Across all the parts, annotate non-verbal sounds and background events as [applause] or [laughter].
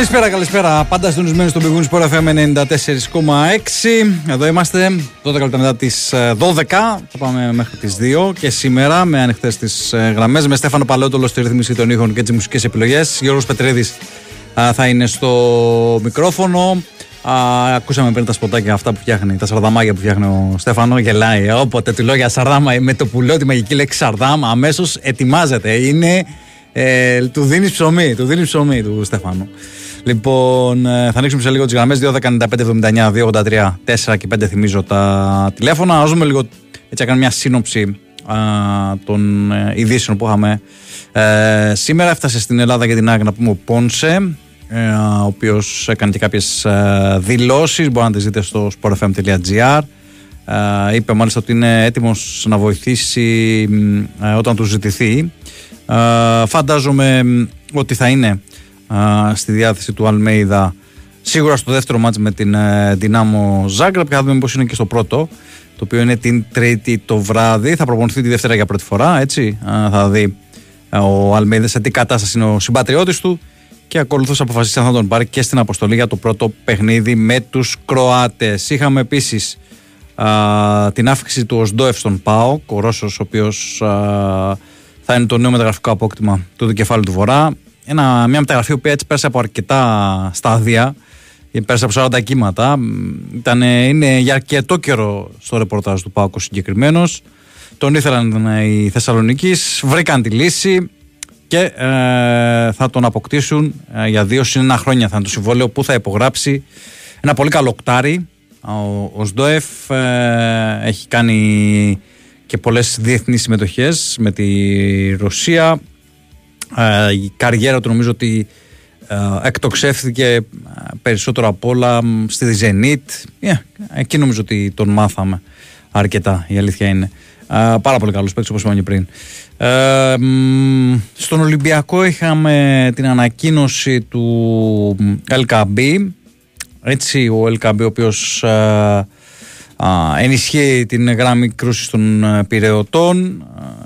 Καλησπέρα, καλησπέρα. Πάντα συντονισμένοι στον πηγούνι Sport FM 94,6. Εδώ είμαστε 12 λεπτά μετά τις 12. Θα πάμε μέχρι τις 2 και σήμερα με ανοιχτές τις ε, γραμμές. Με Στέφανο Παλαιότολο στη ρυθμίση των ήχων και τις μουσικές επιλογές. Γιώργος Πετρίδης θα είναι στο μικρόφωνο. Α, ακούσαμε πριν τα σποτάκια αυτά που φτιάχνει, τα σαρδαμάκια που φτιάχνει ο Στέφανο. Γελάει. Όποτε του λέω για σαρδάμα, με το που λέω τη μαγική λέξη σαρδάμα, αμέσως ετοιμάζεται. Είναι. Ε, του δίνεις ψωμί, του δίνεις ψωμί του Στέφανου. Λοιπόν, ε, θα ανοίξουμε σε λίγο τις γραμμές 2.195.79, 2.83, 4 και 5 θυμίζω τα τηλέφωνα. Να δούμε λίγο, έτσι έκανε μια σύνοψη α, των ε, ειδήσεων που είχαμε ε, σήμερα. Έφτασε στην Ελλάδα για την άκρη να πούμε ο Πόνσε, ε, ο οποίος έκανε και κάποιες δηλώσεις. Μπορεί να τις δείτε στο sportfm.gr. Ε, είπε μάλιστα ότι είναι έτοιμος να βοηθήσει ε, όταν του ζητηθεί. Φαντάζομαι ότι θα είναι στη διάθεση του Αλμέιδα. Σίγουρα στο δεύτερο μάτς με την ε, Δυνάμο Ζάγκραπ και θα δούμε πώς είναι και στο πρώτο το οποίο είναι την Τρίτη το βράδυ. Θα προπονηθεί τη Δευτέρα για πρώτη φορά έτσι. Θα δει ε, ο Αλμέιδας σε τι κατάσταση είναι ο συμπατριώτης του και ακολουθώς αποφασίσει αν θα τον πάρει και στην αποστολή για το πρώτο παιχνίδι με τους Κροάτες. Είχαμε επίσης την αύξηση του Οσντόεφ στον ΠΑΟ, ο Ρώσος ο οποίος θα είναι το νέο μεταγραφικό απόκτημα του δικεφάλου του Βορρά ένα, μια μεταγραφή που έτσι πέρασε από αρκετά στάδια, πέρασε από 40 κύματα. Ήταν, είναι για αρκετό καιρό στο ρεπορτάζ του Πάκου συγκεκριμένος. Τον ήθελαν οι Θεσσαλονίκης, βρήκαν τη λύση και ε, θα τον αποκτήσουν ε, για δύο συν ένα χρόνια. Θα είναι το συμβόλαιο που θα υπογράψει ένα πολύ καλό κτάρι. Ο, ο ΣΔΟΕΦ ε, έχει κάνει και πολλές διεθνείς συμμετοχές με τη Ρωσία, ε, η καριέρα του νομίζω ότι εκτοξεύθηκε περισσότερο απ' όλα στη Zenit. Yeah, εκεί νομίζω ότι τον μάθαμε αρκετά, η αλήθεια είναι. πάρα πολύ καλός παίκτης όπως είπαμε και πριν. Ε, στον Ολυμπιακό είχαμε την ανακοίνωση του LKB. Έτσι ο LKB ο οποίος ενισχύει την γράμμη κρούση των πυρεωτών.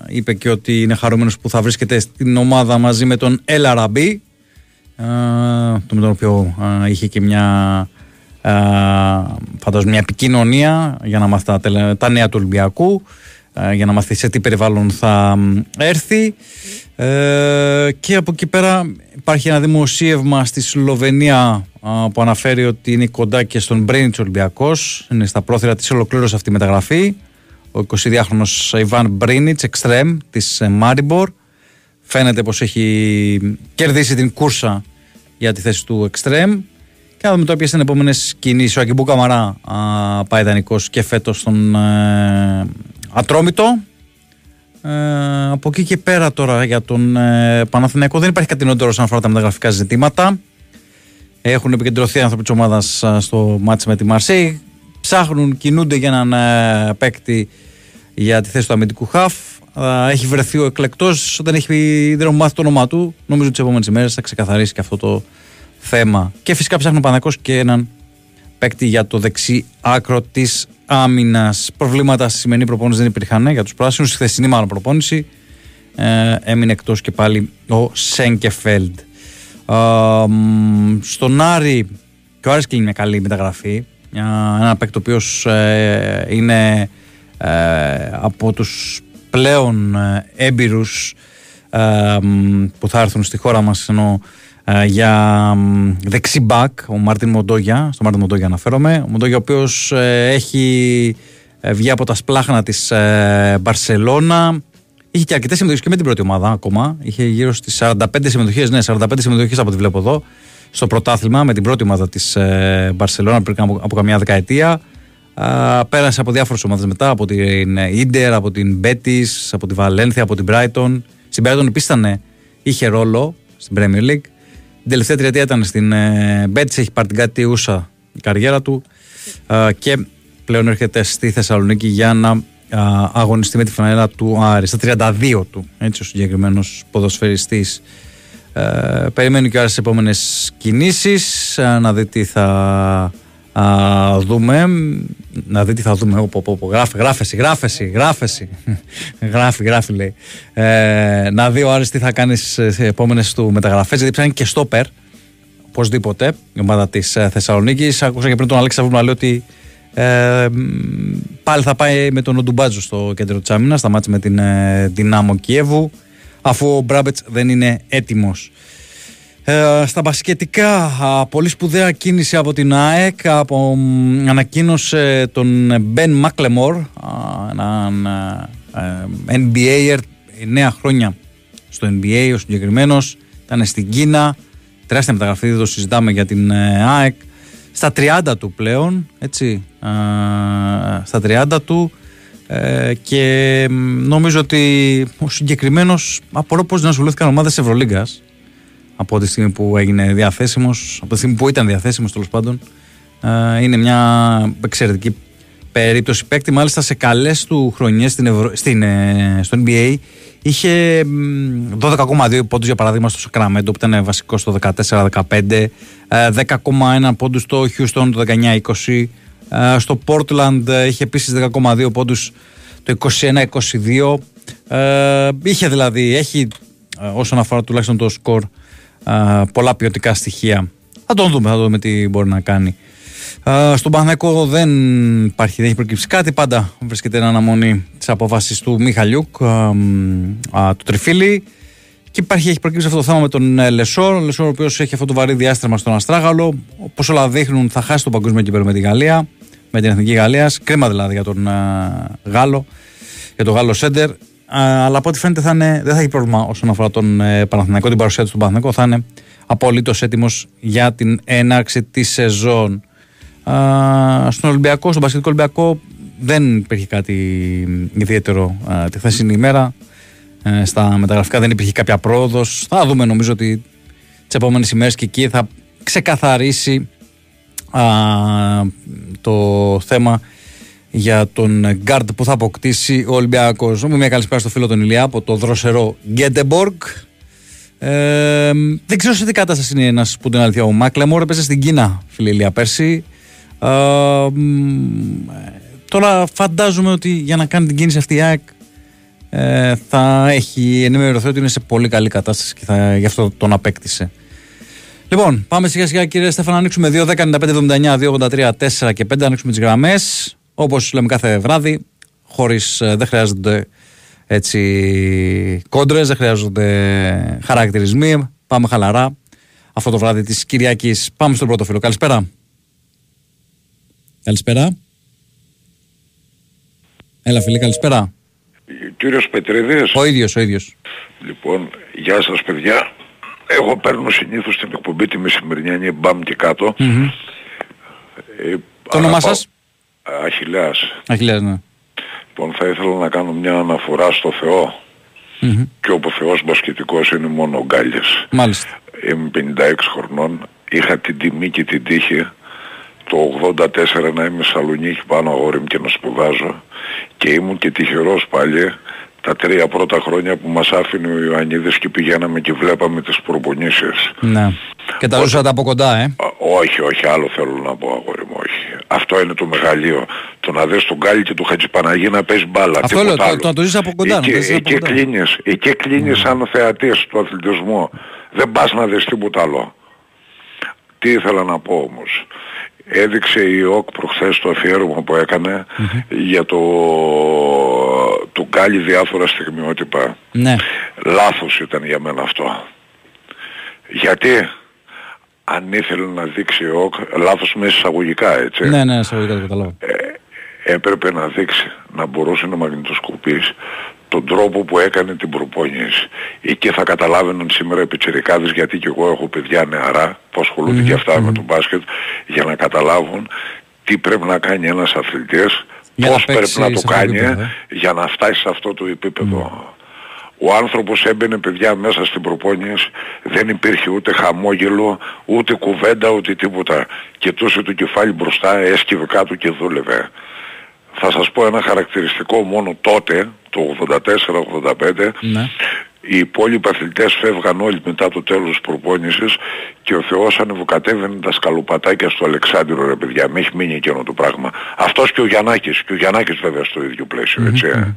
είπε και ότι είναι χαρούμενος που θα βρίσκεται στην ομάδα μαζί με τον LRB το με τον οποίο είχε και μια φαντάζομαι μια επικοινωνία για να μάθει τα, τα νέα του Ολυμπιακού για να μάθει σε τι περιβάλλον θα έρθει. Ε, και από εκεί πέρα υπάρχει ένα δημοσίευμα στη Σλοβενία που αναφέρει ότι είναι κοντά και στον Μπρέινιτς Ολυμπιακός. Είναι στα πρόθυρα της ολοκλήρωσης αυτή η μεταγραφή. Ο 22χρονος Ιβάν Μπρίνιτς εξτρέμ της Μάριμπορ. Φαίνεται πως έχει κερδίσει την κούρσα για τη θέση του εξτρέμ. Και να δούμε τώρα ποιες είναι οι επόμενες κινήσεις. Ο Ακυμπού Καμαρά πάει δανεικό και φέτος στον ε, Ατρόμητο. Ε, από εκεί και πέρα τώρα για τον ε, Παναθηναϊκό δεν υπάρχει κάτι νότερο όσον αφορά τα μεταγραφικά ζητήματα. Έχουν επικεντρωθεί άνθρωποι της ομάδας στο μάτι με τη Μαρσέη. Ψάχνουν, κινούνται για έναν ε, παίκτη για τη θέση του αμυντικού χαφ. Έχει βρεθεί ο εκλεκτός. Όταν έχει δεν μάθει το όνομά του, νομίζω ότι τις επόμενες ημέρες θα ξεκαθαρίσει και αυτό το θέμα. Και φυσικά ψάχνουν ο και έναν παίκτη για το δεξί άκρο της άμυνας. Προβλήματα στη σημερινή προπόνηση δεν υπήρχαν για τους πράσινους. Στη χθεσινή μάλλον προπόνηση ε, έμεινε εκτός και πάλι ο Σέγκεφελντ. Ε, στον Άρη, και ο Άρης κλείνει μια καλή μεταγραφή. Ένα παίκτη ο οποίος ε, είναι ε, από τους πλέον ε, έμπειρους ε, που θα έρθουν στη χώρα μας ενώ ε, για δεξί μπακ, ο Μάρτιν Μοντόγια, στο Μάρτιν Μοντόγια αναφέρομαι, ο Μοντόγια ο οποίος έχει βγει από τα σπλάχνα της Μπαρσελώνα, είχε και αρκετές συμμετοχές και με την πρώτη ομάδα ακόμα, είχε γύρω στις 45 συμμετοχές, ναι 45 συμμετοχές από ό,τι βλέπω εδώ, στο πρωτάθλημα με την πρώτη ομάδα της Μπαρσελώνα πριν από, από καμιά δεκαετία πέρασε από διάφορες ομάδες μετά, από την Ιντερ, από την Μπέτη, από τη Βαλένθια, από την Brighton. Στην Brighton επίσης είχε ρόλο στην Premier League. Την τελευταία τριετία ήταν στην Μπέτη, έχει πάρει την κάτι ούσα η καριέρα του και πλέον έρχεται στη Θεσσαλονίκη για να αγωνιστεί με τη φανέλα του Άρη. Στα 32 του, έτσι ο συγκεκριμένος ποδοσφαιριστής. Ε, περιμένει και άλλε επόμενες κινήσεις να δει τι θα α, δούμε. Να δει τι θα δούμε. Οπό, οπό, γράφει, γράφεση, γράφεση, γράφεση. γράφει, γράφει λέει. Ε, να δει ο Άρης τι θα κάνει σε επόμενες του μεταγραφές. Γιατί ψάχνει και στόπερ. Οπωσδήποτε. Η ομάδα της ε, Θεσσαλονίκης. Άκουσα και πριν τον Αλέξη να λέει ότι ε, πάλι θα πάει με τον Οντουμπάτζο στο κέντρο της άμυνας. Θα μάτσει με την ε, Δυνάμο Κιέβου. Αφού ο Μπράμπετς δεν είναι έτοιμος. Ε, στα μπασκετικά, πολύ σπουδαία κίνηση από την ΑΕΚ, από, ανακοίνωσε τον Μπεν Μάκλεμορ, έναν ε, NBA, 9 χρόνια στο NBA ο συγκεκριμένος, ήταν στην Κίνα, τεράστια μεταγραφή, δεν το συζητάμε για την ε, ΑΕΚ, στα 30 του πλέον, έτσι, στα 30 του, και νομίζω ότι ο συγκεκριμένος απορώ πως δεν ασχολήθηκαν ομάδες Ευρωλίγκας από τη στιγμή που έγινε διαθέσιμος, από τη στιγμή που ήταν διαθέσιμος τέλος πάντων. Ε, είναι μια εξαιρετική περίπτωση παίκτη. Μάλιστα σε καλές του χρονιές στην ε, στο NBA είχε 12,2 πόντους για παράδειγμα στο Σακραμέντο που ήταν βασικός στο 14-15, 10,1 πόντους στο Houston το 19-20. Ε, στο Portland είχε επίσης 10,2 πόντους το 21-22. είχε δηλαδή, έχει όσον αφορά τουλάχιστον το σκορ πολλά ποιοτικά στοιχεία. Θα τον δούμε, θα δούμε τι μπορεί να κάνει. στον Παναθηναϊκό δεν υπάρχει, δεν έχει προκύψει κάτι. Πάντα βρίσκεται εν αναμονή της απόφασης του Μιχαλιούκ, το Τριφύλλι. Και υπάρχει, έχει προκύψει αυτό το θέμα με τον ε, Λεσόρ. Ο Λεσόρ, ο οποίος έχει αυτό το βαρύ διάστρεμα στον αστράγαλο. Όπως όλα δείχνουν, θα χάσει το παγκόσμιο κύπελο με τη Γαλλία, με την Εθνική Γαλλίας. Κρίμα δηλαδή για τον Γάλλο, για τον Γάλλο Σέντερ αλλά από ό,τι φαίνεται θα είναι, δεν θα έχει πρόβλημα όσον αφορά τον ε, Παναθηναϊκό, την παρουσία του στον Παναθηναϊκό. Θα είναι απολύτως έτοιμος για την έναρξη της σεζόν. Α, στον Ολυμπιακό, στον μπασκετικό Ολυμπιακό δεν υπήρχε κάτι ιδιαίτερο α, τη χθεσινή ημέρα. Ε, στα μεταγραφικά δεν υπήρχε κάποια πρόοδος. Θα δούμε νομίζω ότι τις επόμενες ημέρες και εκεί θα ξεκαθαρίσει α, το θέμα για τον γκαρντ που θα αποκτήσει ο Ολυμπιακός. Μου μια καλησπέρα στο φίλο τον Ηλιά από το δροσερό Γκέτεμποργκ. Ε, δεν ξέρω σε τι κατάσταση είναι ένας που την αλήθεια. Ο Μάκλεμορ έπαιζε στην Κίνα, φίλε Ηλία, πέρσι. Ε, τώρα φαντάζομαι ότι για να κάνει την κίνηση αυτή η ΑΕΚ ε, θα έχει ενημερωθεί ότι είναι σε πολύ καλή κατάσταση και θα, γι' αυτό τον απέκτησε. Λοιπόν, πάμε σιγά σιγά κύριε Στέφανα, να ανοίξουμε 2, 10, 95, 79, 2, 83, 4 και 5, να ανοίξουμε τις γραμμές. Όπως λέμε κάθε βράδυ, χωρίς ε, δεν χρειάζονται έτσι κόντρες, δεν χρειάζονται χαρακτηρισμοί. Πάμε χαλαρά αυτό το βράδυ της Κυριακής. Πάμε στον πρώτο φίλο. Καλησπέρα. Καλησπέρα. Έλα φίλε, καλησπέρα. Κύριος Πετρίδης. Ο ίδιος, ο ίδιος. Λοιπόν, γεια σας παιδιά. Εγώ παίρνω συνήθως την εκπομπή τη μεσημερινή μπαμ και κατω Ε, το όνομά σας; Αχιλέας. Αχιλέας, ναι. Λοιπόν, θα ήθελα να κάνω μια αναφορά στο Θεό. Mm-hmm. Και όπου ο Θεός μπασκετικός είναι μόνο ο Γκάλιας. Μάλιστα. Είμαι 56 χρονών. Είχα την τιμή και την τύχη το 84 να είμαι Σαλονίκη πάνω αγόρι μου και να σπουδάζω και ήμουν και τυχερός πάλι τα τρία πρώτα χρόνια που μας άφηνε ο Ιωαννίδης και πηγαίναμε και βλέπαμε τις προπονήσεις. Ναι. Και τα ζούσατε από κοντά, ε; όχι, όχι, άλλο θέλω να πω αγόρι μου, όχι. Αυτό είναι το μεγαλείο. Το να δεις τον Γκάλι και του Χατζηπαναγή να παίζει μπάλα. Αυτό λέω, το, το, το ζεις από κοντά. Εκεί, εκεί, εκεί κλείνεις, εκεί κλείνεις mm. σαν θεατής του αθλητισμού. Δεν πας να δεις τίποτα άλλο. Τι ήθελα να πω όμως έδειξε η ΟΚ προχθές το αφιέρωμα που έκανε για το του Γκάλι διάφορα στιγμιότυπα. Ναι. Λάθος ήταν για μένα αυτό. Γιατί; Αν ήθελε να δείξει η ΟΚ, λάθος μέσα εισαγωγικά έτσι. Ναι, ναι, εισαγωγικά το καταλάβω. Ε, έπρεπε να δείξει, να μπορούσε να μαγνητοσκοπήσει τον τρόπο που έκανε την προπόνηση. Ή και θα καταλάβαιναν σήμερα οι πιτσιρικάδες γιατί και εγώ έχω παιδιά νεαρά που ασχολούνται mm-hmm. και αυτά με τον μπάσκετ για να καταλάβουν τι πρέπει να κάνει ένας αθλητής, για πώς πρέπει να το κάνει ε. για να φτάσει σε αυτό το επίπεδο. Ο άνθρωπος έμπαινε παιδιά μέσα στην προπόνηση, δεν υπήρχε ούτε χαμόγελο, ούτε κουβέντα, ούτε τίποτα. Και τόσο το κεφάλι μπροστά έσκυβε κάτω και δούλευε. Θα σας πω ένα χαρακτηριστικό μόνο τότε, το 84-85, ναι. οι υπόλοιποι αθλητές φεύγαν όλοι μετά το τέλος της προπόνησης και ο Θεός ανεβοκατέβαινε τα σκαλοπατάκια στο Αλεξάνδρο ρε παιδιά, με έχει μείνει εκείνο το πράγμα. Αυτός και ο Γιαννάκης, και ο Γιαννάκης βέβαια στο ίδιο πλαίσιο, έτσι. Ε.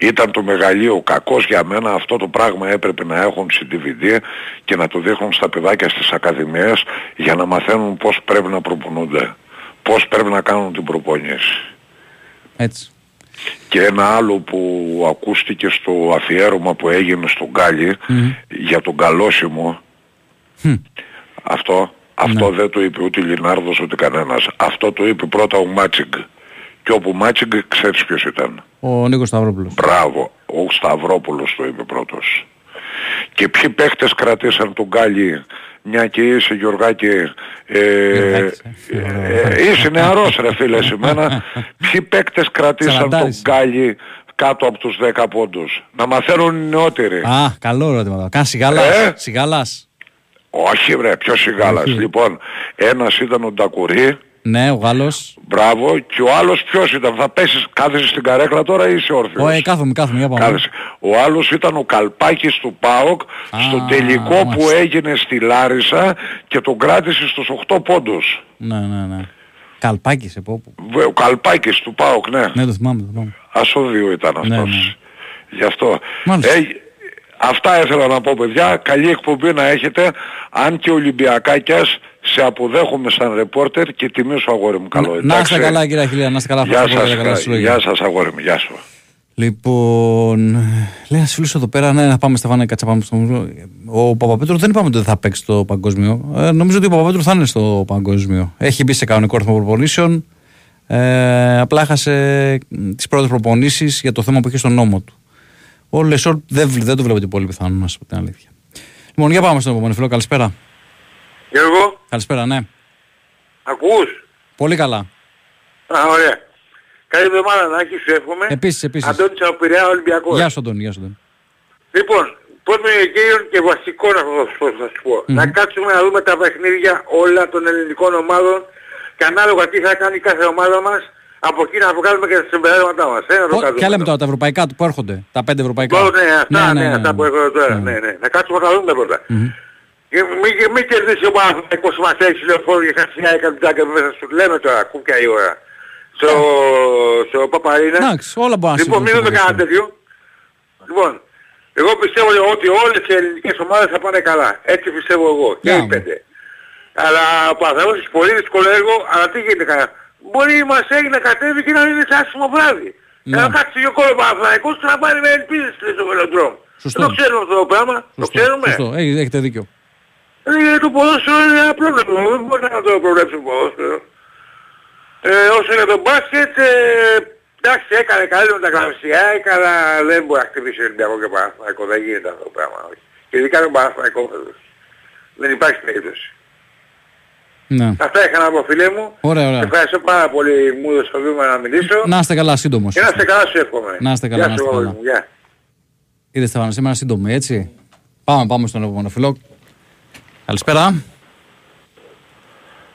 Ήταν το μεγαλείο κακός για μένα, αυτό το πράγμα έπρεπε να έχουν στην DVD και να το δείχνουν στα παιδάκια στις ακαδημίες για να μαθαίνουν πώς πρέπει να προπονούνται, πώς πρέπει να κάνουν την προπόνηση. Έτσι. Και ένα άλλο που ακούστηκε στο αφιέρωμα που έγινε στον Γκάλι για τον καλόσιμο αυτό, αυτό ναι. δεν το είπε ούτε Λινάρδος ούτε κανένας. Αυτό το είπε πρώτα ο Μάτσιγκ. Και όπου Μάτσιγκ ξέρεις ποιος ήταν. Ο Νίκος Σταυρόπουλος. Μπράβο. Ο Σταυρόπουλος το είπε πρώτος. Και ποιοι παίχτες κρατήσαν τον Γκάλι μια και είσαι Γιωργάκη ε, ε, ε, είσαι νεαρός ρε φίλε σημένα [laughs] ποιοι παίκτες κρατήσαν τον Γκάλι κάτω από τους 10 πόντους; Να μαθαίνουν οι νεότεροι. Α, καλό ερώτημα Κάνε σιγάλας, ε; σιγάλας όχι βρε, ποιος σιγάλας. Λοιπόν ένας ήταν ο Ντακουρί ναι, ο Γάλλος. Μπράβο. Και ο άλλος ποιος ήταν; Θα πέσεις, κάθεσαι στην καρέκλα τώρα ή είσαι όρθιος; Ε, κάθομαι, κάθομαι. Για πάμε. Ο άλλος ήταν ο Καλπάκης του ΠΑΟΚ στο τελικό που έγινε στη Λάρισα και τον κράτησε στους 8 πόντους. Ναι, ναι, ναι. Καλπάκης, ε, πω. Ο Καλπάκης του ΠΑΟΚ, ναι. Ναι, το θυμάμαι, το θυμάμαι. Ασώδιο ήταν ναι, αυτός. Ναι, ναι. Γι' αυτό. Ε, αυτά ήθελα να πω παιδιά. Καλή εκπομπή να έχετε. Αν και Ολυμπιακάκιας σε αποδέχομαι σαν ρεπόρτερ και τιμή σου αγόρι μου καλό. Να είστε καλά κύριε Αχιλία, να είστε καλά. Γεια σας, γεια σας αγόρι μου, γεια σου. Λοιπόν, λέει ένα φίλος εδώ πέρα, ναι, να πάμε Στεφάνε, κάτσα πάμε στο Ο Παπαπέτρο δεν είπαμε ότι δεν θα παίξει το παγκόσμιο. Ε, νομίζω ότι ο Παπαπέτρο θα είναι στο παγκόσμιο. Έχει μπει σε κανονικό ρυθμό προπονήσεων. Ε, απλά έχασε τις πρώτες προπονήσεις για το θέμα που είχε στον νόμο του. Ο Λεσόρ δεν, δεν το βλέπω πολύ πιθανό, να σου πω την αλήθεια. Λοιπόν, για πάμε στον επόμενο φίλο, καλησπέρα. Γιώργο. Καλησπέρα, ναι. Ακούς; Πολύ καλά. Α, ωραία. Καλή εβδομάδα να έχεις, εύχομαι. Επίσης, επίσης. Αντώνης από Πειραιά Ολυμπιακός. Γεια σου Αντώνη, γεια σου Αντώνη. Λοιπόν, πρώτον κύριον και βασικό να θα σου πω. Να κάτσουμε να δούμε τα παιχνίδια όλα των ελληνικών ομάδων και ανάλογα τι θα κάνει κάθε ομάδα μας από εκεί να βγάλουμε και τα συμπεράσματά μας. Ε, να το Πο- κάνουμε. Ποια λέμε τώρα, τα ευρωπαϊκά του που έρχονται, τα πέντε ευρωπαϊκά. Μόνο, ναι, αυτά, ναι, αυτά που έχω τώρα. Ναι, ναι. Να κάτσουμε να τα δούμε πρώτα. Και Μην, μην κερδίσει ο Παναθηναϊκός μας έχει λεωφόρο και χασιά έκανε τζάκα μέσα σου λέμε τώρα, κούκια η ώρα. Στο, στο Παπαρίνας. Εντάξει, όλα μπορεί να Λοιπόν, μην συμβούν δούμε στο κανένα τέτοιο. Λοιπόν, εγώ πιστεύω ότι όλες οι ελληνικές ομάδες θα πάνε καλά. Έτσι πιστεύω εγώ. Και οι Ναι. πέντε. Αλλά ο Παναθηναϊκός έχει πολύ δύσκολο έργο, αλλά τι γίνεται καλά. Μπορεί η Μασέγη να κατέβει και να είναι σε άσχημο βράδυ. Ναι. Να κάτσει δύο κόλλο ο Παναθηναϊκός και να πάρει με ελπίδες στο βελοντρόμ. Σωστό. Δεν το ξέρουμε αυτό το πράγμα. Το Σωστό, ξέρουμε. σωστό. Έχετε- Έχετε δίκιο. Ε, το ποδόσφαιρο είναι ένα πρόβλημα. Δεν μπορείς να το προβλέψεις το ποδόσφαιρο. Ε, όσο για τον μπάσκετ, ε, εντάξει έκανε καλή με τα γραμμιστικά, αλλά δεν μπορεί να χτυπήσει Ολυμπιακό και Παναθηναϊκός. Δεν γίνεται αυτό το πράγμα. όχι. Και ειδικά τον Παναθηναϊκό φέτος. Δεν υπάρχει περίπτωση. Ναι. Αυτά είχα να πω φίλε μου. Ωραία, ωραία. Σε ευχαριστώ πάρα πολύ μου έδωσε το βήμα να μιλήσω. Να είστε καλά, σύντομος. Και να είστε καλά σου εύχομαι. Να είστε καλά, Γεια να σου, είστε αγόρι καλά. μου. Γεια. Είδε Στέφανο, σήμερα σύντομη, έτσι. Πάμε, πάμε στον επόμενο φιλό. Καλησπέρα.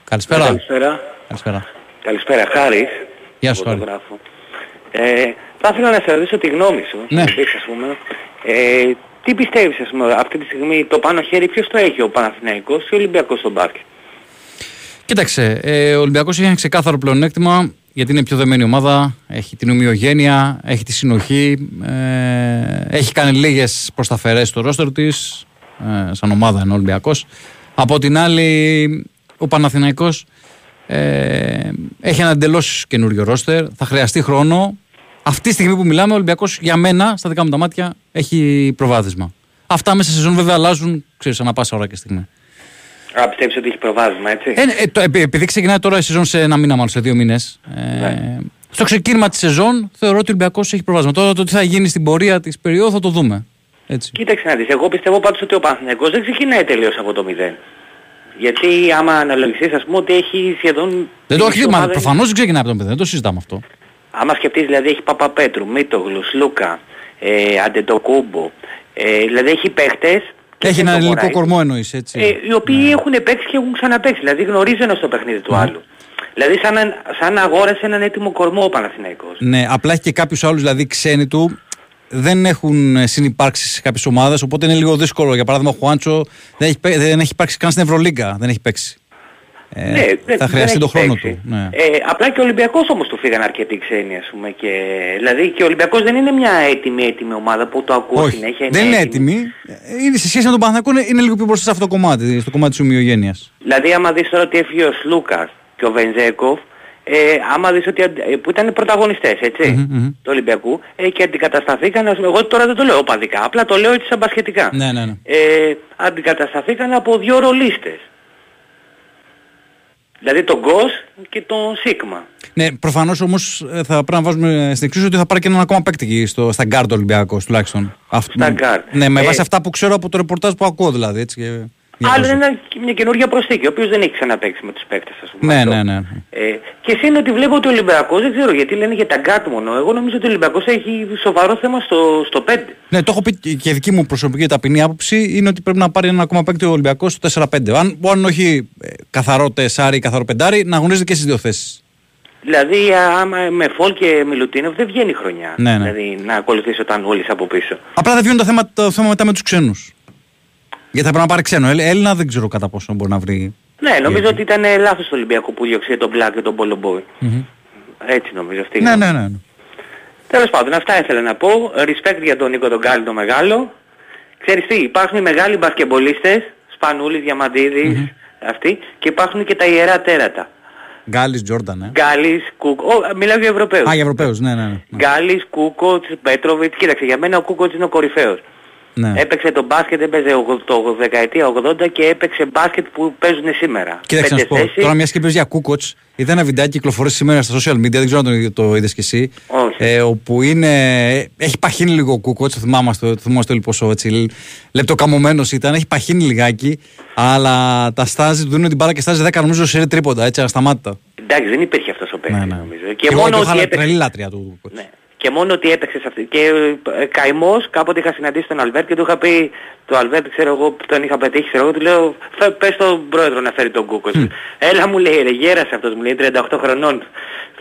Καλησπέρα. Καλησπέρα. Καλησπέρα. Καλησπέρα, Χάρης. Γεια σου, Χάρη. Φωτογράφο. Ε, θα ήθελα να σε ρωτήσω τη γνώμη σου. Ναι. να πεις, ας πούμε. Ε, τι πιστεύεις, ας πούμε, αυτή τη στιγμή το πάνω χέρι ποιος το έχει, ο Παναθηναϊκός ή ο Ολυμπιακός στο μπάσκετ; Κοίταξε, ε, ο Ολυμπιακός έχει ένα ξεκάθαρο πλεονέκτημα γιατί είναι πιο δεμένη ομάδα. Έχει την ομοιογένεια, έχει τη συνοχή. Ε, έχει κάνει λίγες προσταφαιρέ στο ρόστερ της, ε, σαν ομάδα είναι ο Ολυμπιακός. Από την άλλη, ο Παναθηναϊκός ε, έχει ένα εντελώς καινούριο ρόστερ. Θα χρειαστεί χρόνο. Αυτή τη στιγμή που μιλάμε, ο Ολυμπιακός για μένα, στα δικά μου τα μάτια, έχει προβάδισμα. Αυτά μέσα σε σεζόν βέβαια αλλάζουν, ξέρεις, ανά πάσα ώρα και στιγμή. Α, πιστεύεις ότι έχει προβάδισμα, έτσι; Ε, ναι, ε, το, επει- επειδή ξεκινάει τώρα η σεζόν σε ένα μήνα, μάλλον σε δύο μήνες. Ε, Ναι. Στο ξεκίνημα της σεζόν θεωρώ ότι ο Ολυμπιακός έχει προβάδισμα. Τώρα το τι θα γίνει στην πορεία της περίοδου θα το δούμε. Έτσι. Κοίταξε να δεις, εγώ πιστεύω πάντως ότι ο Παναθηναϊκός δεν ξεκινάει τελείως από το μηδέν. Γιατί άμα αναλογιστείς ας πούμε ότι έχει σχεδόν... Δεν το μισή έχει δει, μα ομάδα- προφανώς δεν ξεκινάει από τον παιδί, δεν το συζητάμε αυτό. Άμα σκεφτείς δηλαδή έχει Παπαπέτρου, Μίτογλου, Σλούκα, ε, Αντετοκούμπο, ε, δηλαδή έχει παίχτες και Έχει δεν ένα το ελληνικό χωράει. κορμό εννοείς, έτσι. Ε, οι οποίοι έχουν παίξει και έχουν ξαναπαίξει, δηλαδή γνωρίζουν ένα στο παιχνίδι του άλλου. Δηλαδή σαν, να- σαν να αγόρασε έναν έτοιμο κορμό ο Παναθηναϊκός. Ναι, απλά έχει και κάποιους άλλους, δηλαδή ξένοι του, δεν έχουν συνυπάρξει σε κάποιες ομάδες, οπότε είναι λίγο δύσκολο. Για παράδειγμα, ο Χουάντσο δεν έχει, παί- δεν έχει υπάρξει καν στην Ευρωλίγκα, δεν έχει παίξει. Ε, Ναι, δεν- θα δεν χρειαστεί έχει τον χρόνο παίξει. του. Ναι. Ε, απλά και ο Ολυμπιακός όμως του φύγαν αρκετοί ξένοι ας πούμε. Και, δηλαδή και ο Ολυμπιακός δεν είναι μια έτοιμη έτοιμη ομάδα που το ακούω Όχι, συνέχεια. δεν είναι έτοιμη. Ε, Είναι, σε σχέση με τον Παναθηναϊκό είναι, είναι λίγο πιο μπροστά σε αυτό το κομμάτι, στο κομμάτι της ομοιογένειας. Δηλαδή άμα δεις τώρα ότι έφυγε ο Σλούκας και ο Βενζέκοφ, ε, άμα δεις ότι αντι- ε, που ήταν πρωταγωνιστές έτσι, Μμμ, μμμ. του Ολυμπιακού ε, και αντικατασταθήκαν, ας πούμε, εγώ τώρα δεν το λέω οπαδικά, απλά το λέω έτσι σαν μπασχετικά. Ναι, ναι, ναι. Ε, αντικατασταθήκαν από δύο ρολίστες. Δηλαδή τον Γκος και τον Σίκμα. Ναι, προφανώς όμως θα πρέπει να βάζουμε στην εξίσωση ότι θα πάρει και έναν ακόμα παίκτη εκεί στο, στα γκαρντ Ολυμπιακός τουλάχιστον. Αυτό- Στα γκαρντ. Ναι, με Ε, βάση αυτά που ξέρω από το ρεπορτάζ που ακούω δηλαδή. Έτσι, και Άλλο διαβάζω. είναι ένα- μια καινούργια προσθήκη, ο οποίος δεν έχει ξαναπαίξει με τους παίκτες ας πούμε. Ναι, αυτό. ναι, ναι. Ε, και εσύ είναι ότι βλέπω ότι ο Ολυμπιακός, δεν ξέρω γιατί λένε για τα γκαρντ μόνο, εγώ νομίζω ότι ο Ολυμπιακός έχει σοβαρό θέμα στο, στο 5. Ναι, το έχω πει και- και δική μου προσωπική ταπεινή άποψη είναι ότι πρέπει να πάρει ένα ακόμα παίκτη ο Ολυμπιακός στο 4-5. Αν, αν όχι ε, καθαρό τεσάρι ή καθαρό πεντάρι, να αγωνίζεται και στις δύο θέσεις. Δηλαδή άμα με Φολ και Μιλουτίνοφ δεν βγαίνει χρονιά. Ναι, ναι. Δηλαδή να ακολουθήσει όταν όλες από πίσω. Απλά δεν βγαίνει το θέμα, το θέμα μετά με τους ξένους. Γιατί θα πρέπει να πάρει ξένο. Ε, Έλληνα δεν ξέρω κατά πόσο μπορεί να βρει. Ναι, νομίζω ότι ήταν ε, λάθος το Ολυμπιακό που διώξε τον Μπλακ και τον Πολομπόη. Έτσι νομίζω αυτή. Ναι, είναι. ναι, ναι. Τέλος πάντων, αυτά ήθελα να πω. Respect για τον Νίκο τον Γκάλι το μεγάλο. Ξέρεις τι, υπάρχουν οι μεγάλοι μπασκεμπολίστες, Σπανούλης, Διαμαντίδης, αυτοί, και υπάρχουν και τα ιερά τέρατα. Γκάλι Τζόρνταν, ε. Γκάλης, Κούκο, Ω, μιλάω για Ευρωπαίους. Α, για Ευρωπαίους, ναι, ναι. ναι. Γκάλης, Κούκοτς, Πέτροβιτς, κοίταξε, για μένα ο Κούκοτς είναι ο κορυφαίος. Ναι. Έπαιξε το μπάσκετ, έπαιζε ο- το δεκαετία 80 και έπαιξε μπάσκετ που παίζουν σήμερα. Κοίταξε να σου πω. θέσεις. Τώρα, μιας και είπες για Κούκοτς, είδα ένα βιντεάκι κυκλοφορεί σήμερα στα social media, δεν ξέρω αν το, το είδες κι εσύ. Όχι. Ε, όπου είναι. Έχει παχύνει λίγο ο Κούκοτς, το θυμάμαστε, το θυμόμαστε όλοι πόσο έτσι. Λεπτοκαμωμένος ήταν, έχει παχύνει λιγάκι, αλλά τα στάζει, του δίνουν την μπάλα και στάζει 10 νομίζω σε τρίποντα, έτσι ασταμάτητα. Εντάξει, δεν υπήρχε αυτός ο παίκτης Ναι, ναι. νομίζω. Και Και εγώ μόνο το ότι είχα έπαιξε... τρελή λάτρεια του Κούκοτς. Ναι. Και μόνο ότι έπαιξε σε αυτή. Και ε, καημός κάποτε είχα συναντήσει τον Αλβέρτ και του είχα πει, το Αλβέρτ ξέρω εγώ τον είχα πετύχει, ξέρω εγώ, του λέω «Φε- πες στον πρόεδρο να φέρει τον Κούκοτς. Έλα μου λέει ρε γέρασε αυτός μου λέει 38 χρονών.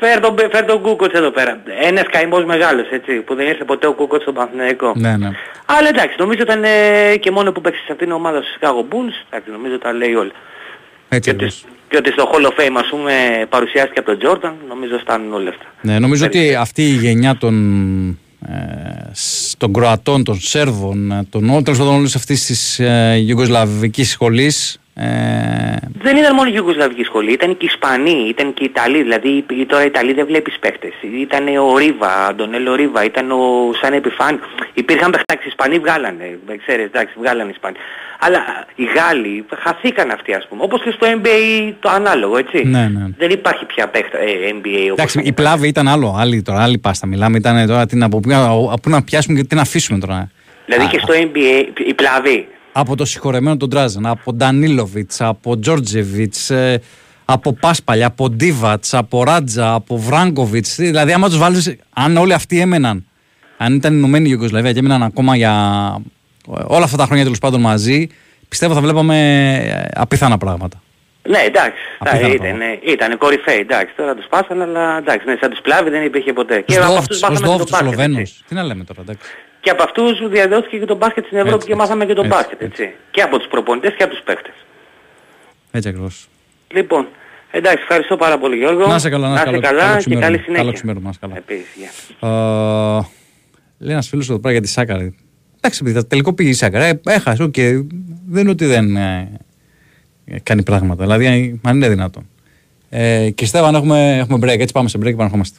Φέρ τον, φέρ τον Κούκοτς εδώ πέρα. Ένας καημός μεγάλος έτσι που δεν ήρθε ποτέ ο Κούκοτς στον Παναθηναϊκό. Ναι, ναι. Αλλά εντάξει, νομίζω ήταν ε, και μόνο που παίξει σε αυτήν την ομάδα στους Chicago Bulls, εντάξει, νομίζω τα λέει όλα. Έτσι Και ότι, ακριβώς. Και ότι στο Hall of Fame ας πούμε παρουσιάστηκε από τον Jordan, νομίζω φτάνουν όλα αυτά. Ναι, νομίζω ότι αυτή η γενιά των, ε, σ- των Κροατών, των Σέρβων, ε, των όλων τέλος πάντων όλης αυτής της ε, Ιουγκοσλαβικής σχολής ε, Δεν ήταν μόνο η Ιουγκοσλαβική σχολή, ήταν και οι Ισπανοί, ήταν και οι Ιταλοί. Δηλαδή οι- τώρα οι Ιταλοί δεν βλέπεις παίχτες. Ήταν ο Ρίβα, Αντωνέλο Ρίβα, ήταν ο Σαν Επιφάνη. Υπήρχαν παίχτες, οι Ισπανοί βγάλανε, δεν ξέρεις, εντάξει, βγάλανε οι Ισπανοί. Αλλά οι Γάλλοι χαθήκαν αυτοί ας πούμε, όπως και στο NBA το ανάλογο, έτσι. Ναι, ναι. Δεν υπάρχει πια παίχτα, ε, NBA όπως εντάξει, ήταν. η πλάβη ήταν άλλο, άλλη, τώρα, άλλη πάστα. Μιλάμε, ήταν τώρα τι να, από, πού- από πού να πιάσουμε και τι να αφήσουμε τώρα. Δηλαδή Α, και στο NBA, η πλαβή. Από το συγχωρεμένο τον Τράζαν, από Ντανίλοβιτς, από Τζόρτζεβιτς, ε, από Πάσπαλια, από Ντίβατς, από Ράτζα, από Βράγκοβιτς. Δηλαδή, άμα τους βάλεις, αν όλοι αυτοί έμεναν, αν ήταν ενωμένη η Ιουγκοσλαβία και έμεναν ακόμα για ε, όλα αυτά τα χρόνια τέλος πάντων μαζί, πιστεύω θα βλέπαμε ε, απίθανα πράγματα. Ναι, εντάξει, Απίθανο ήταν, ήταν κορυφαίοι, εντάξει, τώρα τους πάσαν, αλλά εντάξει, ναι, σαν τους πλάβη δεν υπήρχε ποτέ. Τους από Δόφτς, αυτούς τους μάθαμε και Δόφτς, το τους μπάσκετ, έτσι. Σλοβαίνους. Τι να λέμε τώρα, εντάξει. Και από αυτούς διαδόθηκε και το μπάσκετ στην Ευρώπη Έτσι, και έτσι. μάθαμε και το Έτσι, μπάσκετ, έτσι. έτσι. Και από τους προπονητές και από τους παίχτες. Έτσι ακριβώς. Λοιπόν, εντάξει, ευχαριστώ πάρα πολύ Γιώργο. Να είσαι καλά, να είσαι καλά. καλά Καλό και ξημέρωμα. καλή συνέχεια. Καλό ξημέρωμα, να είσαι καλά. Επίσης, γεια. Ε, λέει ένας φίλος εδώ πέρα για τη Σάκκαρη. Εντάξει, παιδιά, τελικό πήγε η Σάκκαρη. Ε, έχασε, οκ. Δεν είναι ότι δεν ε, ε, κάνει πράγματα. Δηλαδή, ε, αν είναι δυνατόν. Ε, και Στέβαν, έχουμε, έχουμε break. Έτσι πάμε σε break και επανερχόμαστε.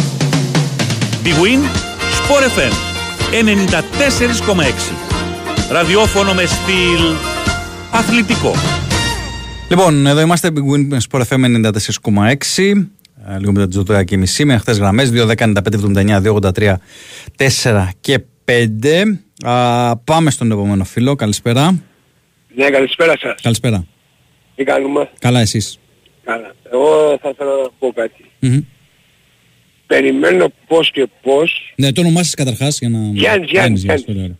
Big Win Sport FM 94,6. Ραδιόφωνο με στυλ αθλητικό. Λοιπόν, εδώ είμαστε Big Win Sport FM 94,6. Ε, Λίγο μετά τις 12 και μισή με χτε γραμμές 2.10.95.79, 2.83, 4 και 5. Α, πάμε στον επόμενο φίλο. Καλησπέρα. Ναι, καλησπέρα σας. Καλησπέρα. Τι κάνουμε; Καλά, εσείς; Καλά. Εγώ θα ήθελα να πω κάτι. Μμμ. Περιμένω πώς και πώς, Ναι, το όνομά σας καταρχάς για να... Γιάννης, Γιάννης, Γιάννης. πολύ ωραία.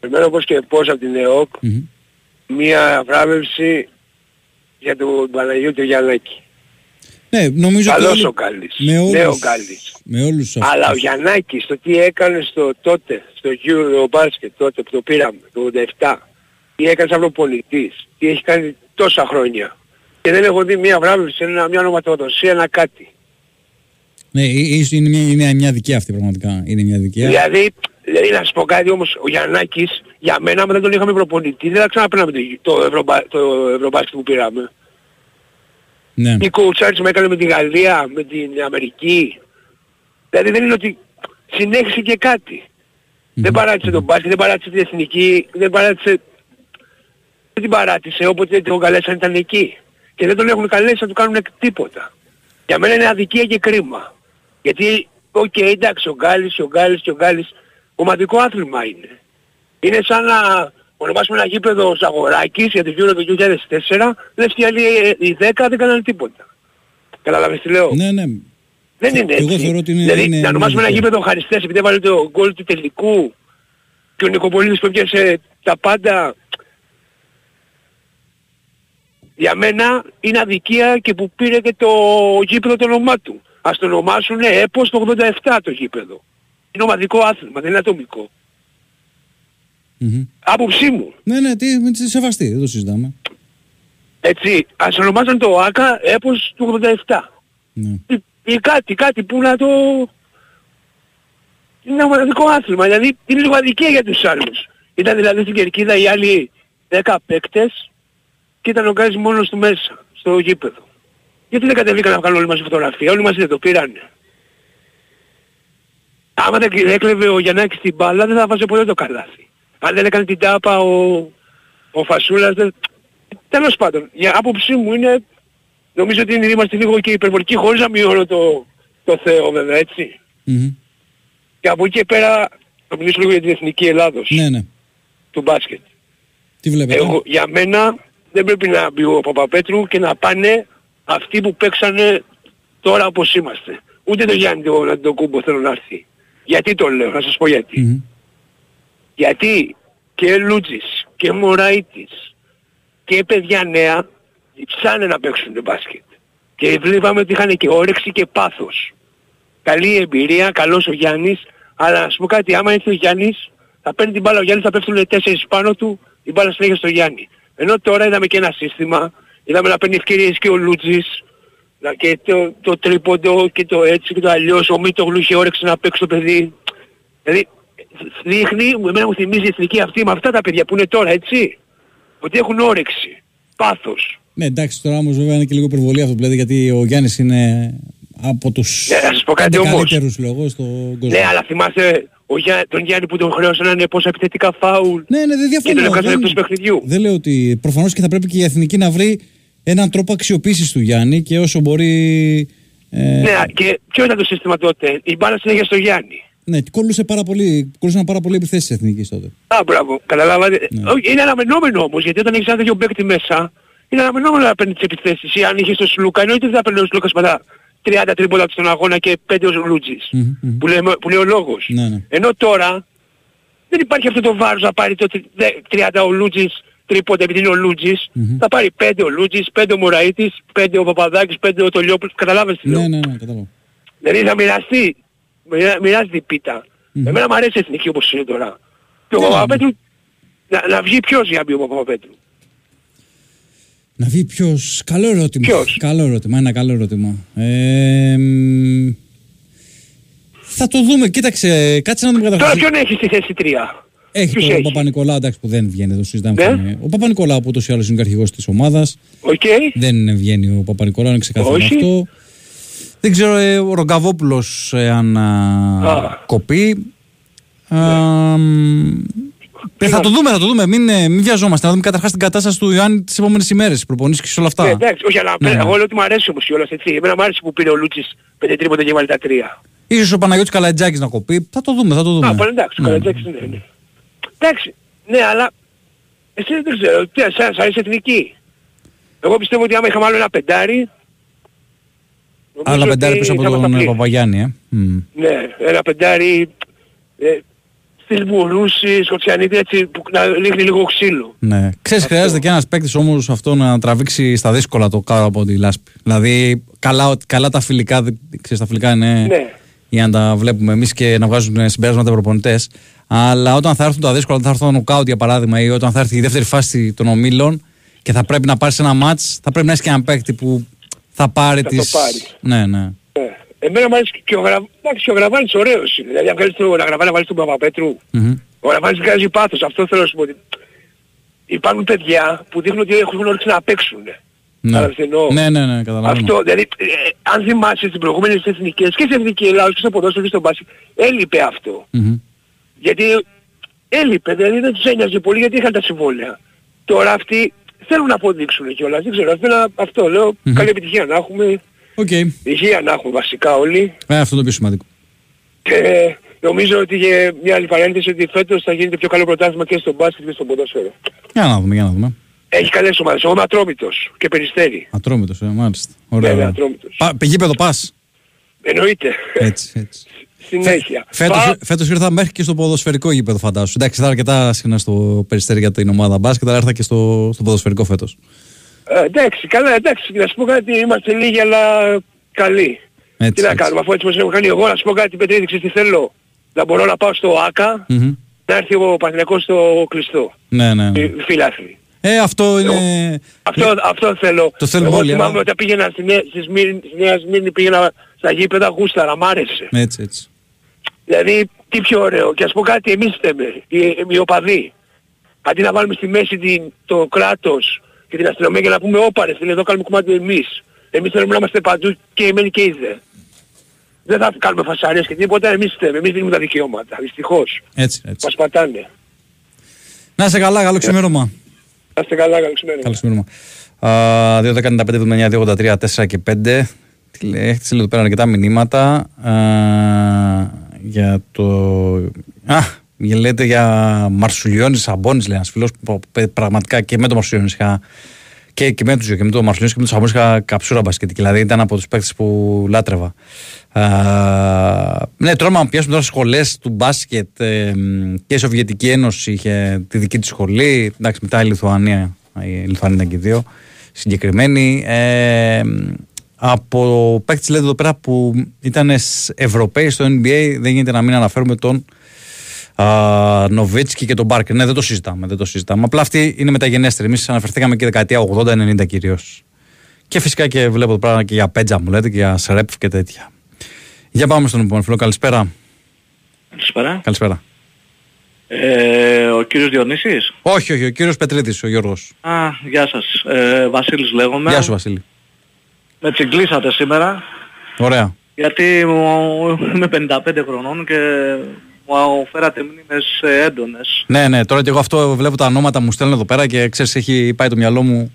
περιμένω πώς και πώς από την ΕΟΚ Μμμ. μία βράβευση για τον Παναγιώτη Γιαννάκη. Ναι, νομίζω ότι Καλός όλοι- ο Γκάλης. με όλους, Ναι, ο Γκάλης. με όλους αυτούς. Αλλά ο Γιαννάκης το τι έκανε στο τότε, στο Eurobasket τότε που το πήραμε, το 87, τι έκανε σαν προπονητής, τι έχει κάνει τόσα χρόνια. Και δεν έχω δει μία βράβευση, ένα, μια ονοματοδοσία, ένα κάτι. Ναι, ε- ίσως είναι μια, είναι μια δικαία αυτή πραγματικά. Είναι μια δικαία. Δηλαδή, δηλαδή, να σου πω κάτι όμως, ο Γιαννάκης, για μένα, άμα δεν τον είχαμε προπονητή, δεν θα ξαναπαίναμε το, το, Ευρωμπα, το Ευρωμπάσκετ που πήραμε. Ναι. Τι coach με έκανε με τη Γαλλία, με την Αμερική. Δηλαδή δεν είναι ότι συνέχισε και κάτι. Δεν παράτησε τον μπάσκετ, δεν παράτησε την εθνική, δεν παράτησε... Δεν την παράτησε, όποτε τον καλέσαν ήταν εκεί. Και δεν τον έχουν καλέσει να του κάνουν τίποτα. Για μένα είναι αδικία και κρίμα. Γιατί, οκ, εντάξει, ο Γκάλης, ο Γκάλης και ο Γκάλης, ομαδικό άθλημα είναι. Είναι σαν να ονομάσουμε ένα γήπεδο Ζαγοράκης για το Euro του 2004, λες και οι άλλοι ε, οι 10 δεν κάνανε τίποτα. Καταλάβες τι λέω; ναι, ναι. Δεν είναι Εγώ έτσι. θεωρώ ότι είναι- δηλαδή, είναι- να είναι ονομάσουμε ένα δίκαιο. γήπεδο Χαριστέας επειδή έβαλε το γκολ του τελικού και ο Νικοπολίδης που έπιασε τα πάντα. Για μένα είναι αδικία και που πήρε και το γήπεδο το όνομά του. Ας το ονομάσουν έπος το 87 το γήπεδο. Είναι ομαδικό άθλημα, δεν είναι ατομικό. Μμμ. Άποψή μου. Ναι, ναι, τι, με τη σεβαστή, δεν το συζητάμε. Έτσι, ας ονομάσουν το ΆΚΑ έπος του 87. Ναι. ή, ή κάτι, κάτι που να το... Είναι ένα μοναδικό άθλημα, δηλαδή είναι λίγο αδικία για τους άλλους. Ήταν δηλαδή στην Κερκίδα οι άλλοι 10 παίκτες και ήταν ο Γκάζης μόνος του μέσα, στο γήπεδο. Γιατί δεν κατεβήκαν να βγάλουν όλοι μαζί φωτογραφία, όλοι μαζί δεν το πήρανε. άμα δεν δεν έκλεβε ο Γιαννάκης την μπάλα δεν θα βάζει ποτέ το καλάθι. Αν δεν έκανε την τάπα ο, ο Φασούλας δεν... Τέλος πάντων, η άποψή μου είναι, νομίζω ότι είναι, είμαστε λίγο και υπερβολικοί χωρίς να μειώνω το, το Θεό βέβαια, έτσι. Μμμ. Και από εκεί και πέρα, θα μιλήσω λίγο για την Εθνική Ελλάδος Ναι, ναι. του μπάσκετ. Τι βλέπετε; Εγώ, για μένα δεν πρέπει να μπει ο Παπαπέτρου και να πάνε αυτοί που παίξανε τώρα όπως είμαστε. Ούτε το Γιάννη το Αντοκούμπο θέλω να έρθει. Γιατί το λέω, να σας πω γιατί. Μμμ. Γιατί και Λούτζης και Μωραΐτης και παιδιά νέα ψάνε να παίξουν το μπάσκετ. Και βλέπαμε ότι είχαν και όρεξη και πάθος. Καλή εμπειρία, καλός ο Γιάννης, αλλά να σου πω κάτι, άμα έρθει ο Γιάννης, θα παίρνει την μπάλα ο Γιάννης, θα πέφτουν τέσσερις πάνω του, η μπάλα συνέχεια στο Γιάννη. Ενώ τώρα είδαμε και ένα σύστημα, είδαμε να παίρνεις ευκαιρίες και ο Λούτζης, να- και το, το τρίποντο και το έτσι και το αλλιώς, ο Μίτογλου είχε όρεξη να παίξει το παιδί. Δηλαδή, δείχνει, εμένα μου θυμίζει η εθνική αυτή με αυτά τα παιδιά που είναι τώρα, έτσι. Ότι έχουν όρεξη, πάθος. Ναι, εντάξει, τώρα όμως βέβαια είναι και λίγο υπερβολή αυτό που λέτε γιατί ο Γιάννης είναι από τους Ναι, να σας πω κάτι πέντε όμως. καλύτερους λόγω στον κόσμο. Ναι, αλλά θυμάστε ο Γιά, τον Γιάννη που τον χρέωσαν να είναι πόσα επιθετικά φάουλ. Ναι, ναι, δεν Και τον διαφωνώ. έβγαζαν Δεν, εκτός παιχνιδιού. δεν λέω ότι προφανώς και θα πρέπει και η Εθνική να βρει έναν τρόπο αξιοποίησης του Γιάννη και όσο μπορεί... Ε, Ναι, και ποιο ήταν το σύστημα τότε. Η μπάλα συνέχεια στο Γιάννη. ναι, κόλλουσε πάρα πολύ, κόλλουσαν πάρα πολύ επιθέσεις της Εθνικής τότε. Α, μπράβο. Καταλάβατε. Ναι. Όχι, Είναι αναμενόμενο όμως, γιατί όταν έχεις ένα τέτοιο παίκτη μέσα, είναι αναμενόμενο να παίρνεις τις επιθέσεις. Ή αν είχες τον Σλούκα, εννοείται δεν θα παίρνει ο Σλούκας μετά 30 τρίπολα στον αγώνα και 5 ο Λούτζης. Μμμ, μμμ. Που, λέμε, που λέει ο λόγος. Ναι, ναι. Ενώ τώρα δεν υπάρχει αυτό το βάρος να πάρει το τρι- δε- 30 ο Λούτζης τρίποντα επειδή είναι ο λουτζης Μμμ. Θα πάρει 5 ο Λούτζης, 5 ο Μωραΐτης, 5 ο Παπαδάκης, 5 ο Τολιόπουλος. Καταλάβες τι λέω; Ναι, ναι, ναι, κατάλαβα. Δηλαδή θα μοιραστεί, μοιρα- μοιράζεται η πίτα. Μμμ. Εμένα μου αρέσει η εθνική όπως είναι τώρα. Και ο Ναι, Παπαπέτρου, να, να βγει ποιος για να μπει ο Παπαπέτρου; Να βγει ποιος... Καλό ερώτημα. Ποιος; Καλό ερώτημα, ένα καλό ερώτημα. Ε, μ, θα το δούμε. Κοίταξε, κάτσε να δούμε Τώρα καταρχάς. ποιον έχεις στη θέση 3. Έχει Ποιους τον έχει; Παπα-Νικολάου, εντάξει, που δεν βγαίνει, το συζητάμε. Ναι. αυτό είναι. Ο Παπα-Νικολάου που ούτως ή άλλως είναι και αρχηγός της ομάδας. Οκ. Δεν βγαίνει ο Παπα-Νικολάου, είναι ξεκάθαρο Όχι. αυτό. Δεν ξέρω ε, ο Ρογκαβόπουλος ε, αν α, Α. κοπεί. Α, μ, ε, θα το δούμε, θα το δούμε. Μην, ε, μην βιαζόμαστε. Να δούμε καταρχάς την κατάσταση του Ιωάννη τις επόμενες ημέρες. Προπονήσεις και σε όλα αυτά. Ναι, εντάξει, όχι, αλλά Ναι, ναι. εγώ λέω ότι μου αρέσει όμως κιόλας έτσι. Εμένα μου άρεσε που πήρε ο Λούτσης 5 τρίποτα και βάλει τα 3. Ίσως ο Παναγιώτης Καλατζάκης να κοπεί. Θα το δούμε, θα το δούμε. Α, πάλι εντάξει, Ναι. καλά, εντάξει, ναι, ναι. Εντάξει, ναι, αλλά εσύ δεν ξέρω, τι, σαν, σαν είσαι εθνική. Εγώ πιστεύω ότι άμα είχαμε άλλο ένα πεντάρι... νομίζω Άλλα πεντάρι ότι πίσω από θα ήμασταν τον ε, πλήρη. Παπαγιάννη, ε. Μμ. Ναι, ένα πεντάρι ε, στυλ Μπουρούση, Σκοτσιανίδη, έτσι, που να ρίχνει λίγο ξύλο. Ναι. Ξέρεις, χρειάζεται και ένας παίκτης όμως αυτό να τραβήξει στα δύσκολα το κάτω από τη λάσπη. Δηλαδή, καλά, καλά τα φιλικά, δεν- ξέρεις, τα φιλικά είναι Ναι. για να τα βλέπουμε εμείς και να βγάζουν συμπεράσματα οι προπονητές. Αλλά όταν θα έρθουν τα δύσκολα, όταν θα έρθουν το νοκάουτ για παράδειγμα ή όταν θα έρθει η δεύτερη φάση των ομίλων και θα πρέπει να πάρεις ένα μάτς, θα πρέπει να έχεις και έναν παίκτη που θα πάρει Θα το τις... πάρεις. Ναι, ναι. Ναι. Εμένα μου αρέσει και ο, Γρα... εντάξει, ο Γραβάνης ωραίος είναι. Δηλαδή αν βγάλεις τον Γραβάνη να βάλεις τον Παπαπέτρου, Μμμ. ο Γραβάνης βγάζει πάθος. Αυτό θέλω να σου πω. ότι Υπάρχουν παιδιά που δείχνουν ότι έχουν όρεξη να παίξουν. Ναι. Κατάλαβες τι εννοώ. ναι, ναι, ναι, καταλαβαίνω. Αυτό, δηλαδή, ε, αν θυμάσαι στις προηγούμενες εθνικές και στην Εθνική Ελλάδα και στο ποδόσφαιρο και στο μπάσκετ, έλειπε αυτό. Μμμ. Γιατί έλειπε, δηλαδή δεν τους ένοιαζε πολύ γιατί είχαν τα συμβόλαια. Τώρα αυτοί θέλουν να αποδείξουν κιόλας, δεν ξέρω, αυτό, αυτό λέω, Μμμ. καλή επιτυχία να έχουμε, Οκ. υγεία να έχουμε βασικά όλοι. Ε, αυτό το πιο σημαντικό. Και νομίζω ότι για μια άλλη παρένθεση ότι φέτος θα γίνεται πιο καλό πρωτάθλημα και στο μπάσκετ και στο ποδόσφαιρο. Για να δούμε, για να δούμε. Έχει καλές ομάδες. Εγώ είμαι Ατρόμητος και Περιστέρι. Ατρόμητος, ε, μάλιστα. Ωραία. Ναι, ναι, ωραία. ατρόμητος. Πα, γήπεδο πας. Εννοείται. Έτσι, έτσι. Συνέχεια. Φέτος, Πα- φέτος ήρθα μέχρι και στο ποδοσφαιρικό γήπεδο φαντάσου. Εντάξει, θα αρκετά συχνά στο περιστέρι για την ομάδα μπάσκετ, αλλά ήρθα και στο, στο ποδοσφαιρικό φέτος. Ε, εντάξει, καλά, εντάξει, να σου πω κάτι, είμαστε λίγοι αλλά καλοί. Έτσι, τι να έτσι. κάνουμε, αφού έτσι μας έχουν κάνει εγώ, να σου πω κάτι, Πετρίδη, ξέρεις τι θέλω. Να μπορώ να πάω στο ΆΚΑ, Μμμ. να έρθει ο Παναθηναϊκός στο κλειστό. Ναι, ναι. ναι. Οι Φίλαθλοι. Ε, αυτό είναι... Αυτό, αυτό θέλω. Το θέλουμε εγώ όλοι, θυμάμαι αλλά- όταν πήγαινα στη Νέα, στη Σμύρνη, στη Νέας Σμύρνη πήγαινα στα γήπεδα, γούσταρα, μ' άρεσε. Έτσι, έτσι. Δηλαδή, τι πιο ωραίο. Και ας πω κάτι, εμείς φταίμε, οι, οι οπαδοί. Αντί να βάλουμε στη μέση την, το κράτος και την αστυνομία και να πούμε όπα ρε φίλε, εδώ κάνουμε κομμάτι εμείς. Εμείς θέλουμε να είμαστε παντού και εμένοι και είδε. δεν θα κάνουμε φασαρίες και τίποτα, εμείς, εμείς δίνουμε τα δικαιώματα, δυστυχώς. Έτσι, έτσι. Μας πατάνε. Να είσαι καλά, καλό ξημέρωμα. Να είστε καλά, καλό ξημέρωμα. Καλό ξημέρωμα. Α, 2.15, 2.83, 4 και 5. Τι λέει, έχετε στείλει εδώ πέρα αρκετά μηνύματα α, για το. Α, για- λέτε για Μαρσουλιώνης Σαμπόνι, λέει ένας φίλος. Πραγματικά και με το Μαρσουλιώνης είχα. Και, και με τους δύο, και με το Μαρσουλιώνης και με το Σαμπόνι είχα καψούρα μπασκετική. Δηλαδή ήταν από τους παίκτες που λάτρευα. Α, ναι, τώρα να πιάσουμε τώρα σχολές του μπάσκετ ε, και η Σοβιετική Ένωση είχε τη δική της σχολή. Εντάξει, μετά η Λιθουανία. Η Λιθουανία ήταν και οι δύο συγκεκριμένοι. Ε, από παίκτη λέτε εδώ πέρα που ήταν Ευρωπαίοι στο NBA, δεν γίνεται να μην αναφέρουμε τον α, Νοβίτσκι και τον Μπάρκερ. Ναι, δεν το συζητάμε. Δεν το συζητάμε. Απλά αυτοί είναι μεταγενέστεροι. Εμείς αναφερθήκαμε και δεκαετία 80-90 κυρίως. Και φυσικά και βλέπω εδώ πέρα και για Πέτζα μου λέτε και για Σρέπ και τέτοια. Για πάμε στον επόμενο φίλο. Καλησπέρα. Καλησπέρα. Καλησπέρα. Ε, ο κύριος Διονύσης; Όχι, όχι, ο κύριος Πετρίδης, ο Γιώργος. Α, γεια σας. Ε, Βασίλης λέγομαι. Γεια σου, Βασίλη. Με τσιγκλίσατε σήμερα, Ωραία. γιατί μου- είμαι 55 χρονών και μου φέρατε μήνυμες ε, έντονες. Ναι, ναι, τώρα και εγώ αυτό βλέπω τα ονόματα μου στέλνουν εδώ πέρα και ξέρεις, έχει πάει το μυαλό μου.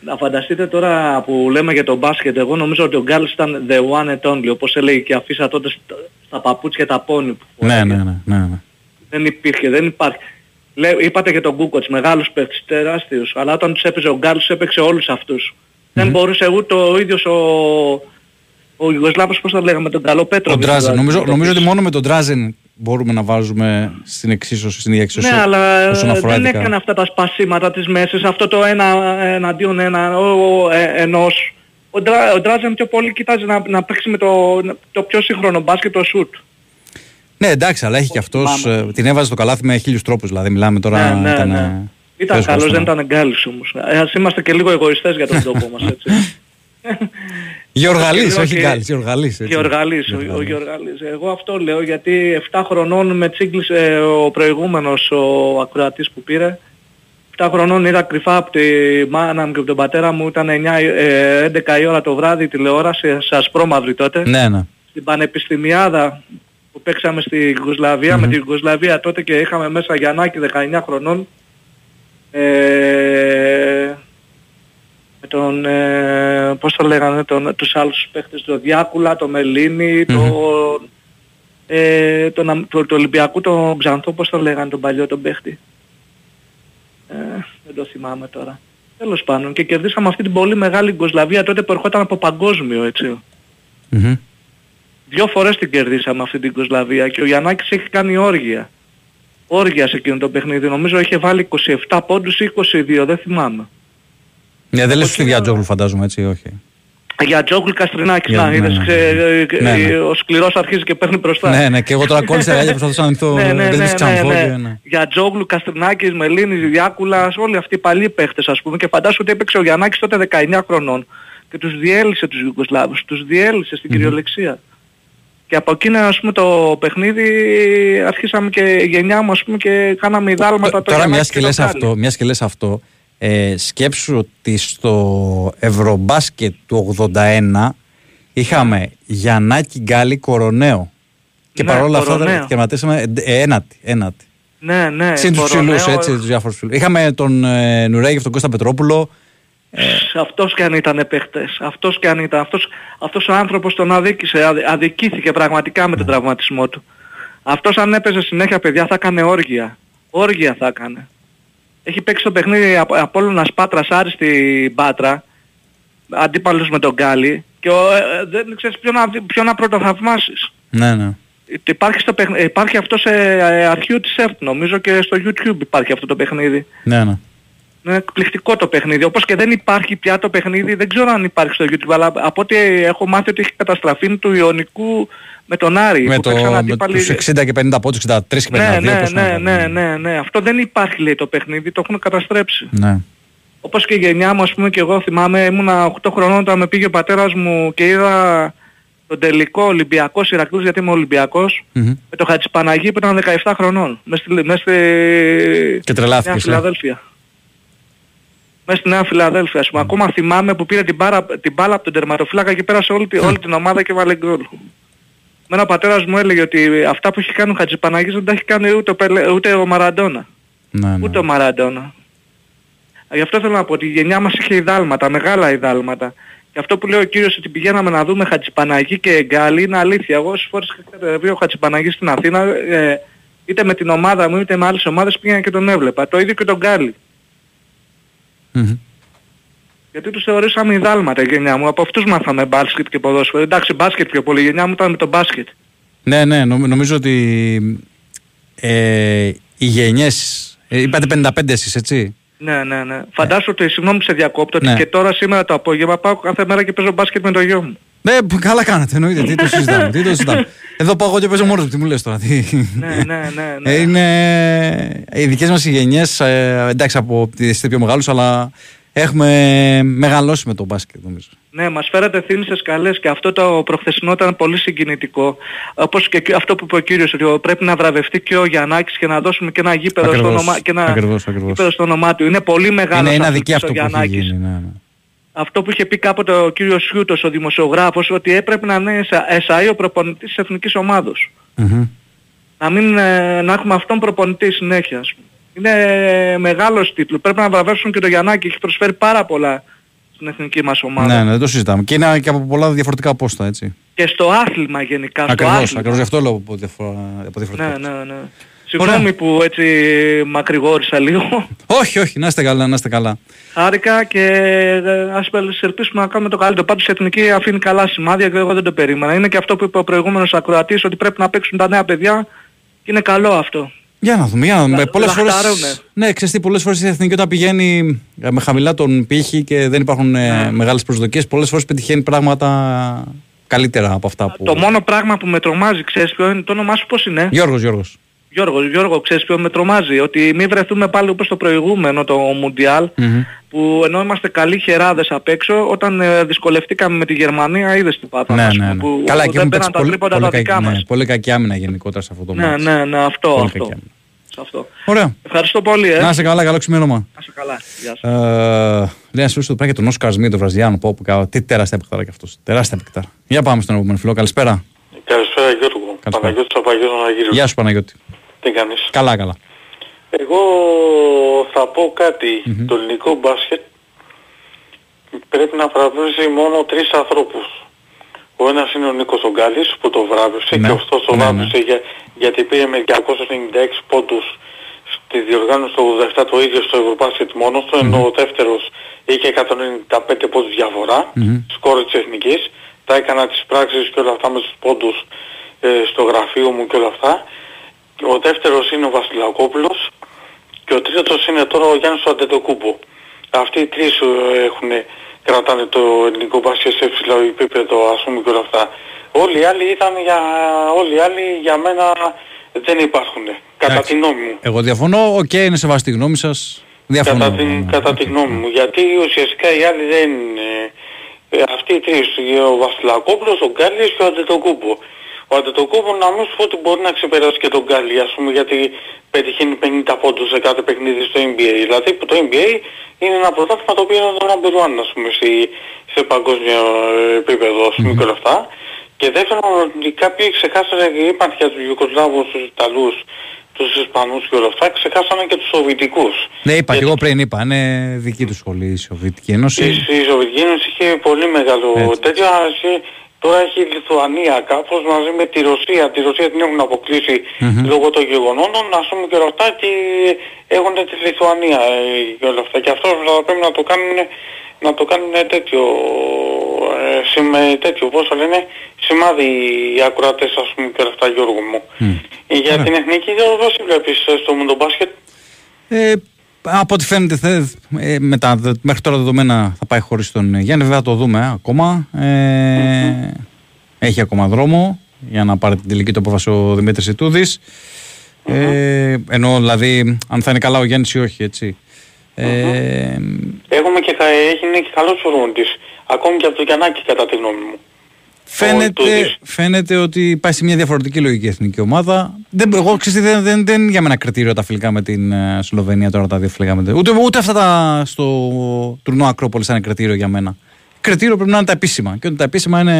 Να φανταστείτε τώρα που λέμε για τον μπάσκετ, εγώ νομίζω ότι ο Γκάλς ήταν the one and only, όπως έλεγε και αφήσα τότε στα, στα παπούτσια τα πόνι που Ναι, φοράγε. ναι, ναι. ναι, ναι. Δεν υπήρχε, δεν υπάρχει. Λέ, είπατε για τον Κούκοτς, μεγάλους παίκτες, τεράστιους, αλλά όταν τους έπαιζε ο Γκάλς έπαιξε όλους αυτούς. Δεν μπορούσε ούτε ο ίδιος ο, ο Ιουγκοσλάβος, πώς θα λέγαμε, τον καλό Πέτρο. Ο Ντράζεν. Νομίζω, νομίζω ότι μόνο με τον Ντράζεν μπορούμε να βάζουμε στην εξίσωση, στην ίδια εξίσωση. Ναι, αλλά όσον ε, αφορά δεν ειδικά. έκανε αυτά τα σπασίματα της μέσης, αυτό το ένα εναντίον ένα, ο, ο, ε, ενός. Ο, Ντρά, ο Ντράζεν πιο πολύ κοιτάζει να, να παίξει με το, το πιο σύγχρονο μπάσκετ, το σουτ. Ναι, εντάξει, αλλά έχει και αυτός. θυμάμαι. την έβαζε στο καλάθι με χίλιους τρόπους. Δηλαδή, μιλάμε τώρα. ναι, ναι, ήταν, ναι. Ε, Ήταν δύσκολο καλός, δεν στο- ήταν γκάλης όμως. Ε, ας είμαστε και λίγο εγωιστές για τον τόπο μας, έτσι. Γεωργαλής, Και- όχι Γκάλης, Γεωργαλής. έτσι. Γεωργαλής, ο, ο Γεωργαλής. Εγώ αυτό λέω γιατί 7 χρονών με τσίγκλισε ο προηγούμενος ο ακροατής που πήρε. 7 χρονών είδα κρυφά από τη μάνα μου και από τον πατέρα μου. Ήταν 9, ε, 11 η ώρα το βράδυ τηλεόραση σε ασπρόμαυρη τότε. Ναι, ναι. Στην Πανεπιστημιάδα που παίξαμε στη Ιουγκοσλαβία, με τη Ιουγκοσλαβία τότε και είχαμε μέσα Γιαννάκη 19 χρονών. Ε, με τον, ε, πώς το λέγανε, τον, τους άλλους παίχτες, τον Διάκουλα, τον Μελίνη, τον, ε, τον, Αμ- το, το Ολυμπιακού, τον Ξανθό, πώς το λέγανε, τον παλιό, τον παίχτη. Ε, δεν το θυμάμαι τώρα. Τέλος πάντων και κερδίσαμε αυτή την πολύ μεγάλη Ιγκοσλαβία τότε που ερχόταν από παγκόσμιο έτσι. Μμμ. Δυο φορές την κερδίσαμε αυτή την Ιγκοσλαβία και ο Γιαννάκης έχει κάνει όργια. Όργια σε εκείνο το παιχνίδι. Νομίζω είχε βάλει 27 πόντους ή 22, δεν θυμάμαι. Ναι, δεν λες εκεί στη να- Διατζόγλου, φαντάζομαι έτσι, όχι. Για Τζόγκλ Καστρινάκης, Για- να ναι, είδες, ναι, ξε- ναι. ε, Ναι, ναι. ο σκληρός αρχίζει και παίρνει μπροστά. Ναι, ναι, και εγώ τώρα κόλλησα γάλια προσπαθούσα να ανοιχτώ. Ναι, ναι, δεν ναι, της ξανθώ ναι, και, ναι. ναι. Για Τζόγλου, Καστρινάκης, Μελίνης, Διάκουλας, όλοι αυτοί οι παλιοί παίχτες ας πούμε και φαντάσου ότι έπαιξε ο Γιαννάκης τότε 19 χρονών και τους διέλυσε τους Ιουγκοσλάβους, τους διέλυσε στην κυριολεξία. Και από εκείνο ας πούμε το παιχνίδι αρχίσαμε και η γενιά μου ας πούμε και κάναμε ιδάλματα το Τώρα Γιαννάκη μιας και το λες Γκάλι. αυτό, μιας και λες αυτό ε, σκέψου ότι στο Ευρωμπάσκετ του 81 είχαμε Γιαννάκη Γκάλι Κοροναίο. Και Ναι, παρόλα αυτά Κοροναίο. τερματίσαμε ε, ένατη. ένατη. Ναι, ναι. Συν τους Κοροναίο, ψηλούς, έτσι, τους διάφορους ψηλούς. Είχαμε τον ε, Νουρέγεφ, τον Κώστα Πετρόπουλο. Αυτός και αν ήταν παίχτες, αυτός και αν ήταν, αυτός, αυτός ο άνθρωπος τον αδίκησε, αδε- αδικήθηκε πραγματικά με τον Ναι. τραυματισμό του. Αυτός αν έπαιζε συνέχεια παιδιά θα έκανε όργια. Όργια θα έκανε. Έχει παίξει το παιχνίδι από Απόλλωνας Πάτρας Άρη στην Πάτρα, αντίπαλος με τον Γκάλι και ο, ε, δεν ξέρεις ποιο να, δει- ποιο να πρωτοθαυμάσεις. Ναι, ναι. Υπάρχει, στο παιχν- υπάρχει αυτό σε ε, αρχείο της ΕΡΤ νομίζω και στο YouTube υπάρχει αυτό το παιχνίδι. ναι, ναι. Είναι εκπληκτικό το παιχνίδι. Όπως και δεν υπάρχει πια το παιχνίδι, δεν ξέρω αν υπάρχει στο YouTube, αλλά από ό,τι έχω μάθει ότι έχει καταστραφεί του Ιωνικού με τον Άρη. Με, που το, παίξαν με αντίπαλοι- τους 60 και 50 πόντους, 63 και 52. ναι, ναι, πώς να ναι, το ναι, πω. ναι, ναι. Αυτό δεν υπάρχει λέει το παιχνίδι, το έχουν καταστρέψει. ναι. Όπως και η γενιά μου, ας πούμε, και εγώ θυμάμαι, ήμουνα 8 χρονών όταν με πήγε ο πατέρας μου και είδα τον τελικό Ολυμπιακός Ηρακλής, γιατί είμαι Ολυμπιακός, Μμμ. με το Χατζηπαναγί που ήταν 17 χρονών, μες στη, μες στη Και τρελάθηκες, Νέα ε. Φιλαδέλφια. Μέσα στη Νέα Φιλαδέλφια, ας πούμε. Ακόμα θυμάμαι που πήρε την, μπάρα, την μπάλα από τον τερματοφύλακα και πέρασε όλη, τη- όλη την ομάδα και βάλε γκολ. Μένα ο πατέρας μου έλεγε ότι αυτά που έχει κάνει ο Χατζηπαναγής δεν τα έχει κάνει ούτε ο, Πελε- ούτε ο Μαραντόνα. Ναι, ναι. Ούτε ο Μαραντόνα. Γι' αυτό θέλω να πω ότι η γενιά μας είχε ιδάλματα, μεγάλα ιδάλματα. Και αυτό που λέει ο κύριος ότι πηγαίναμε να δούμε Χατζηπαναγή και Εγκάλη είναι αλήθεια. Εγώ όσες φορές είχα κατεβεί ο Χατζηπαναγή στην Αθήνα, ε, είτε με την ομάδα μου είτε με άλλες ομάδες πήγαινα και τον έβλεπα. Το ίδιο και τον Γκάλι. Μμμ. Γιατί τους θεωρήσαμε ιδάλματα η γενιά μου. Από αυτούς μάθαμε μπάσκετ και ποδόσφαιρο. Εντάξει μπάσκετ πιο πολύ. Η γενιά μου ήταν με τον μπάσκετ. Ναι, ναι, νομ- νομίζω ότι ε, οι γενιές, ε, είπατε 55 εσείς, έτσι; Ναι, ναι, ναι. Φαντάσου ότι, συγγνώμη που σε διακόπτω, ότι Ναι. και τώρα σήμερα το απόγευμα πάω κάθε μέρα και παίζω μπάσκετ με το γιο μου. Ναι, π- καλά κάνατε, εννοείται. Τι το συζητάμε. τι το συζητάμε. Εδώ πάω εγώ και παίζω μόνος μου. Τι μου λες τώρα. Τι... ναι, ναι, ναι. ναι. Ε, είναι οι δικές μας οι γενιές, ε, εντάξει από είστε πιο μεγάλους, αλλά έχουμε μεγαλώσει με το μπάσκετ νομίζω. Ναι, μας φέρατε θύμισες καλές και αυτό το προχθεσινό ήταν πολύ συγκινητικό. Όπως και και αυτό που είπε ο κύριος, ότι πρέπει να βραβευτεί και ο Γιαννάκης και να δώσουμε και ένα γήπεδο, στο, Ακριβώς, όνομα, και ένα ακριβώς, ακριβώς. γήπεδο στο όνομά του. Είναι πολύ μεγάλο Είναι, είναι αδικία αυτό που έχει γίνει. Ναι, ναι. Αυτό που είχε πει κάποτε ο κύριος Σιούτος, ο δημοσιογράφος, ότι έπρεπε να είναι εσαΐ ο προπονητής της εθνικής ομάδος. Μμμ. Να, μην, ε, να έχουμε αυτόν προπονητή συνέχεια. ας πούμε. Είναι μεγάλος τίτλος. Πρέπει να βραβεύσουν και το Γιαννάκη. Έχει προσφέρει πάρα πολλά στην εθνική μας ομάδα. Ναι, ναι, δεν το συζητάμε. Και είναι και από πολλά διαφορετικά πόστα, έτσι. Και στο άθλημα γενικά. στο Ακριβώς, άθλημα. ακριβώς γι' αυτό λέω από, διαφορα... από διαφορετικά. Ναι, ναι, ναι. Συγγνώμη που έτσι μακρηγόρησα λίγο. [laughs] Όχι, όχι, να είστε καλά, να είστε καλά. Χάρηκα και ε, ας ελπίσουμε να κάνουμε το καλύτερο. Πάντως η Εθνική αφήνει καλά σημάδια και εγώ δεν το περίμενα. Είναι και αυτό που είπε ο προηγούμενος ακροατής ότι πρέπει να παίξουν τα νέα παιδιά και είναι καλό αυτό. Για να δούμε, για να δούμε. Λα- Πολλές φορές, λαχτάρουνε. ναι, ξέρεις τι, πολλές φορές η εθνική όταν πηγαίνει ε, με χαμηλά τον πύχη και δεν υπάρχουν ε, Ναι. μεγάλες προσδοκίες, πολλές φορές πετυχαίνει πράγματα καλύτερα από αυτά που... Το μόνο πράγμα που με τρομάζει, ξέρεις ποιο είναι, το όνομά σου πώς είναι; Γιώργος, Γιώργος. Γιώργο, Γιώργο, ξέρεις ποιο με τρομάζει, ότι μην βρεθούμε πάλι όπως το προηγούμενο το Μουντιάλ, Μμμ. που ενώ είμαστε καλοί χεράδες απ' έξω, όταν ε, δυσκολευτήκαμε με τη Γερμανία, είδες τι πάθαμε, Ναι, ας ναι, πούμε, ναι. που Καλά, εκεί δεν έχουν πέραν παίξει τα πολύ, τρίποντα πολύ, τα δικά κακή, ναι, μας. πολύ κακή άμυνα γενικότερα σε αυτό το Ναι, μάτς. ναι, ναι, αυτό, Πολύ αυτό. κακή άμυνα. Σε αυτό. Ωραία. Ευχαριστώ πολύ, ε. Να είσαι καλά, καλό ξημέρωμα. Να είσαι καλά. Γεια σου. Ε, λέει ένας φίλος του πράγει τον Όσκαρ Σμίτ, τον Βραζιλιάνο. Πω, πω, κα- τι τεράστια παιχτάρα κι αυτός. Τεράστια παιχτάρα. Για πάμε στον επόμενο φίλο. Καλησπέρα. Καλησπέρα Γιώργο. Καλησπέρα. Παναγιώτης Παπαγιώτης Αναγύρου. Γεια σου Παναγιώτη. Τι κάνεις; Καλά, καλά. Εγώ θα πω κάτι. Το ελληνικό μπάσκετ πρέπει να βραβεύσει μόνο τρεις ανθρώπους. Ο ένας είναι ο Νίκος Ογκάλης που το βράβευσε Ναι. και αυτός το Ναι, ναι. βράβευσε για- γιατί πήρε με 296 πόντους στη διοργάνωση του 87 το ίδιο στο Ευρωμπάσκετ μόνος του, ενώ ο δεύτερος είχε 195 πόντους διαφορά, Μμμ. σκόρ της Εθνικής. Τα έκανα τις πράξεις και όλα αυτά με τους πόντους ε, στο γραφείο μου και όλα αυτά. Ο δεύτερος είναι ο Βασιλακόπουλος και ο τρίτος είναι τώρα ο Γιάννης ο Αντετοκούνμπο. Αυτοί οι τρεις ε, έχουν, κρατάνε το ελληνικό μπάσκετ σε ψηλό επίπεδο ας πούμε και όλα αυτά. Όλοι οι άλλοι ήταν για, όλοι οι άλλοι για μένα δεν υπάρχουν. Κατά Εντάξει. τη γνώμη μου. Εγώ διαφωνώ. Οκ, είναι σεβαστή η γνώμη σας. Διαφωνώ. Κατά, την, ναι. κατά τη γνώμη μου. Γιατί ουσιαστικά οι άλλοι δεν είναι... Ε, αυτοί οι τρεις, ο Βασιλακόπουλος, ο Γκάλης και ο Αντετοκούμπο. Ο Αντετοκούμπο να μην σου πω ότι μπορεί να ξεπεράσει και τον Γκάλι, ας πούμε, γιατί πετυχαίνει 50 πόντους σε κάθε παιχνίδι στο NBA. Δηλαδή το NBA είναι ένα πρωτάθλημα το οποίο είναι το number one, ας πούμε, στη, σε παγκόσμιο ε, επίπεδο, ας πούμε, και όλα αυτά. Και δεύτερον, ότι κάποιοι ξεχάσανε και είπαν για τους Ιουκοσλάβους, τους Ιταλούς, τους Ισπανούς και όλα αυτά, ξεχάσανε και τους Σοβιτικούς. Ναι, είπα και Γιατί εγώ πριν είπα. Είναι δική τους σχολή η Σοβιετική Ένωση. η, η Σοβιετική Ένωση είχε πολύ μεγάλο Έτσι. τέτοιο. Αλλά είχε- Τώρα έχει η Λιθουανία κάπως μαζί με τη Ρωσία. Τη Ρωσία την έχουν αποκλείσει Μμμ. λόγω των γεγονότων, ας πούμε και όλα αυτά και έχουν τη Λιθουανία ε, και όλα αυτά. Και αυτός θα πρέπει να το κάνουν, να το κάνουν τέτοιο, ε, σημα, τέτοιο, πώς το λένε, σημάδι οι ακροατές ας πούμε και όλα αυτά Γιώργο μου. Μμ. Ε, Για Ωραία. την εθνική Γιώργο πώς τη βλέπεις ε, στο μουντομπάσκετ. Ε, από ό,τι φαίνεται, θε, ε, με τα δε- μέχρι τώρα δεδομένα θα πάει χωρίς τον Γιάννη. Βέβαια το δούμε ε, ακόμα. Ε, έχει ακόμα δρόμο για να πάρει την τελική του απόφαση ο Δημήτρης Ιτούδης. Ε, ενώ δηλαδή αν θα είναι καλά ο Γιάννης ή όχι, έτσι. Ε, Έχουμε και, κα- έχει είναι και καλός προπονητής. Ακόμη και από το Γιαννάκη κατά τη γνώμη μου. Φαίνεται, Ιτούδης. φαίνεται ότι πάει σε μια διαφορετική λογική εθνική ομάδα. Δεν, εγώ ξέρεις, τι, δεν, δεν, δεν είναι για μένα κριτήριο τα φιλικά με την ε, Σλοβενία τώρα τα δύο φιλικά με την. Ούτε, ούτε αυτά τα στο τουρνό Ακρόπολης είναι κριτήριο για μένα. Κριτήριο πρέπει να είναι τα επίσημα. Και όταν τα επίσημα είναι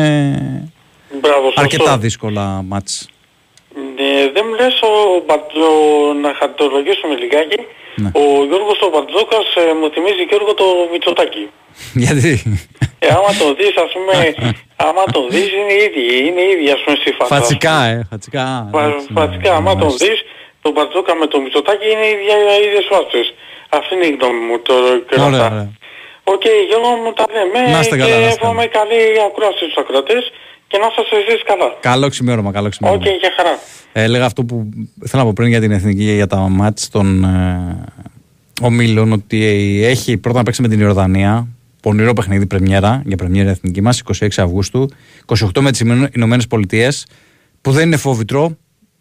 Μπράβο, σωστό. αρκετά δύσκολα μάτς. Ναι, δεν μου λες ο Μπατζο... να χαρτολογήσουμε λιγάκι. Ναι. Ο Γιώργος ο Μπατζόκας ε, μου θυμίζει Γιώργο το Μητσοτάκη. [laughs] Γιατί; Ε, άμα το δεις, ας πούμε, [laughs] άμα το δεις είναι ίδιοι, είναι ίδιοι ας πούμε στη φάση. φατσικά, ε, φατσικά. Φα- εντάξει, Φατσικά, άμα τον μάλιστα. δεις, τον Μπατζόκα με το Μητσοτάκη είναι οι ίδια- οι ίδιες φάτσες. Αυτή είναι η γνώμη μου το και όλα Ωραία, αυτά. ωραία. Οκ, Γιώργο μου τα λέμε Να είστε και καλά, να είστε εύχομαι καλή ακρόαση στους ακροατές και να σας εσείς καλά. Καλό ξημέρωμα, καλό Οκ, ξημέρωμα. γεια χαρά. Ε, έλεγα αυτό που θέλω να πω πριν για την εθνική για τα ματς των ε, ομίλων ότι έχει πρώτα να παίξει με την Ιορδανία πονηρό παιχνίδι πρεμιέρα για πρεμιέρα εθνική μας 26 Αυγούστου 28 με τις Ηνωμένες Πολιτείες που δεν είναι φόβητρο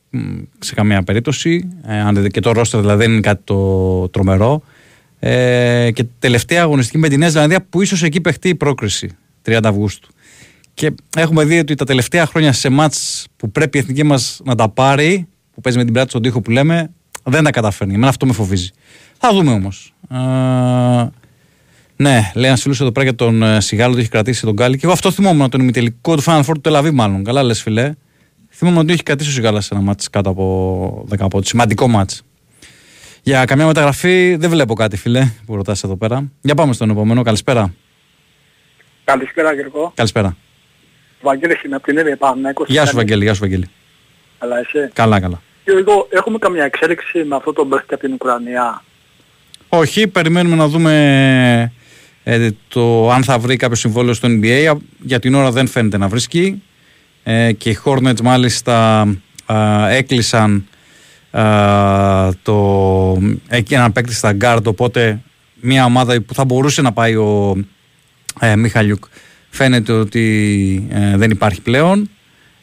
μ, σε καμία περίπτωση ε, αν δείτε και το ρόστερ δηλαδή δεν είναι κάτι το τρομερό ε, και τελευταία αγωνιστική με τη Νέα Ζηλανδία που ίσως εκεί παιχτεί η πρόκριση 30 Αυγούστου και έχουμε δει ότι τα τελευταία χρόνια σε μάτς που πρέπει η εθνική μας να τα πάρει, που παίζει με την πλάτη στον τοίχο που λέμε, δεν τα καταφέρνει. Εμένα αυτό με φοβίζει. Θα δούμε όμως. Ε, ναι, λέει ένας φίλος εδώ πέρα για τον ε, Σιγάλο ότι έχει κρατήσει τον Γκάλι. Και εγώ αυτό θυμόμουν τον ημιτελικό του Final Four του Τελαβή, μάλλον. Καλά, λες φιλέ. Θυμόμουν ότι έχει κρατήσει ο Σιγάλας σε ένα μάτς κάτω από 10 πόντους. Σημαντικό μάτς. Για καμιά μεταγραφή δεν βλέπω κάτι, φιλέ, που ρωτάς εδώ πέρα. Για πάμε στον επόμενο. Καλησπέρα. Καλησπέρα Γιώργο. Καλησπέρα. Βαγγέλης είναι από την Εύη Παναθηναϊκός. Γεια σου, Βαγγέλη. Γεια σου, Βαγγέλη. Αλλά εσύ. Καλά, καλά. Γιώργο, έχουμε καμιά εξέλιξη με αυτό το παίχτη από την Ουκρανία; Όχι, περιμένουμε να δούμε ε, το αν θα βρει κάποιο συμβόλαιο στο NBA. Για την ώρα δεν φαίνεται να βρίσκει. Ε, και οι Hornets μάλιστα α, έκλεισαν α, το, εκεί έναν παίκτη στα guard, οπότε μια ομάδα που θα μπορούσε να πάει ο ε, Μιχαλιούκ φαίνεται ότι ε, δεν υπάρχει πλέον.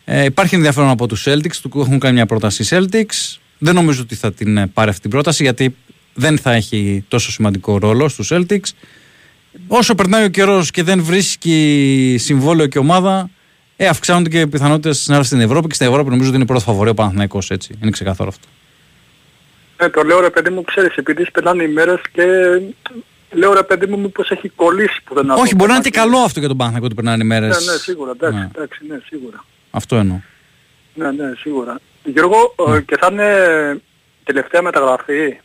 Ε, υπάρχει ενδιαφέρον από τους Celtics, του έχουν κάνει μια πρόταση οι Celtics. Δεν νομίζω ότι θα την ε, πάρει αυτή την πρόταση γιατί δεν θα έχει τόσο σημαντικό ρόλο στους Celtics. Όσο περνάει ο καιρός και δεν βρίσκει συμβόλαιο και ομάδα, ε, αυξάνονται και οι πιθανότητες να έρθει στην Ευρώπη και στην Ευρώπη νομίζω ότι είναι πρώτο φαβορή ο Παναθηναϊκός έτσι. Είναι ξεκάθαρο αυτό. Ε, το λέω ρε παιδί μου, ξέρεις, επειδή περνάνε οι μέρες και λέω ρε παιδί μου μήπως έχει κολλήσει που δεν Όχι, μπορεί να είναι και καλό αυτό για τον Παναθηναϊκό ότι περνάνε οι Ναι, μέρες. ναι, σίγουρα, εντάξει, Ναι. εντάξει, ναι, σίγουρα. Αυτό εννοώ. Ναι, ναι, σίγουρα. Γιώργο, ε, και θα είναι τελευταία μεταγραφή;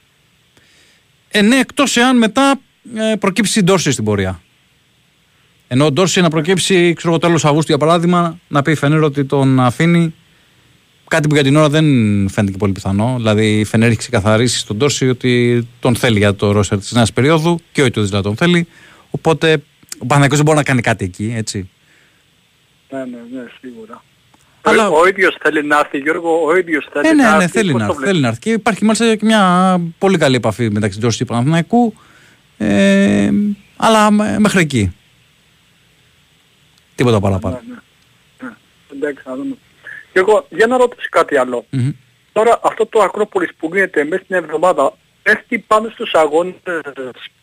Ε, ναι, εκτός εάν μετά ε, προκύψει η Ντόρση στην πορεία. Ενώ ο Ντόρση να προκύψει, ξέρω εγώ, τέλος Αυγούστου για παράδειγμα, να πει η Φενέρ ότι τον αφήνει. Κάτι που για την ώρα δεν φαίνεται και πολύ πιθανό. Δηλαδή η Φενέρ έχει ξεκαθαρίσει στον Ντόρση ότι τον θέλει για το ρόστερ της νέας περίοδου και ο Ιτούδη δηλαδή τον θέλει. Οπότε ο Παναγιώτης δεν μπορεί να κάνει κάτι εκεί, έτσι. Ναι, ναι, ναι, σίγουρα. Αλλά- Ο, ο ίδιος θέλει να έρθει, Γιώργο, ο ίδιος θέλει Ε, ναι, να ναι, έρθει. θέλει πώς να, το έρθει, βλέπεις; θέλει να έρθει. Και υπάρχει μάλιστα και μια πολύ καλή επαφή μεταξύ Ντόρση και Παναθηναϊκού. Ε, αλλά μ- μέχρι εκεί. Τίποτα παραπάνω. Ναι, ναι. Ναι, Εντάξει, να δούμε. Και εγώ, για να ρωτήσω κάτι άλλο. Μμμ. Τώρα αυτό το Ακρόπολης που γίνεται μέσα στην εβδομάδα πέφτει πάνω στους αγώνες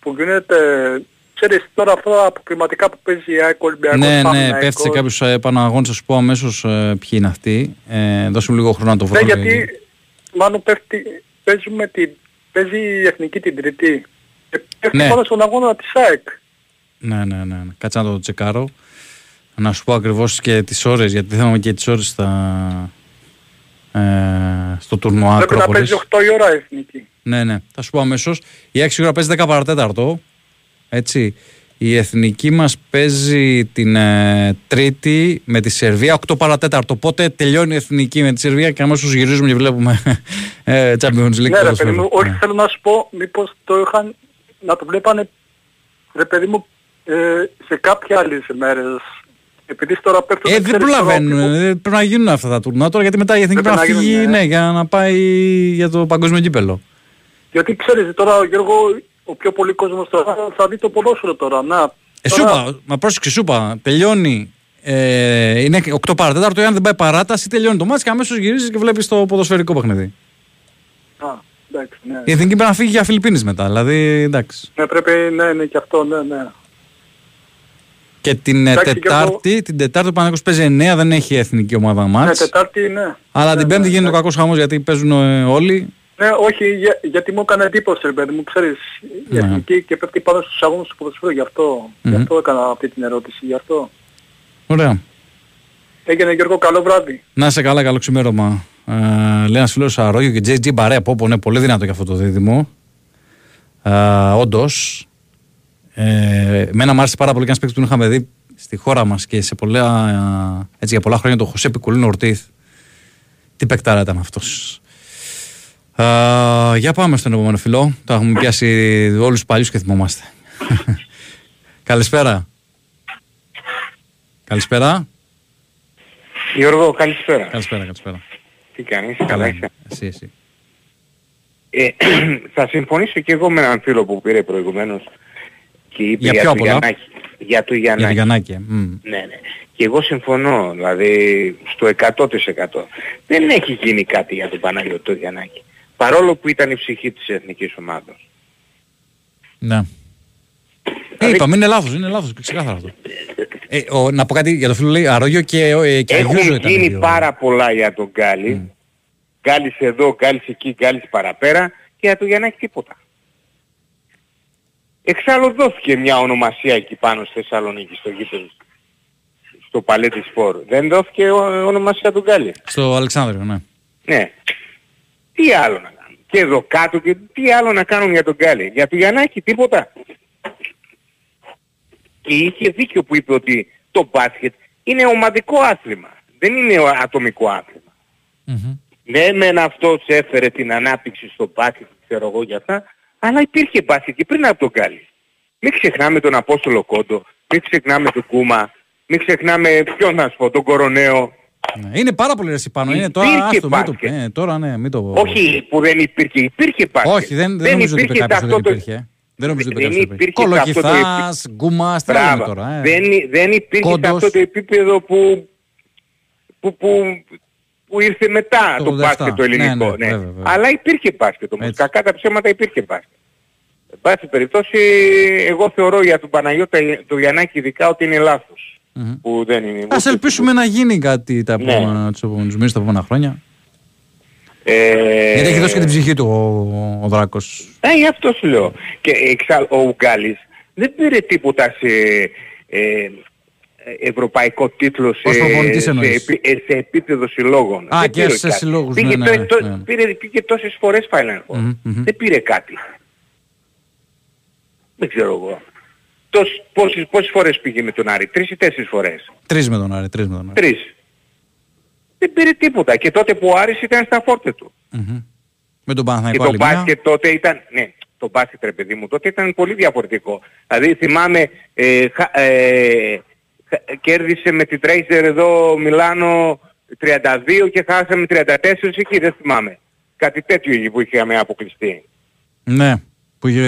που γίνεται, ξέρεις τώρα αυτά τα αποκριματικά που παίζει η ΑΕΚ Ολυμπιακός Ναι, ναι, Παναθηναϊκός. πέφτει σε κάποιου επαναγώνε. Θα σου πω αμέσως ποιοι είναι αυτοί. Ε, δώσουμε λίγο χρόνο να το βρω. Ναι, γιατί μάλλον πέφτει, παίζουμε την, παίζει η Εθνική την Τρίτη. Και πέφτει Ναι. πάνω στον αγώνα της ΑΕΚ. Ναι, ναι, ναι, ναι. Κάτσε να το τσεκάρω. Να σου πω ακριβώς και τις ώρες, γιατί θέλαμε και τις ώρες στα. Ε, στο τουρνουά Πρέπει να Ακρόπολης. παίζει 8 η ώρα η Εθνική. Ναι, ναι. Θα σου πω αμέσως. Η 6 ώρα παίζει 10 παρατέταρτο. Έτσι. Η εθνική μας παίζει την ε, Τρίτη με τη Σερβία 8 παρατέταρτο. Οπότε τελειώνει η εθνική με τη Σερβία και αμέσως γυρίζουμε και βλέπουμε ε, Champions League. Ναι ρε ποδοσφαίρο. παιδί μου, όχι Ναι. θέλω να σου πω μήπως το είχαν, να το βλέπανε ρε παιδί μου ε, σε κάποια άλλες μέρες. Επειδή τώρα πέφτουν... Ε, δεν ξέρεις, τώρα προλαβαίνουν. ο- ε, Πρέπει να γίνουν αυτά τα τουρνά τώρα γιατί μετά η εθνική Πρέπει πρέπει να να φύγει γίνουν, ναι. ναι, για να πάει για το παγκόσμιο κύπελο. Γιατί ξέρεις τώρα Γιώργο, ο πιο πολύ κόσμος τώρα θα δει το ποδόσφαιρο τώρα. Να, Ε, σου τώρα- είπα, μα πρόσεξε, σου είπα, τελειώνει. Ε, είναι 8 παρατέταρτο, εάν δεν πάει παράταση, τελειώνει το μάτς και αμέσως γυρίζεις και βλέπεις το ποδοσφαιρικό παιχνίδι. Α, εντάξει, ναι. Η εθνική πρέπει να φύγει για Φιλιππίνες μετά, δηλαδή εντάξει. Ναι, πρέπει, ναι, ναι, και αυτό, ναι, ναι. Και την ε, Εντάξει, Τετάρτη, την Τετάρτη ο Παναγιώτης παίζει 9, δεν έχει εθνική ομάδα Ναι, μάτς. Τετάρτη, ναι. αλλά Ναι, την Πέμπτη ναι, γίνεται ο ναι. κακός χαμός γιατί παίζουν ε, όλοι. Ναι, όχι, για, γιατί μου έκανε εντύπωση, ρε παιδί μου, ξέρεις, η Ναι. εθνική και πέφτει πάνω στους αγώνες του ποδοσφαίρου, γι' αυτό, γι' Μμμ. αυτό έκανα αυτή την ερώτηση, γι' αυτό. Ωραία. Έγινε Γιώργο, καλό βράδυ. Να είσαι καλά, καλό ξημέρωμα. Ε, λέει ένας φίλος Αρόγιο και JJ Μπαρέα. Πω, πω, είναι πολύ δυνατό για αυτό το δίδυμο. Ε, Όντως. Ε, μένα μου άρεσε πάρα πολύ και ένας παίκτης που τον είχαμε δει στη χώρα μας και σε πολλά, ε, έτσι, για πολλά χρόνια, το Χωσέ Πικουλίνο Ορτίθ. Τι παικτάρα ήταν αυτός. Ε, για πάμε στον επόμενο φιλό. Το έχουμε πιάσει όλους τους παλιούς και θυμόμαστε. [laughs] Καλησπέρα. Καλησπέρα. Γιώργο, καλησπέρα. Καλησπέρα, καλησπέρα. Τι κάνεις, καλά είσαι; Εσύ, εσύ. Ε, [clears throat] θα συμφωνήσω και εγώ με έναν φίλο που πήρε προηγουμένως και είπε Για για, ποιο το από όλα; Γιαννάκη. Για το Για Γιαννάκη. την Γιαννάκη. ε. Μμ. Ναι, ναι. Και εγώ συμφωνώ, δηλαδή στο 100%. Δεν έχει γίνει κάτι για τον Παναγιώτο το Γιαννάκη. Παρόλο που ήταν η ψυχή της εθνικής ομάδας. Ναι. Ε, είπαμε, είναι λάθος, είναι λάθος, ξεκάθαρα αυτό. Ε, ο, να πω κάτι για το φίλο λέει Αρόγιο και, ε, και Αγιούζο Έχουν ήταν γίνει δύο. πάρα πολλά για τον Γκάλι. Γκάλης εδώ, Γκάλης εκεί, Γκάλης παραπέρα και για τον Γιαννάκη τίποτα. Εξάλλου δόθηκε μια ονομασία εκεί πάνω στη Θεσσαλονίκη, στο γήπεδο, στο παλέτι σπορ. Δεν δόθηκε ο- ονομασία του Γκάλι. Στο Αλεξάνδριο, ναι. Ναι. Τι άλλο να κάνουν; Και εδώ κάτω και τι άλλο να κάνουν για τον Γκάλι; Για τον Γιαννάκη τίποτα. Και είχε δίκιο που είπε ότι το μπάσκετ είναι ομαδικό άθλημα. Δεν είναι ο- ατομικό άθλημα. Ναι, μεν αυτός έφερε την ανάπτυξη στο μπάσκετ, ξέρω εγώ για αυτά, αλλά υπήρχε μπάσκετ και πριν από τον Γκάλι. Μην ξεχνάμε τον Απόστολο Κόντο, μην ξεχνάμε τον Κούμα, μην ξεχνάμε ποιον να σου πω, τον Κοροναίο. Ναι. Είναι πάρα πολύ ρεσί πάνω. Είναι τώρα, Υπήρχε άστο, μην το, μπάσκετ. ε, τώρα ναι, μην το Όχι που δεν υπήρχε, υπήρχε μπάσκετ. Όχι, δεν, δεν, νομίζω ότι είπε υπήρχε κάποιος ότι αυτό δεν το- υπήρχε. Δεν νομίζω ότι Δεν είπε κάποιος ότι υπήρχε υπήρχε. σε αυτό το Κολοκυθάς, γκούμας, τι λέμε Μπράβο. τώρα. Ε. Δεν, δεν υπήρχε σε Κόντος. αυτό το επίπεδο που, που, που, που ήρθε μετά Το το, 87. μπάσκετ το Ναι, ελληνικό. ναι, ναι. βέβαια, βέβαια. Αλλά υπήρχε μπάσκετ όμως. Έτσι. Κακά τα ψέματα υπήρχε μπάσκετ. Εν πάση περιπτώσει, εγώ θεωρώ για τον Παναγιώτα το Γιαννάκη ειδικά ότι είναι λάθος. Μμμ. Που δεν είναι. Ας ούτε- ελπίσουμε να γίνει κάτι τα Ναι. επόμενα, τους επόμενους μήνες, τα επόμενα χρόνια. Ε, Γιατί έχει δώσει και την ψυχή του ο, ο Δράκος. Ε, γι' αυτό σου λέω. Και εξάλλου ο Ουγκάλης δεν πήρε τίποτα σε ε, ευρωπαϊκό τίτλο σε, Ως προπονητής σε, εννοείς. επί- ε, σε επίπεδο συλλόγων. Α, Δεν και πήρε σε κάτι. συλλόγους, Πήγε, ναι, το- ναι, το- ναι. Πήρε, πήγε τόσες φορές Final Four. Μμμ, μμμ. Δεν πήρε κάτι. Δεν ξέρω εγώ. Τόσ, πόσες, πόσες φορές πήγε με τον Άρη, τρεις ή τέσσερις φορές; Τρεις με τον Άρη, τρεις με τον Άρη. Τρεις. Δεν πήρε τίποτα. Και τότε που ο Άρης ήταν στα φόρτε του. Μμμ. Με τον Και Παναθηναϊκό το άλλη μια. μπάσκετ τότε ήταν, ναι, το μπάσκετ ρε παιδί μου, τότε ήταν πολύ διαφορετικό. Δηλαδή θυμάμαι, ε, χα- ε, χα- κέρδισε με την Tracer εδώ Μιλάνο 32 και χάσαμε 34 εκεί, δεν θυμάμαι. Κάτι τέτοιο εκεί που είχαμε αποκλειστεί. Ναι. Που είχε...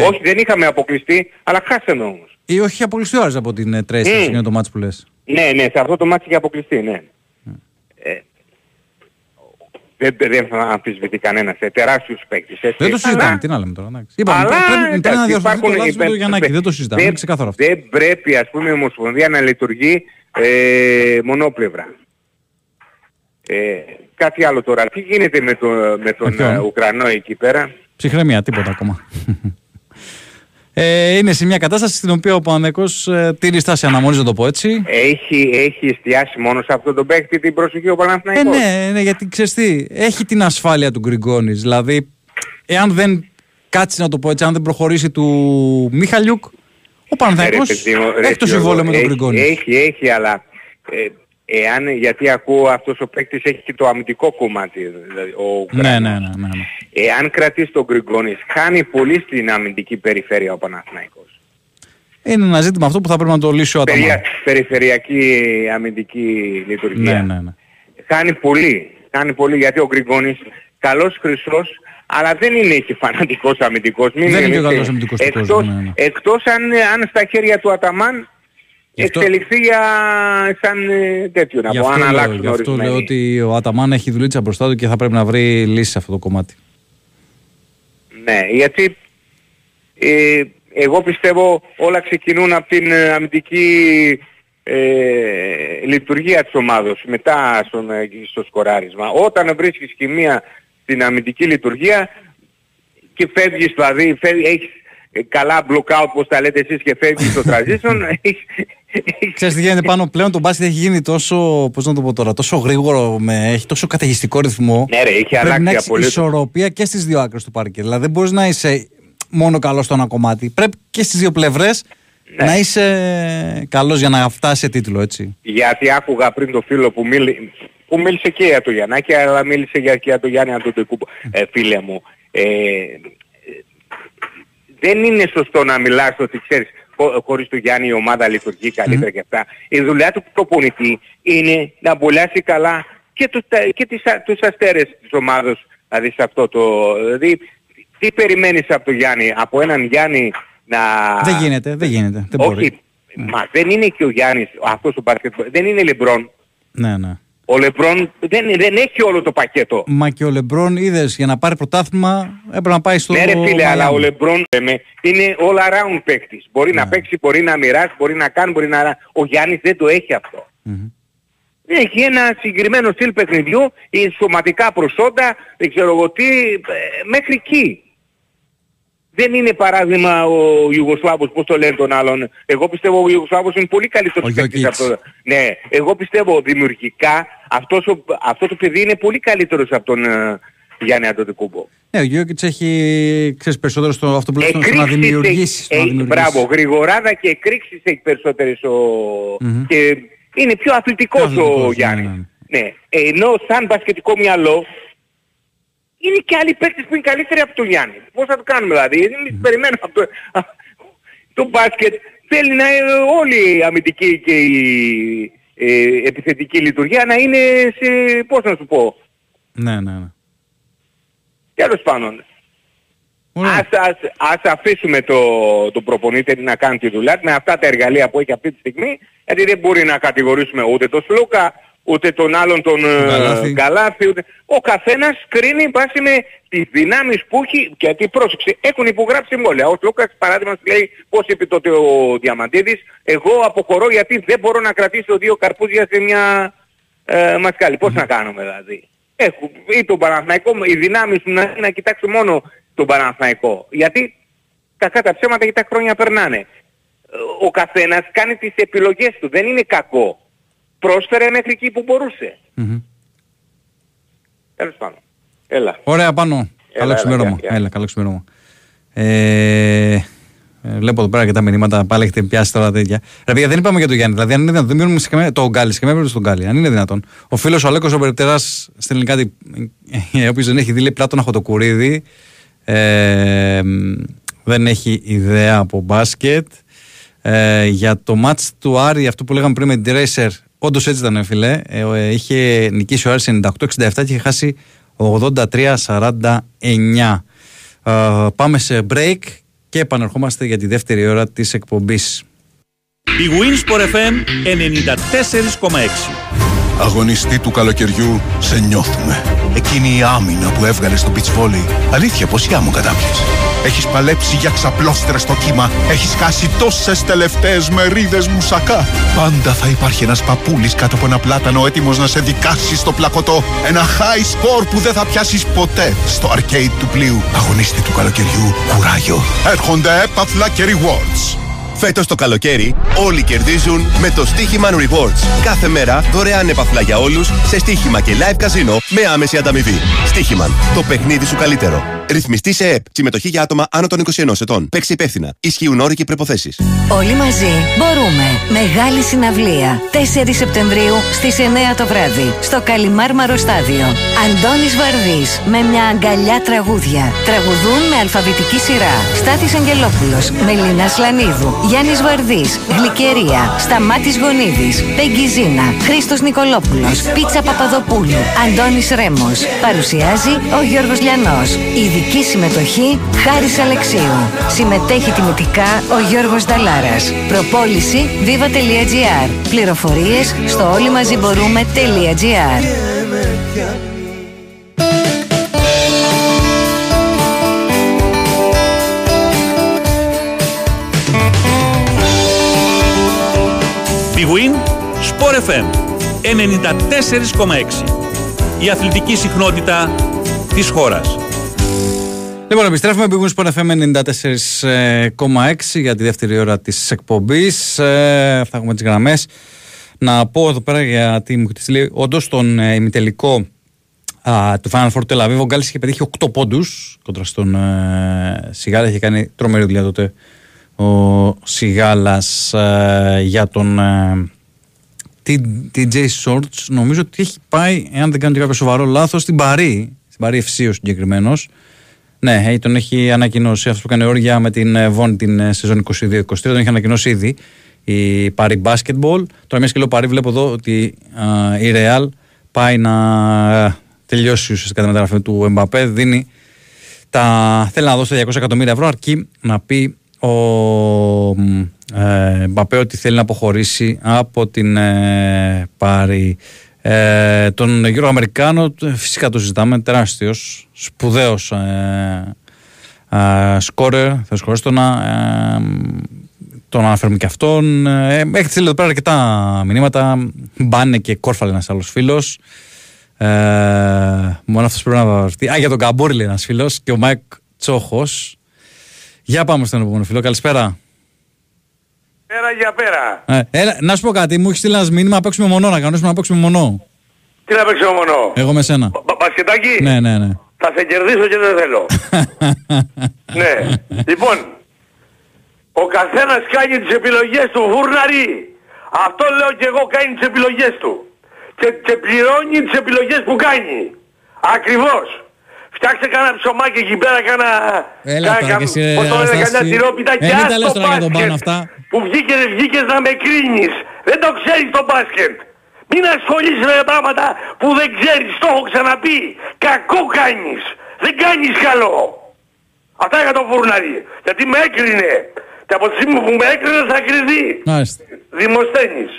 Όχι, δεν είχαμε αποκλειστεί, αλλά χάσαμε όμως. Ή όχι, είχε αποκλειστεί ο Άρης από την Τρέστη, Μμ. είναι το μάτς που λες. Ναι, ναι, σε αυτό το μάτι είχε αποκλειστεί, ναι. Ε, δεν, δεν θα αμφισβητεί κανένας, ε, τεράστιους παίκτες. έτσι. Δεν το συζητάμε, Αλλά- τι να λέμε τώρα. εντάξει. Είπαμε, Αλλά πρέπει, πρέπει εντάξει, να διορθωθεί το υπάρχουν- λάθος με το Γιαννάκη, δεν το συζητάμε, είναι ξεκάθαρο αυτό. Δεν πρέπει ας πούμε η Ομοσπονδία να λειτουργεί ε, μονόπλευρα. Ε, κάτι άλλο τώρα. Τι γίνεται με, το, με τον ποιον; ε, Ουκρανό εκεί πέρα; Ψυχραιμία, τίποτα ακόμα. Ε, είναι σε μια κατάσταση στην οποία ο Παναθηναϊκός ε, τήρει στάση αναμονής, να το πω έτσι. Έχει, έχει εστιάσει μόνο σε αυτόν τον παίκτη την προσοχή ο Ε, Παναθηναϊκός; ναι, ναι, γιατί ξέρεις τι, έχει την ασφάλεια του Γκριγκόνης. Δηλαδή, εάν δεν κάτσει να το πω έτσι, αν δεν προχωρήσει του Μιχαλιούκ, ο Ε, ρε, Παναθηναϊκός παιδί μου, ρε, έχει το Γιώργο, συμβόλαιο με τον έχει- Γκριγκόνη. Έχει, έχει, αλλά ε, εάν, γιατί ακούω αυτός ο παίκτης έχει και το αμυντικό κομμάτι. Δηλαδή, ο Ναι, ναι, ναι, ναι, ναι. Εάν κρατήσει τον Γκριγκόνης, χάνει πολύ στην αμυντική περιφέρεια ο Παναθηναϊκός. Είναι ένα ζήτημα αυτό που θα πρέπει να το λύσει ο Αταμάν. Περια, περιφερειακή αμυντική λειτουργία. Ναι, ναι, ναι. Χάνει πολύ. Χάνει πολύ γιατί ο Γκριγκόνης καλός χρυσός, αλλά δεν είναι και φανατικός αμυντικός. Μην Δεν είναι και ο έτσι. καλός αμυντικός του εκτός, κόσμου, ναι, ναι. εκτός αν, αν στα χέρια του Αταμάν Γι' αυτό- εξελιχθεί για σαν ε, τέτοιο να Γι' πω, αυτό, αν λέω, αλλάξουν γι' αυτό ορισμένοι. λέω ότι ο Αταμάν έχει δουλίτσα μπροστά του και θα πρέπει να βρει λύση σε αυτό το κομμάτι. Ναι, γιατί ε, εγώ πιστεύω όλα ξεκινούν από την ε, αμυντική ε, λειτουργία της ομάδος μετά στον, ε, στο σκοράρισμα. Όταν βρίσκεις χημεία στην αμυντική λειτουργία και φεύγεις δηλαδή, φεύγεις, έχεις ε, καλά block out όπως τα λέτε εσείς και φεύγεις στο [laughs] transition, έχεις, [laughs] Ξέρεις τι γίνεται πάνω πλέον, το μπάσκετ έχει γίνει τόσο, πώς να το πω τώρα, τόσο γρήγορο, με, έχει τόσο καταιγιστικό ρυθμό. Ναι, ρε, έχει Πρέπει αλλάξει να έχεις απολύτως. ισορροπία και στις δύο άκρες του παρκέ. Δηλαδή δεν μπορείς να είσαι μόνο καλός στο ένα κομμάτι. Πρέπει και στις δύο πλευρές Ναι. να είσαι καλός για να φτάσει σε τίτλο, έτσι. Γιατί άκουγα πριν το φίλο που, μίλη, που μίλησε και για το Γιαννάκη, αλλά μίλησε για, και για το Γιάννη Αντωτεκούπο. Ε, φίλε μου, ε, ε, δεν είναι σωστό να μιλάς ότι ξέρεις χω- χωρίς το Γιάννη η ομάδα λειτουργεί καλύτερα και αυτά. Η δουλειά του προπονητή είναι να μπουλιάσει καλά και, τους, τα- και τις, α- τους αστέρες της ομάδας. Δηλαδή σε αυτό το... Δηλαδή, τι περιμένεις από το Γιάννη, από έναν Γιάννη να... Δεν γίνεται, δεν γίνεται. Δεν μπορεί. Όχι, μα δεν είναι και ο Γιάννης αυτός ο μπάσκετ, δεν είναι Λεμπρόν. Ναι, ναι. Ο Λεμπρόν δεν, δεν έχει όλο το πακέτο. Μα και ο Λεμπρόν είδες για να πάρει πρωτάθλημα έπρεπε να πάει στο. Ναι ρε φίλε, Μαϊάμι. αλλά ο Λεμπρόν λέμε, είναι all around παίκτης. Μπορεί Ναι. να παίξει, μπορεί να μοιράσει, μπορεί να κάνει, μπορεί να... Ο Γιάννης δεν το έχει αυτό. Μμμ. Έχει ένα συγκεκριμένο στυλ παιχνιδιού, ή σωματικά προσόντα, δεν ξέρω εγώ τι, ε, μέχρι εκεί. Δεν είναι παράδειγμα ο Ιουγκοσλάβος, πώς το λένε τον άλλον. Εγώ πιστεύω ο Ιουγκοσλάβος είναι πολύ καλύτερος Ο παίκτης Γιώκητς. από το... Ναι, εγώ πιστεύω δημιουργικά αυτός ο, αυτός το παιδί είναι πολύ καλύτερος από τον ε, Γιάννη Αντωτικούμπο. Ναι, ο Γιώκητς έχει ξέρεις, περισσότερο στο αυτό που λέει στο, στο να Εκρήξεις δημιουργήσεις. έχει- έχει- Μπράβο, γρηγοράδα και εκρήξεις έχει περισσότερες ο... Μμμ. και είναι πιο αθλητικός, Πιο αθλητικός, ο ναι, Γιάννης. ναι. Ναι. Ενώ σαν μπασκετικό μυαλό είναι και άλλοι παίκτες που είναι καλύτεροι από τον Γιάννη. Πώς θα το κάνουμε δηλαδή; Εμείς περιμένουμε από το... [laughs] το μπάσκετ θέλει να είναι όλη η αμυντική και η ε, επιθετική λειτουργία να είναι σε... πώς να σου πω; Ναι, ναι, ναι. Τέλος πάντων. Ωραία. Ας, ας, ας αφήσουμε το, το προπονήτη να κάνει τη δουλειά του με αυτά τα εργαλεία που έχει αυτή τη στιγμή γιατί δεν μπορεί να κατηγορήσουμε ούτε τον Σλούκα ούτε τον άλλον τον ε, Γκαλάθη. Γκαλάθη ούτε... Ο καθένας κρίνει βάσει με τις δυνάμεις που έχει γιατί πρόσεξε έχουν υπογράψει συμβόλαια. Ο Σλούκας παράδειγμα σου λέει πώς είπε τότε ο Διαμαντίδης εγώ αποχωρώ γιατί δεν μπορώ να κρατήσω δύο καρπούζια σε μια ε, μασκάλη. Πώς να κάνουμε δηλαδή. Έχω, ή τον Παναθηναϊκό, οι δυνάμεις μου να, είναι να κοιτάξω μόνο τον Παναθηναϊκό. Γιατί κακά τα ψέματα και τα χρόνια περνάνε. Ε, Ο καθένας κάνει τις επιλογές του. Δεν είναι κακό. Πρόσφερε μέχρι εκεί που μπορούσε. Μμμ. Τέλος πάντων. Έλα. Ωραία, πάνω. Καλό έλα, ξημέρωμα. γεια, γεια. Έλα, καλό ξημέρωμα. Ε, ε, βλέπω εδώ πέρα και τα μηνύματα. Πάλι έχετε πιάσει τώρα τέτοια. Ρε παιδιά, δεν είπαμε για τον Γιάννη. Δηλαδή, αν είναι δυνατόν, δεν μείνουμε σε καμία. Το Γκάλι, σε καμία περίπτωση τον Γκάλι. Αν είναι δυνατόν. Ο φίλος ο Αλέκος ο Περπτερά στην ελληνικά, ο οποίος δεν έχει δει, λέει Πλάτωνα Χωτοκουρίδη. Ε, δεν έχει ιδέα από μπάσκετ. Ε, για το μάτς του Άρη, αυτό που λέγαμε πριν με την Racer, όντως έτσι ήταν, φίλε. Ε, ε, είχε νικήσει ο Άρης 98-67 και είχε χάσει 83-49. Ε, πάμε σε break και επανερχόμαστε για τη δεύτερη ώρα της εκπομπής. Η Winsport FM 94,6. Αγωνιστή του καλοκαιριού, σε νιώθουμε. Εκείνη η άμυνα που έβγαλε στο beach volley. Αλήθεια, πως μου κατάπιες. Έχεις παλέψει για ξαπλώστρα στο κύμα. Έχεις χάσει τόσες τελευταίες μερίδες μουσακά. Πάντα θα υπάρχει ένας παππούλης κάτω από ένα πλάτανο έτοιμος να σε δικάσει στο πλακωτό. Ένα high score που δεν θα πιάσεις ποτέ στο arcade του πλοίου. Αγωνιστή του καλοκαιριού, κουράγιο. Έρχονται έπαθλα και rewards. Φέτος το καλοκαίρι όλοι κερδίζουν με το Στίχημαν Rewards. Κάθε μέρα δωρεάν έπαθλα για όλους σε στοίχημα και live καζίνο με άμεση ανταμοιβή. Στίχημαν. Το παιχνίδι σου καλύτερο. Ρυθμιστή σε ΕΠ. Συμμετοχή για άτομα άνω των 21 ετών. Παίξει υπεύθυνα. Ισχύουν όροι και προποθέσει. Όλοι μαζί μπορούμε. Μεγάλη συναυλία. 4 Σεπτεμβρίου στις 9 το βράδυ. Στο Καλιμάρμαρο Στάδιο. Αντώνης Βαρδής με μια αγκαλιά τραγούδια. Τραγουδούν με αλφαβητική σειρά. Στάθης Αγγελόπουλος, Μελίνα Σλανίδου, Γιάννης Βαρδής, Γλυκερία, Σταμάτης Γονίδης, Πέγγι Ζήνα, Χρήστος Νικολόπουλος, Πίτσα Παπαδοπούλου, Αντώνης Ρέμος. Παρουσιάζει ο Γιώργος Λιανός. Ειδική συμμετοχή Χάρης Αλεξίου. Συμμετέχει τιμητικά ο Γιώργος Νταλάρας. Προπόληση viva.gr. Πληροφορίες στο όλοι μαζί μπορούμε.gr. Big Win, Sport FM 94,6. Η αθλητική συχνότητα της χώρας. Λοιπόν, επιστρέφουμε πήγαμε στο FM 94,6 για τη δεύτερη ώρα της εκπομπής. Ε, θα έχουμε τις γραμμές. Να πω εδώ πέρα γιατί μου έχει στείλει όντως τον ε, ημιτελικό του Final Four Tel Aviv. Ο Γκάλης είχε πετύχει 8 πόντους κοντρα στον ε, Σιγάλα. Είχε κάνει τρομερή δουλειά τότε ο Σιγάλας ε, για τον ε, TJ Shorts. Νομίζω ότι έχει πάει, εάν δεν κάνω και κάποιο σοβαρό λάθος, στην Παρή. Στην Παρή Ευσύο συγκεκριμένος. Ναι, ε, τον έχει ανακοινώσει αυτό που έκανε όρια με την Βόν την ε, σεζόν 22-23. Τον έχει ανακοινώσει ήδη η Παρή Basketball. Τώρα, μια και λέω Παρή, βλέπω εδώ ότι α, η Real πάει να τελειώσει ουσιαστικά τη μεταγραφή του Εμπαπέ. Δίνει τα, θέλει να δώσει 200 εκατομμύρια ευρώ αρκεί να πει ο ε, Εμπαπέ ότι θέλει να αποχωρήσει από την ε, Πάρη. Ε, τον Γιώργο Αμερικάνο φυσικά το συζητάμε, τεράστιος, σπουδαίος ε, ε, σκόρερ, θα σχολήσω να ε, τον αναφέρουμε και αυτόν. Ε, έχει στείλει εδώ πέρα αρκετά μηνύματα. Μπάνε και κόρφαλε ένας άλλος φίλος. Ε, μόνο αυτός πρέπει να βαρθεί. Α, για τον Καμπούρη λέει ένας φίλος και ο Μάικ Τσόχος. Για πάμε στον επόμενο φίλο. Καλησπέρα. Πέρα για πέρα. Ε, έλα, να σου πω κάτι, μου έχεις στείλει ένα μήνυμα να παίξουμε μονό, να κανονίσουμε να παίξουμε μονό. Τι να παίξουμε μονό; Εγώ με σένα. Μπασκετάκι. Ναι, ναι, ναι. Θα σε κερδίσω και δεν θέλω. [laughs] ναι. Λοιπόν, ο καθένας κάνει τις επιλογές του φούρναρι. Αυτό λέω και εγώ κάνει τις επιλογές του. Και, και πληρώνει τις επιλογές που κάνει. Ακριβώς. Φτιάξτε κανένα ψωμάκι εκεί πέρα, κάνα... Έλα τώρα και εσύ, πώς το λένε, κανένα τυρόπιτα Ε, και μην τα ας λες το τώρα για τον μπάσκετ. πάνω αυτά. Που βγήκες, βγήκες να με κρίνεις. Δεν το ξέρεις το μπάσκετ. Μην ασχολείσαι με πράγματα που δεν ξέρεις, το έχω ξαναπεί. Κακό κάνεις. Δεν κάνεις καλό. Αυτά για το φούρναρι. Γιατί με έκρινε. Και από τη στιγμή που με έκρινε θα κρυθεί. Μάλιστα. Δημοσθένης.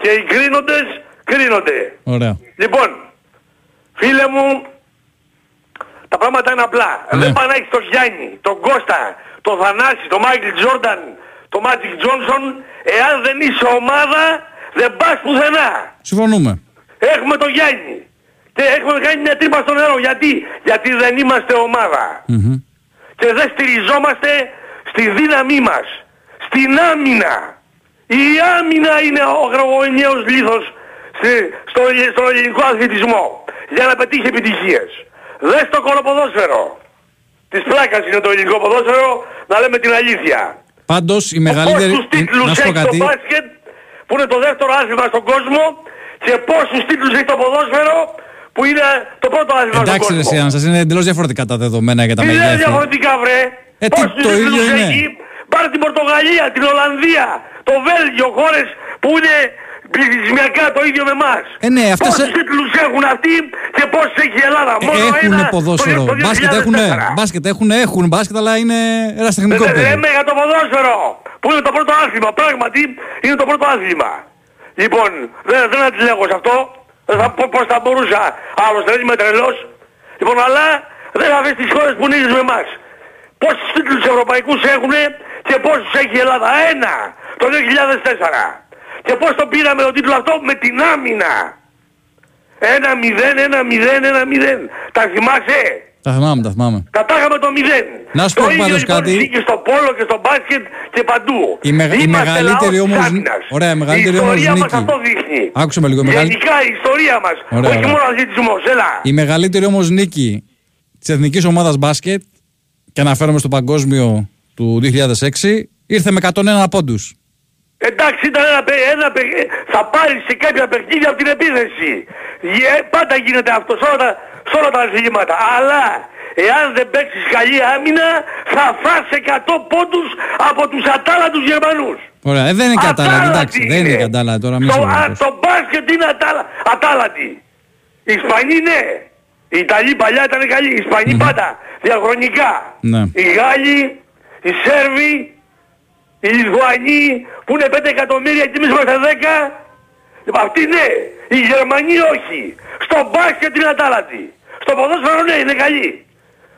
Και οι κρίνοντες κρίνονται. Ωραία. Λοιπόν, φίλε μου, τα πράγματα είναι απλά. Ναι. Δεν πα να έχεις τον Γιάννη, τον Κώστα, τον Θανάση, τον Μάικλ Τζόρνταν, τον Μάτζικ Τζόνσον. Εάν δεν είσαι ομάδα, δεν πας πουθενά. Συμφωνούμε. Έχουμε τον Γιάννη. Και έχουμε κάνει μια τρύπα στο νερό. Γιατί, Γιατί δεν είμαστε ομάδα. Μμμ. Και δεν στηριζόμαστε στη δύναμή μας. Στην άμυνα. Η άμυνα είναι ο αγρογονιαίος λίθος στη- στο, στον ελληνικό αθλητισμό. Για να πετύχει επιτυχίες. Δες το κολοποδόσφαιρο. Της πλάκας είναι το ελληνικό ποδόσφαιρο, να λέμε την αλήθεια. Πάντως η μεγαλύτερη. Πόσους τίτλους Να σου πω έχει το κάτι. μπάσκετ που είναι το δεύτερο άθλημα στον κόσμο και πόσους τίτλους έχει το ποδόσφαιρο που είναι το πρώτο άθλημα Εντάξει, στον ρε κόσμο. Σιάννα, σας είναι εντελώς διαφορετικά τα δεδομένα για τα Τι είναι μεγέθη. διαφορετικά βρε. Ε, τι, Πόσους το τίτλους ίδιο είναι. έχει. Πάρε την Πορτογαλία, την Ολλανδία, το Βέλγιο, χώρες που είναι πληθυσμιακά το ίδιο με εμάς. Ε, ναι, αυτές, Πόσους ε- τίτλους έχουν αυτοί και πόσους έχει η Ελλάδα; Μόνο Έχουν ένα ποδόσφαιρο. το, το Μπάσκετ έχουν, 2004. μπάσκετ έχουν, έχουν μπάσκετ, αλλά είναι ένα τεχνικό Δεν παιδί. λέμε για το ποδόσφαιρο που είναι το πρώτο άθλημα. Πράγματι είναι το πρώτο άθλημα. Λοιπόν, δεν, δεν αντιλέγω σε αυτό. Δεν θα, πω- πώς θα μπορούσα. Άλλος δεν είμαι τρελός. Λοιπόν, αλλά δεν θα βρεις τις χώρες που νίζεις με εμάς. Πόσους τίτλους ευρωπαϊκούς έχουν και πόσους έχει η Ελλάδα; Ένα. Το 2004. Και πώς το πήραμε το τίτλο αυτό; Με την άμυνα. Ένα μηδέν, ένα μηδέν, ένα μηδέν. Τα θυμάσαι; Τα θυμάμαι, τα θυμάμαι. Κατάγαμε το μηδέν. Να σου το πω ίδιο πάντως λοιπόν κάτι. ισχύει και στο πόλο και στο μπάσκετ και παντού. Η, μεγα- η Είμαστε μεγαλύτερη λαός όμως, της άμυνας. ωραία, η μεγαλύτερη η όμως ιστορία μας νίκη. αυτό δείχνει. Άκουσε με λίγο. η μεγαλύτερη- Γενικά η ιστορία μας. Ωραία, όχι ωραία. μόνο αθλητισμός. Έλα. Η μεγαλύτερη όμως νίκη της εθνικής ομάδας μπάσκετ, και αναφέρομαι στο παγκόσμιο του 2006, ήρθε με 101 πόντους. Εντάξει ήταν ένα, παι- ένα παι- θα πάρεις σε κάποια παιχνίδια από την επίθεση. Γε- Πάντα γίνεται αυτό σε όλα τα, σε όλα τα αθλήματα. Αλλά εάν δεν παίξεις καλή άμυνα θα φας 100 πόντους από τους ατάλαντους Γερμανούς. Ωραία, ε, δεν είναι κατάλαβα. Ατάλαντη Εντάξει, δεν είναι κατάλαβα τώρα. Μην Στο, σε α, βαρεθώ. το μπάσκετ είναι ατάλα, ατάλαντη. Οι Ισπανοί ναι. Οι Ιταλοί παλιά ήταν καλοί. Οι Ισπανοί πάντα. Διαχρονικά. Ναι. Οι Γάλλοι, οι Σέρβοι, οι Λιθουανοί που είναι 5 εκατομμύρια και εμείς είμαστε 10. Λοιπόν, αυτοί ναι. Οι Γερμανοί όχι. Στο μπάσκετ είναι ατάλαντη. Στο ποδόσφαιρο ναι είναι καλοί.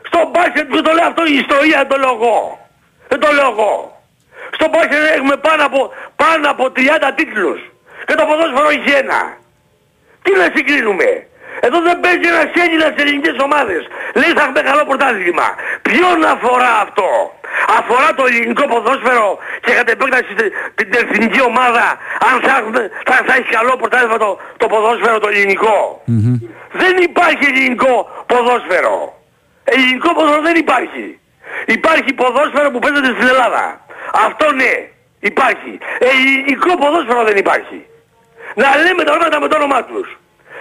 Στο μπάσκετ που το λέω αυτό η ιστορία δεν το λέω εγώ. Δεν το λέω εγώ. Στο μπάσκετ έχουμε πάνω από, πάνω από 30 τίτλους. Και το ποδόσφαιρο έχει ένα. Τι να συγκρίνουμε; Εδώ δεν παίζει ένας Έλληνας σε ελληνικές ομάδες. Λέει θα έχουμε καλό πρωτάθλημα. Ποιον αφορά αυτό; Αφορά το ελληνικό ποδόσφαιρο και κατ' επέκταση τε- την εθνική ομάδα αν θα, έχουμε, θα, θα έχει καλό πρωτάθλημα το, το ποδόσφαιρο το ελληνικό. Δεν υπάρχει ελληνικό ποδόσφαιρο. Ελληνικό ποδόσφαιρο δεν υπάρχει. Υπάρχει ποδόσφαιρο που παίζεται στην Ελλάδα. Αυτό ναι, υπάρχει. Ελληνικό ποδόσφαιρο δεν υπάρχει. Να λέμε τα ονόματα με το όνομά τους.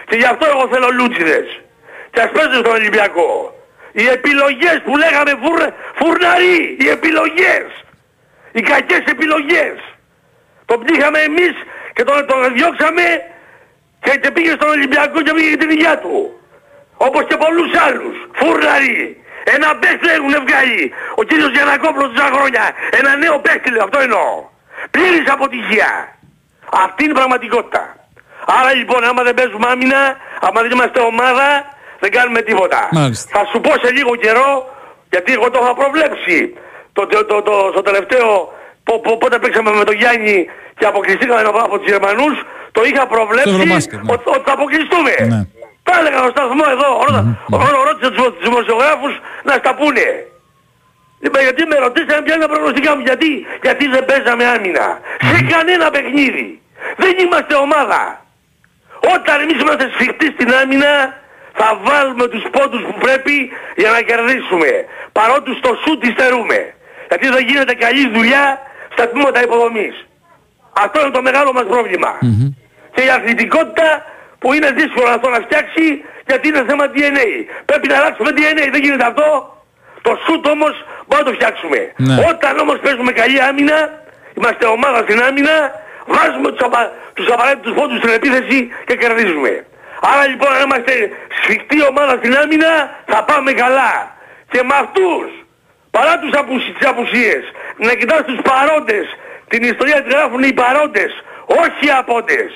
Και γι' αυτό εγώ θέλω λούτσιδες. Και ας παίζουν στον Ολυμπιακό. Οι επιλογές που λέγαμε φουρ, φουρναροί. Οι επιλογές. Οι κακές επιλογές. Τον πτύχαμε εμείς και τον, τον διώξαμε και, και πήγε στον Ολυμπιακό και πήγε την υγεία του. Όπως και πολλούς άλλους. Φουρναροί. Ένα παίχτη έχουν βγάλει. Ο κύριος Γιανακόπουλος τόσα χρόνια. Ένα νέο παίχτη λέω. Αυτό εννοώ. Πλήρης αποτυχία. Αυτή είναι η πραγματικότητα. Άρα λοιπόν άμα δεν παίζουμε άμυνα, άμα δεν είμαστε ομάδα, δεν κάνουμε τίποτα. Μάλιστα. Θα σου πω σε λίγο καιρό, γιατί εγώ το είχα προβλέψει. Το, το, το, το, στο τελευταίο, πο- πο- πότε παίξαμε με τον Γιάννη και αποκλειστήκαμε από, από τους Γερμανούς, το είχα προβλέψει Στο Ευρωμπάσκετ, ναι. ότι, ότι θα αποκλειστούμε. Ναι. Τα έλεγα στο σταθμό εδώ, mm-hmm. ρώτησα τους τους δημοσιογράφους να στα πούνε. Είπα γιατί με ρωτήσανε ποια είναι τα προγνωστικά μου, γιατί, γιατί δεν παίζαμε άμυνα. Σε κανένα παιχνίδι. Δεν είμαστε ομάδα. Όταν εμείς είμαστε σφιχτοί στην άμυνα, θα βάλουμε τους πόντους που πρέπει για να κερδίσουμε. Παρότι στο σουτ υστερούμε. Γιατί δεν γίνεται καλή δουλειά στα τμήματα υποδομής. Αυτό είναι το μεγάλο μας πρόβλημα. Και η αθλητικότητα που είναι δύσκολο αυτό να φτιάξει γιατί είναι θέμα DNA. Πρέπει να αλλάξουμε DNA. Δεν γίνεται αυτό. Το σουτ όμως μπορούμε να το φτιάξουμε. Ναι. Όταν όμως παίζουμε καλή άμυνα, είμαστε ομάδα στην άμυνα, βάζουμε τους, απα... τους απαραίτητους πόντους στην επίθεση και κερδίζουμε. Άρα λοιπόν αν είμαστε σφιχτή ομάδα στην άμυνα θα πάμε καλά. Και με αυτούς, παρά τους απουσι... τις απουσίες, να κοιτάς τους παρόντες, την ιστορία τη γράφουν οι παρόντες, όχι οι απόντες.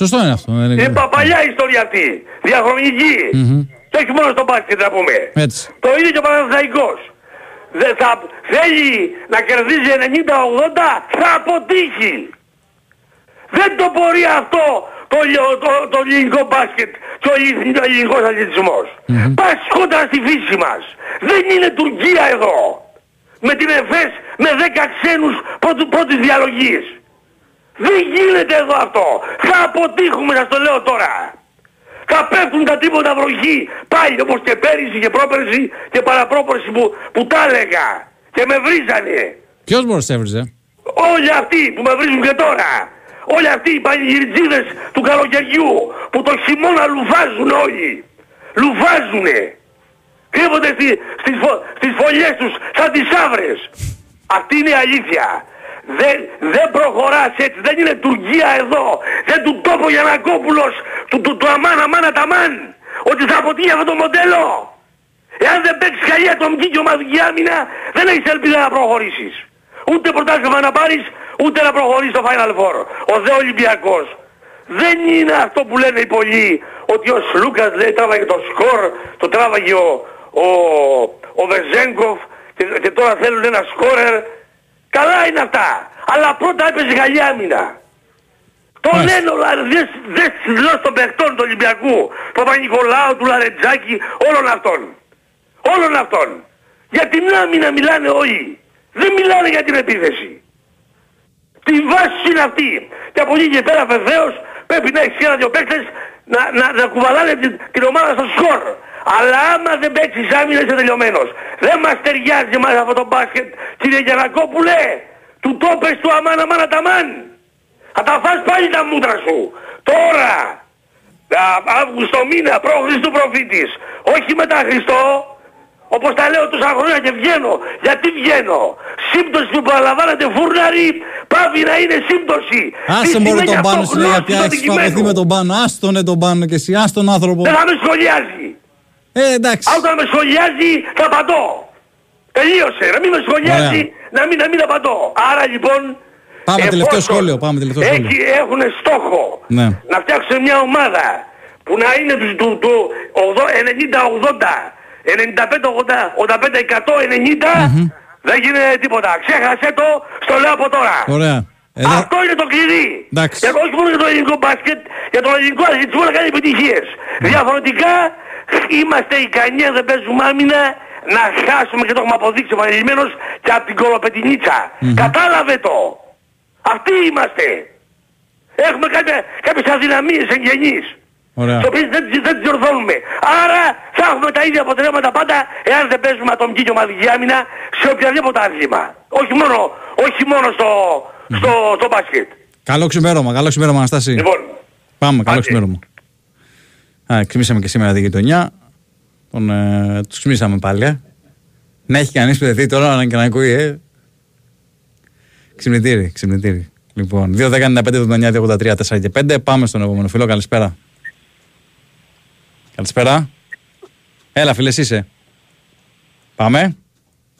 Σωστό είναι αυτό. δεν είναι- Είναι παπαλιά η ιστορία αυτή, διαχρονική. Μμμ. Και όχι μόνο στο μπάσκετ να πούμε. Έτσι. Το ίδιο και ο Παναθηναϊκός. Δεν θα θέλει να κερδίζει 90-80, θα αποτύχει. Δεν το μπορεί αυτό το, λιο- το, το ελληνικό μπάσκετ και ο ελλην- ο ελληνικός αθλητισμός. Πας κόντρα στη φύση μας. Δεν είναι Τουρκία εδώ. Με την ΕΦΕΣ με 10 ξένους πρώτου, πρώτης διαλογής. Δεν γίνεται εδώ αυτό. Θα αποτύχουμε, σας το λέω τώρα. Θα πέφτουν τα τίποτα βροχή. Πάλι όπως και πέρυσι και πρόπερσι και παραπρόπερσι που, που τα έλεγα. Και με βρίζανε. Ποιος μπορεί να έβριζε; Όλοι αυτοί που με βρίζουν και τώρα. Όλοι αυτοί οι πανηγυριτζίδες του καλοκαιριού που το χειμώνα λουφάζουν όλοι. Λουφάζουνε. Κρύβονται στη, στις, φω, στις φωλιές τους σαν τις άβρες. Αυτή είναι η αλήθεια. Δεν, δεν προχωράς έτσι. Δεν είναι Τουρκία εδώ. Δεν του τόπο Γιανακόπουλος του, του, του αμάν αμάν αταμάν. Ότι θα αποτύχει αυτό το μοντέλο. Εάν δεν παίξεις καλή ατομική και ομαδική άμυνα δεν έχεις ελπίδα να προχωρήσεις. Ούτε πρωτάθλημα να πάρεις, ούτε να προχωρήσεις στο Final Four. Ο δε Ολυμπιακός. Δεν είναι αυτό που λένε οι πολλοί, ότι ο Σλούκας λέει τράβαγε το σκορ, το τράβαγε ο, ο, ο Βεζέγκοφ και, και τώρα θέλουν ένα σκόρερ. Καλά είναι αυτά. Αλλά πρώτα έπαιζε καλή άμυνα. Το λένε όλα, δες, δες τις δηλώσεις των παιχτών του Ολυμπιακού, του Παπα-Νικολάου, του Λαρετζάκη, όλων αυτών. Όλων αυτών. Για την άμυνα μιλάνε όλοι. Δεν μιλάνε για την επίθεση. Τη βάση είναι αυτή. Και από εκεί και πέρα βεβαίως πρέπει να έχεις ένα δυο παίκτες να, να, να κουβαλάνε την, την ομάδα στο σκορ. Αλλά άμα δεν παίξεις άμυνα είσαι τελειωμένος. Δεν μας ταιριάζει μας αυτό το μπάσκετ κύριε Γιανακόπουλε. Του το πες του αμάν αμάν αταμάν. Θα τα φας πάλι τα μούτρα σου. Τώρα. Α, Αύγουστο μήνα προ Χριστού προφήτης. Όχι μετά Χριστό. Όπως τα λέω τόσα χρόνια και βγαίνω. Γιατί βγαίνω. Σύμπτωση που παραλαμβάνεται φούρναρη πάβει να είναι σύμπτωση. Άσε Τι μόνο σημαίνει τον αυτό, πάνω σου λέει γνώση πια του έχεις αντικειμένου. φαβωθεί με τον πάνω. Άστονε τον πάνω και εσύ, άστον άνθρωπο. Δεν θα με σχολιάζει. Ε, εντάξει. Αν Όταν με σχολιάζει θα απαντώ. Τελείωσε. Να μην με σχολιάζει, να μην, να μην απαντώ. Άρα λοιπόν... Πάμε τελευταίο εφόσον σχόλιο, πάμε τελευταίο σχόλιο. Έχει, έχουν στόχο Ναι. να φτιάξουν μια ομάδα που να είναι του, του, του 90-80, 95-80, 85-100, 90, δεν γίνεται τίποτα. Ξέχασε το, στο λέω από τώρα. Ωραία. Εδώ... Αυτό είναι το κλειδί. Εντάξει. Για, όχι μόνο για το ελληνικό μπάσκετ, για τον ελληνικό αθλητισμό να κάνει επιτυχίες. Διαφορετικά Είμαστε ικανοί αν δεν παίζουμε άμυνα να χάσουμε και το έχουμε αποδείξει επανειλημμένος και από την κολοπετινίτσα. Κατάλαβε το. Αυτοί είμαστε. Έχουμε κάποια, κάποιες αδυναμίες εγγενείς. Ωραία. τις οποίες δεν, τις- δεν τις διορθώνουμε. Άρα θα έχουμε τα ίδια αποτελέσματα πάντα εάν δεν παίζουμε ατομική και ομαδική άμυνα σε οποιαδήποτε άθλημα. Όχι μόνο, όχι μόνο στο, στο, στο μπάσκετ. Καλό ξημέρωμα, καλό ξημέρωμα, Αναστάση. Λοιπόν, Πάμε, καλό ξημέρωμα. Α, ξυμίσαμε και σήμερα τη γειτονιά. Τον, ε, τους ξυμίσαμε πάλι, ε. Να έχει κανείς παιδευτεί τώρα να και να ακούει, ε. Ξυπνητήρι, ξυπνητήρι. Λοιπόν, 2, 10, 95, 79, 83, 4 και 5. Πάμε στον επόμενο φίλο. Καλησπέρα. Καλησπέρα. Έλα, φίλε, εσύ είσαι. Πάμε.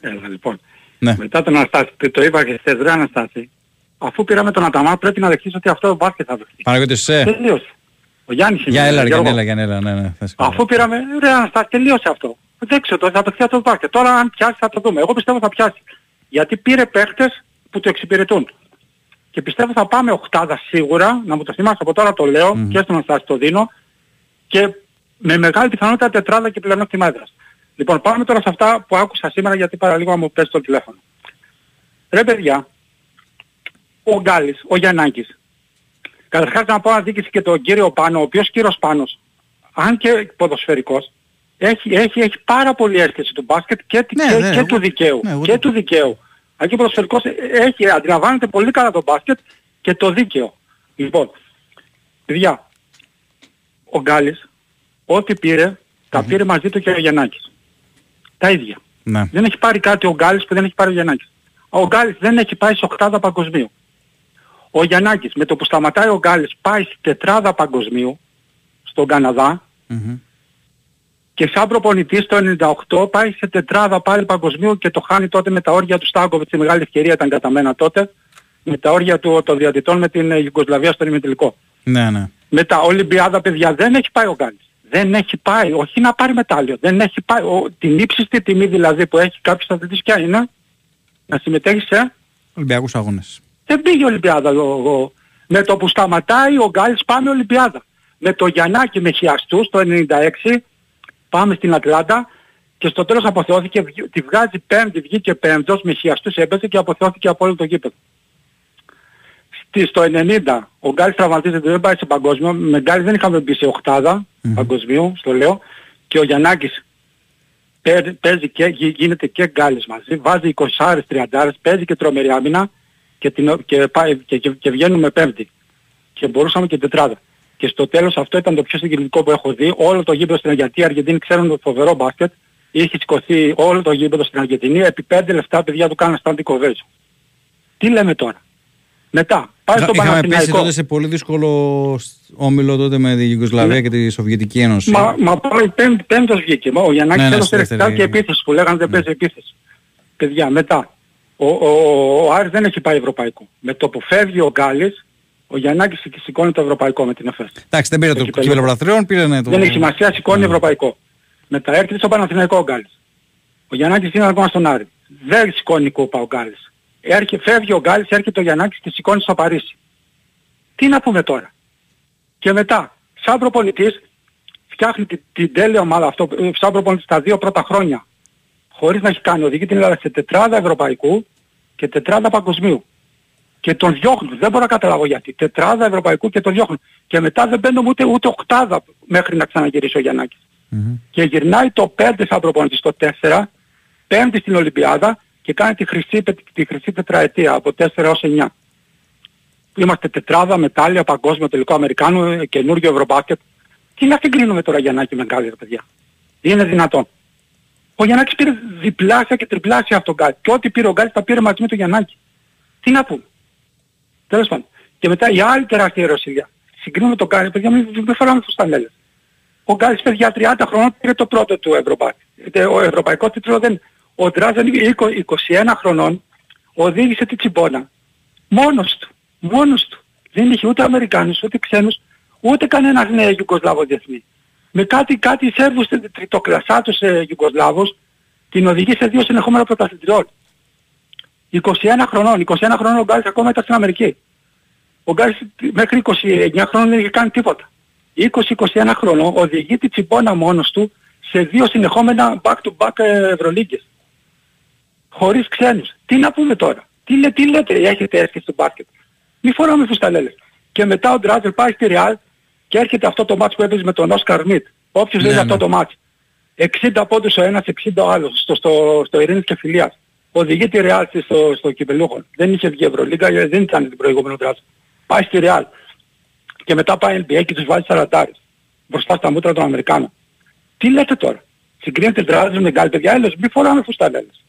Έλα λοιπόν. Ναι. Μετά τον Αναστάση, το, το είπα και χθες ρε Αναστάση, αφού πήραμε τον Αταμά πρέπει να δεχτείς ότι αυτό το μπάσκετ θα δεχτείς. Παναγιώτης, είσαι. Τελείωσε. Ο Γιάννης είναι. Για έλα, ρε, Γιώργος. Γιάννη, έλα, Γιάννη, έλα, ναι, ναι. θα σε Αφού πήραμε, ρε Αναστάση, τελείωσε αυτό. Δέξε το, θα δεχτεί αυτός το μπάσκετ. Τώρα αν πιάσει θα το δούμε. Εγώ πιστεύω θα πιάσει. Γιατί πήρε παίχτες που το εξυπηρετούν. Και πιστεύω θα πάμε οκτάδα σίγουρα, να μου το θυμάσαι από τώρα το λέω και στον Αναστάση το δίνω και με μεγάλη πιθανότητα τετράδα και πλεονέκτημα έδρας. Λοιπόν, πάμε τώρα σε αυτά που άκουσα σήμερα γιατί παραλίγο να μου πέσει το τηλέφωνο. Ρε παιδιά, ο Γκάλης, ο Γιαννάκης, καταρχάς να πω αδίκηση και τον κύριο Πάνο, ο οποίος κύριος Πάνος, αν και ποδοσφαιρικός, έχει, έχει, έχει πάρα πολύ αίσθηση του μπάσκετ και, Ναι, και, ναι, και εγώ- του δικαίου. ναι, εγώ και το- του δικαίου. Αν και ποδοσφαιρικός ε, έχει, αντιλαμβάνεται πολύ καλά το μπάσκετ και το δίκαιο. Λοιπόν, παιδιά, ο Γκάλης, ό,τι πήρε, τα πήρε μαζί του και ο Γιαννάκης. Τα ίδια. Ναι. Δεν έχει πάρει κάτι ο Γκάλης που δεν έχει πάρει ο Γιαννάκης. Ο Γκάλης δεν έχει πάει σε οκτάδα παγκοσμίου. Ο Γιαννάκης με το που σταματάει ο Γκάλης πάει στη τετράδα παγκοσμίου στον Καναδά και σαν προπονητής το 98 πάει σε τετράδα πάλι παγκοσμίου και το χάνει τότε με τα όρια του Στάγκοβιτς, η μεγάλη ευκαιρία ήταν καταμένα τότε, με τα όρια του, των διατητών με την ε, Ιουγκοσλαβία στον ημιτελικό. Ναι, ναι. Με τα Ολυμπιάδα παιδιά δεν έχει πάει ο Γκάλης. Δεν έχει πάει, όχι να πάρει μετάλλιο, δεν έχει πάει. Ο, την ύψιστη τιμή δηλαδή που έχει κάποιος αθλητής ποια είναι, να συμμετέχεις σε Ολυμπιακούς αγώνες. δεν πήγε Ολυμπιάδα. Ο, ο- με το που σταματάει ο Γκάλης πάμε Ολυμπιάδα. Με το Γιαννάκη με χιαστούς το 96 πάμε στην Ατλάντα και στο τέλος αποθεώθηκε, βγ- τη βγάζει πέμπτη, βγήκε πέμπτος, με χιαστούς έπεσε και αποθεώθηκε από όλο το γήπεδο. Στη, στο 90 ο Γκάλης τραυματίζεται, δεν πάει σε παγκόσμιο, με Γκάλης δεν είχαμε μπει σε οχτάδα παγκοσμίου, στο λέω, και ο Γιαννάκης παί- παίζει και γι- γίνεται και γκάλης μαζί, βάζει 20 30 παίζει και τρομερή άμυνα και, την, και, πάει, και, και, και βγαίνουμε πέμπτη. Και μπορούσαμε και τετράδα. Και στο τέλος αυτό ήταν το πιο συγκινητικό που έχω δει. Όλο το γήπεδο στην Αργεντινή, οι Αργεντίνοι ξέρουν το φοβερό μπάσκετ. Είχε σηκωθεί όλο το γήπεδο στην Αργεντινή, επί πέντε λεφτά παιδιά του κάναν standing ovation. Τι λέμε τώρα; Μετά, πάει στον Είχαμε πέσει Παναθηναϊκό. τότε σε πολύ δύσκολο όμιλο τότε με τη Ιουγκοσλαβία Ναι. και τη Σοβιετική Ένωση. Μα, μα πάει πέμπ, πέμπτος βγήκε. Μα Ο Γιαννάκης Ναι, ναι, έδωσε στη ρεξιτάλ δεύτερη. Ναι. και επίθεση που λέγανε δεν παίζει επίθεση. Παιδιά, μετά. Ο, ο, ο Άρης δεν έχει πάει ευρωπαϊκό. Με το που φεύγει ο Γκάλης, ο Γιαννάκης σηκώνει το ευρωπαϊκό με την ΕΦΕΣ. Εντάξει, δεν πήρε το κύπελλο. κύπελο πρωταθλητριών, πήρε ναι, το. Δεν έχει σημασία, σηκώνει ευρωπαϊκό. Μετά έρχεται στο Παναθηναϊκό ο Γκάλης. Ο Γιαννάκης είναι ακόμα στον Άρη. Δεν σηκώνει κούπα ο Γκάλης. Έρχε, φεύγει ο Γκάλης, έρχεται ο Γιαννάκης και σηκώνει στο Παρίσι. Τι να πούμε τώρα; Και μετά, σαν προπονητής, φτιάχνει την, την τέλεια ομάδα αυτό, ε, σαν προπονητής τα δύο πρώτα χρόνια, χωρίς να έχει κάνει, οδηγεί την Ελλάδα σε τετράδα ευρωπαϊκού και τετράδα παγκοσμίου. Και τον διώχνουν, δεν μπορώ να καταλάβω γιατί. Τετράδα ευρωπαϊκού και τον διώχνουν. Και μετά δεν μπαίνουν ούτε, ούτε οκτάδα μέχρι να ξαναγυρίσει ο Γιαννάκης. Και γυρνάει το 5 σαν προπονητής το 4, πέμπτη στην Ολυμπιάδα και κάνει τη χρυσή, πε- τη χρυσή τετραετία από 4 έως 9. Είμαστε τετράδα, μετάλλια, παγκόσμιο τελικό Αμερικάνου, ε, καινούργιο Ευρωμπάσκετ. Τι να την κρίνουμε τώρα Γιαννάκη με Γκάλη, ρε παιδιά; Είναι δυνατόν; Ο Γιαννάκης πήρε διπλάσια και τριπλάσια από τον Γκάλη. Και ό,τι πήρε ο Γκάλης τα πήρε μαζί με τον Γιαννάκη. Τι να πούμε; Τέλος πάντων. Και μετά η άλλη τεράστια ερωσία. Συγκρίνουμε τον Γκάλη, παιδιά, μην, μην φοράμε φουστανέλες. Ο Γκάλης παιδιά 30 χρονών πήρε το πρώτο του Ευρωπαϊκό. Ο ευρωπαϊκό τίτλο δεν... Ο Ντράζαν 21 χρονών οδήγησε τη τσιμπόνα. Μόνος του. Μόνος του. Δεν είχε ούτε Αμερικάνους, ούτε ξένους, ούτε κανένας νέος Ιουγκοσλάβος διεθνή. Με κάτι, κάτι Σέρβους τριτοκλασσάτους ε, Ιουγκοσλάβους την οδηγεί σε δύο συνεχόμενα πρωταθλητριών. 21 χρονών. 21 χρονών ο Γκάλης ακόμα ήταν στην Αμερική. Ο Γκάλης μέχρι 29 χρόνων δεν είχε κάνει τίποτα. 20-21 χρονών οδηγεί τη τσιμπόνα μόνος του σε δύο συνεχόμενα back-to-back Ευρωλίγκες. Χωρίς ξένους. Τι να πούμε τώρα; Τι, λέ, τι λέτε, έχετε έρθει στο μπάσκετ; Μη φοράμε φουσταλέλες. Και μετά ο Ντράτζερ πάει στη Real και έρχεται αυτό το μάτς που έπαιζε με τον Όσκαρ Μιτ. Όποιος Ναι, λέει ναι. αυτό το μάτς. 60 πόντους ο ένας, 60 ο άλλος. Στο, στο, στο Ειρήνης και Φιλίας. Οδηγεί τη Real στη- στο, στο κυπελούχο. Δεν είχε βγει Ευρωλίγκα, ε, δεν ήταν την προηγούμενη Ντράτζερ. Πάει στη Real. Και μετά πάει NBA και τους βάζει 40 μπροστά στα μούτρα των Αμερικάνων. Τι λέτε τώρα; Συγκρίνετε Ντράτζερ με γκάλ παιδιά, έλος, μη φοράμε φουσταλέλες.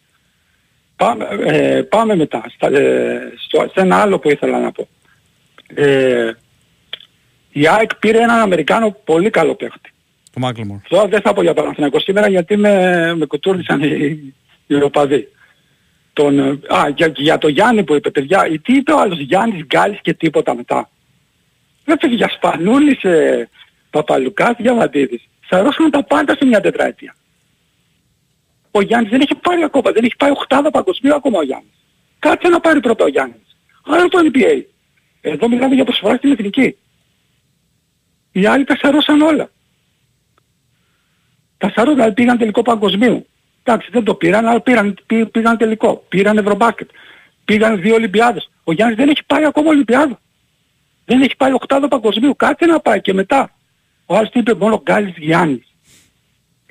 Πάμε, ε, πάμε μετά στα, ε, στο, σε ένα άλλο που ήθελα να πω. Ε, η ΑΕΚ πήρε έναν Αμερικάνο πολύ καλό παίχτη. Το Μάκλεμορ. Αυτό δεν θα πω για Παναθηναϊκό σήμερα γιατί με, με κουτούρλησαν οι, οι οπαδοί. Τον, ε, α, για, για το Γιάννη που είπε παιδιά, ε, τι είπε ο άλλος Γιάννης, Γκάλης και τίποτα μετά. Δεν παιδιά Σπανούλης, ε, Παπαλουκάς, Διαμαντίδης. Σαρώσουν τα πάντα σε μια τετραετία. Ο Γιάννης δεν έχει πάρει ακόμα, δεν έχει πάει οχτάδα παγκοσμίου ακόμα ο Γιάννης. Κάτσε να πάρει πρώτα ο Γιάννης. Άλλο το NBA. Εδώ μιλάμε για προσφορά στην εθνική. Οι άλλοι τα σαρώσαν όλα. Τα σαρώσαν, δηλαδή πήγαν τελικό παγκοσμίου. Εντάξει, δεν το πήραν, αλλά πήραν, πή- πήγαν τελικό. Πήραν Ευρωμπάσκετ. Πήγαν δύο Ολυμπιάδες. Ο Γιάννης δεν έχει πάει ακόμα Ολυμπιάδα. Δεν έχει πάει οκτάδο παγκοσμίου. Κάτσε να πάει και μετά. Ο άλλος τι είπε μόνο Γκάλης Γιάννης.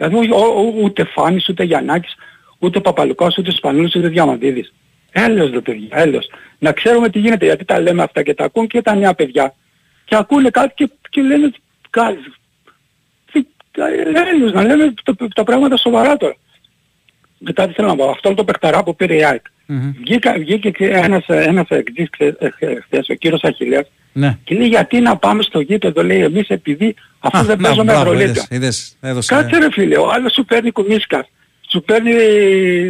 Δηλαδή ο- ο- ο- ούτε Φάνης, ούτε Γιαννάκης, ούτε Παπαλουκάς, ούτε Σπανούλης, ούτε Διαμαντίδης. Έλεος ρε παιδιά, έλεος. Να ξέρουμε τι γίνεται, γιατί τα λέμε αυτά και τα ακούν και τα νέα παιδιά. Και ακούνε κάτι και, και λένε Γκάλης. Τι- τα- Έλεος, να λέμε τα, τα πράγματα σοβαρά τώρα. Μετά τι θέλω να πω, αυτό το παιχταρά που πήρε η ΑΕΚ. Βγήκα, βγήκε και ένας, ένας εξής χθε- ε, χθες, ο κύριος Αχιλέας, Ναι. και λέει γιατί να πάμε στο γήπεδο, λέει εμείς επειδή αφού Α, δεν να, παίζουμε μπράβο, Ευρωλίγκα. είδες, είδες, έδωσε. Κάτσε ρε φίλε, ο άλλος σου παίρνει κουμίσκας, σου παίρνει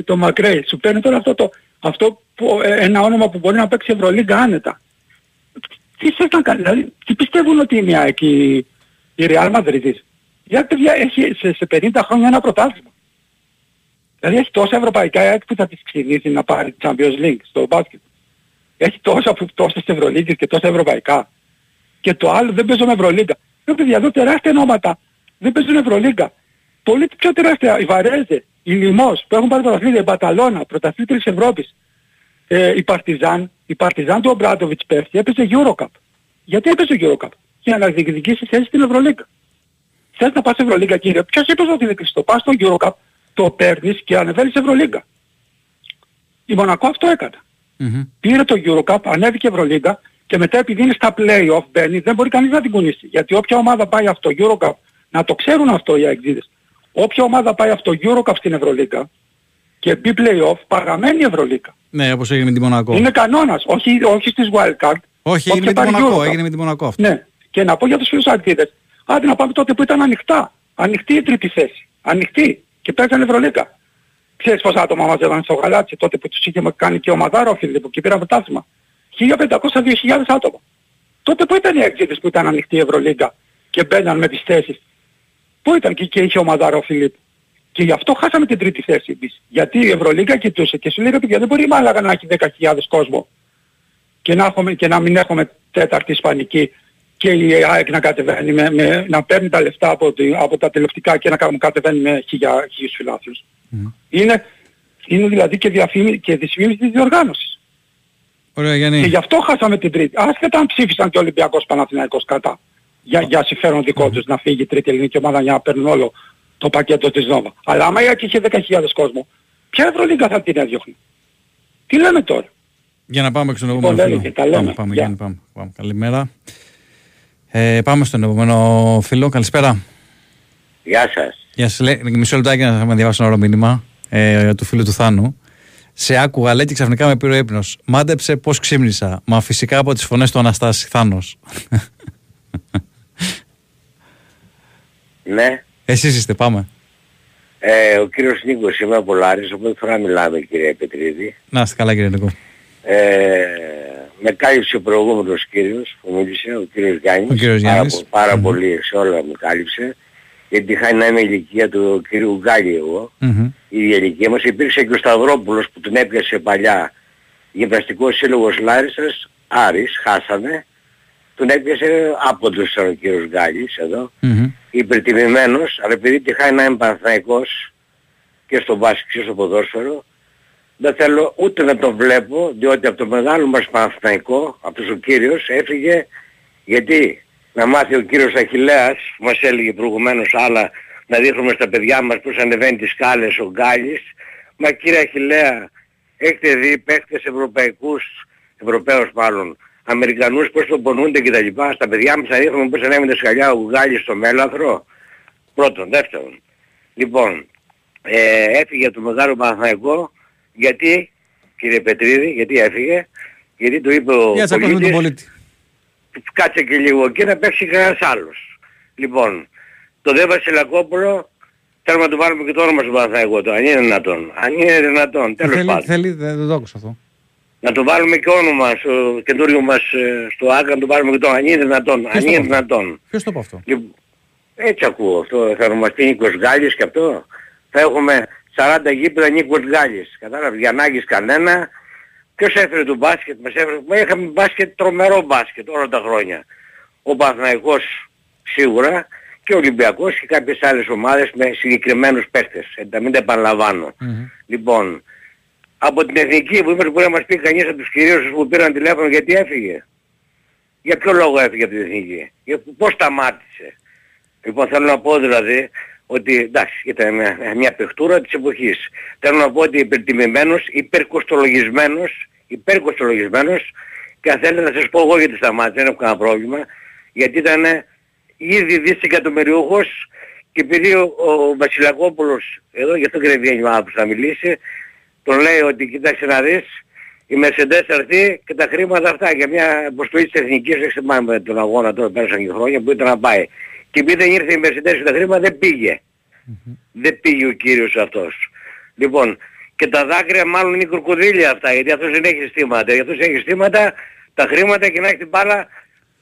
το Μακρέι, σου παίρνει τώρα αυτό, το, αυτό που, ε, ένα όνομα που μπορεί να παίξει Ευρωλίγκα άνετα. Τι θες να κάνεις, δηλαδή, τι πιστεύουν ότι είναι η ΑΕΚ, η, η Real Madrid; Για παιδιά έχει σε, σε 50 χρόνια ένα πρωτάθλημα. Δηλαδή έχει τόσα ευρωπαϊκά ΑΕΚ που θα τις ξυνήσει να πάρει Champions League στο μπάσκετ. Έχει τόσα, που- τόσες Ευρωλίγκες και τόσα ευρωπαϊκά. Και το άλλο δεν παίζουμε Ευρωλίγκα. Ρε παιδιά εδώ τεράστια ονόματα δεν παίζουν Ευρωλίγκα. Πολύ πιο τεράστια. Η Βαρέζε, η Λιμός που έχουν πάρει πρωταθλήτρια, η Μπαταλώνα, πρωταθλήτρια της Ευρώπης. Ε, η Παρτιζάν, η Παρτιζάν του Ομπράτοβιτς πέφτει, έπαιζε Eurocup. Γιατί έπαιζε Eurocup; Για να διεκδικήσει θέση στην Ευρωλίγκα. Θες να πας σε Ευρωλίγκα κύριε, ποιος είπε ότι είναι κλειστό. Πας στο Eurocup, το παίρνεις και ανεβαίνεις σε Ευρωλίγκα. Η Μονακό αυτό έκανε. Πήρε το Eurocup, ανέβηκε Ευρωλίγκα και μετά επειδή είναι στα play-off μπαίνει, δεν μπορεί κανείς να την κουνήσει. Γιατί όποια ομάδα πάει αυτό Eurocup, να το ξέρουν αυτό οι αεξίδες, όποια ομάδα πάει αυτό Eurocup στην Ευρωλίγκα και μπει play-off, παραμένει η Ευρωλίγκα. Ναι, όπως έγινε με τη Μονακό. Είναι κανόνας, όχι, όχι στις wildcard. Όχι, Όποια έγινε με τη πάρει Μονακό. Eurocup. Έγινε με τη Μονακό αυτό. Ναι. Και να πω για τους φίλους αεξίδες, άντε να πάμε τότε που ήταν ανοιχτά. Ανοιχτή η τρίτη θέση. Ανοιχτή. Και παίζανε Ευρωλίγκα. Ξέρεις πόσα άτομα μαζεύαν στο γαλάτσι τότε που τους είχε κάνει και ο Μαδάρο φίλε που και πήραν πρωτάθλημα. 1500-2000 άτομα. Τότε που ήταν οι εξήτες που ήταν ανοιχτή η Ευρωλίγκα και μπαίναν με τις θέσεις; Πού ήταν και, και είχε ο Μαδάρο Φιλίπ. Και γι' αυτό χάσαμε την τρίτη θέση εμείς. Γιατί η Ευρωλίγκα κοιτούσε και σου λέει ρε παιδιά δεν μπορεί η Μάλαγα να έχει 10.000 κόσμο και να, έχουμε, και να μην έχουμε τέταρτη Ισπανική και η ΑΕΚ να κατεβαίνει με, με, να παίρνει τα λεφτά από, τη- από τα τηλεοπτικά και να κα- κατεβαίνει με χιλιά, χίλιους φιλάθλους. Είναι, είναι δηλαδή και, διαφήμι, και δυσφήμιση της διοργάνωσης. Ωραία, Γιάννη. Και γι' αυτό χάσαμε την τρίτη. Άσχετα αν ψήφισαν και ο Ολυμπιακός Παναθηναϊκός κατά. Για, για συμφέρον δικό τους να φύγει η τρίτη ελληνική ομάδα για να παίρνουν όλο το πακέτο της Νόβα. Αλλά άμα η ΑΕΚ είχε 10.000 κόσμο, ποια Ευρωλίγκα θα την έδιωχνε; Τι λέμε τώρα; Για να πάμε στον Λοιπόν, επόμενο λέμε φίλο. και τα λέμε. Πάμε, πάμε, Γεια. Γιάννη, πάμε, πάμε. Καλημέρα. Ε, πάμε στον επόμενο φίλο. Καλησπέρα. Γεια σας. Γεια σας. Λέει, μισό λεπτάκι να με διαβάσω ένα ωραίο μήνυμα ε, του φίλου του Θάνου. Σε άκουγα λέει και ξαφνικά με πήρε ο ύπνος. Μάντεψε πώς ξύμνησα. Μα φυσικά από τις φωνές του Αναστάση Θάνος. Ναι. Εσείς είστε, πάμε. Ε, ο κύριος Νίκος είμαι από Λάρης, οπότε φορά μιλάμε κύριε Πετρίδη. Να είστε καλά κύριε Νικό. Ε, με κάλυψε ο προηγούμενος κύριος που μίλησε, ο κύριος Γιάννης. Ο κύριος πάρα, Γιάννης. πο- πάρα πολύ σε όλα με κάλυψε. Γιατί είχα να είμαι ηλικία του κύριου Γκάλη εγώ. Μμμ. Η ίδια ηλικία μας υπήρξε και ο Σταυρόπουλος που τον έπιασε παλιά γυμναστικός σύλλογος Λάρισας, Άρης, χάσαμε. τον έπιασε άποντος ο κύριος Γκάλης εδώ, Μμμ. υπερτιμημένος, αλλά επειδή τυχάει να είναι Παναθηναϊκός και στο μπάσκετ και στο ποδόσφαιρο, δεν θέλω ούτε να τον βλέπω, διότι από το μεγάλο μας Παναθηναϊκό, αυτός ο κύριος, έφυγε γιατί να μάθει ο κύριος Αχιλέας, που μας έλεγε προηγουμένως άλλα, να δείχνουμε στα παιδιά μας πώς ανεβαίνει τις σκάλες ο Γκάλης, μα κύριε Αχιλέα, έχετε δει παίχτες ευρωπαϊκούς, ευρωπαίους μάλλον, Αμερικανούς πώς τον πονούνται και τα λοιπά, στα παιδιά μας να δείχνουμε πώς ανέβαινε σκαλιά ο Γκάλης στο μέλαθρο. Πρώτον, δεύτερον. Λοιπόν, ε, έφυγε το μεγάλο Παναθηναϊκό, γιατί, κύριε Πετρίδη, γιατί έφυγε, γιατί του είπε ο Για τσακώσουμε τον πολίτης, πολίτη. κάτσε και λίγο εκεί να παίξει κανένας άλλος. Λοιπόν, το δε Βασιλακόπουλο θέλουμε να του βάλουμε και το όνομα στον Παναθηναϊκό του, αν είναι δυνατόν. Αν είναι δυνατόν, τέλος Θέλει, πάντων. θέλει, δεν, δεν το άκουσα αυτό. Να το βάλουμε και όνομα στο καινούριο μας ε, στο ΆΚΑ, να το βάλουμε και το αν είναι δυνατόν. Ποιος Αν το είναι είπε; δυνατόν. Ποιος το είπε αυτό; Λοιπόν, έτσι ακούω αυτό. Θα μας πει Νίκος Γκάλης και αυτό. Θα έχουμε 40 γήπεδα Νίκος Γκάλης. Κατάλαβες, για ανάγκης κανένα. Ποιος έφερε το μπάσκετ, μας έφερε. Μα είχαμε μπάσκετ, τρομερό μπάσκετ όλα τα χρόνια. Ο Παναθηναϊκός σίγουρα και ο Ολυμπιακός και κάποιες άλλες ομάδες με συγκεκριμένους παίχτες. Ε, τα μην τα επαναλαμβάνω. Λοιπόν, από την εθνική που είπες μπορεί να μας πει κανείς από τους κυρίους που πήραν τηλέφωνο γιατί έφυγε; Για ποιο λόγο έφυγε από την εθνική; Για πώς σταμάτησε; Λοιπόν θέλω να πω δηλαδή ότι εντάξει ήταν μια, μια παιχτούρα της εποχής. Θέλω να πω ότι υπερτιμημένος, υπερκοστολογισμένος, υπερκοστολογισμένος και αν θέλετε να σας πω εγώ γιατί σταμάτησε, δεν έχω κανένα πρόβλημα, γιατί ήταν ήδη δισεκατομμυριούχος και επειδή ο, ο Βασιλακόπουλος, εδώ γι' αυτό και δεν βγαίνει ο άνθρωπος να μιλήσει, τον λέει ότι κοίταξε να δεις, η Mercedes θα έρθει και τα χρήματα αυτά για μια αποστολή της εθνικής, δεν θυμάμαι τον αγώνα τώρα πέρασαν και χρόνια που ήταν να πάει. Και επειδή δεν ήρθε η Mercedes και τα χρήματα δεν πήγε. Δεν πήγε ο κύριος αυτός. Λοιπόν, και τα δάκρυα μάλλον είναι κροκοδίλια αυτά, γιατί αυτός δεν έχει στήματα. Γιατί αυτός έχει στήματα, τα χρήματα και να έχει την μπάλα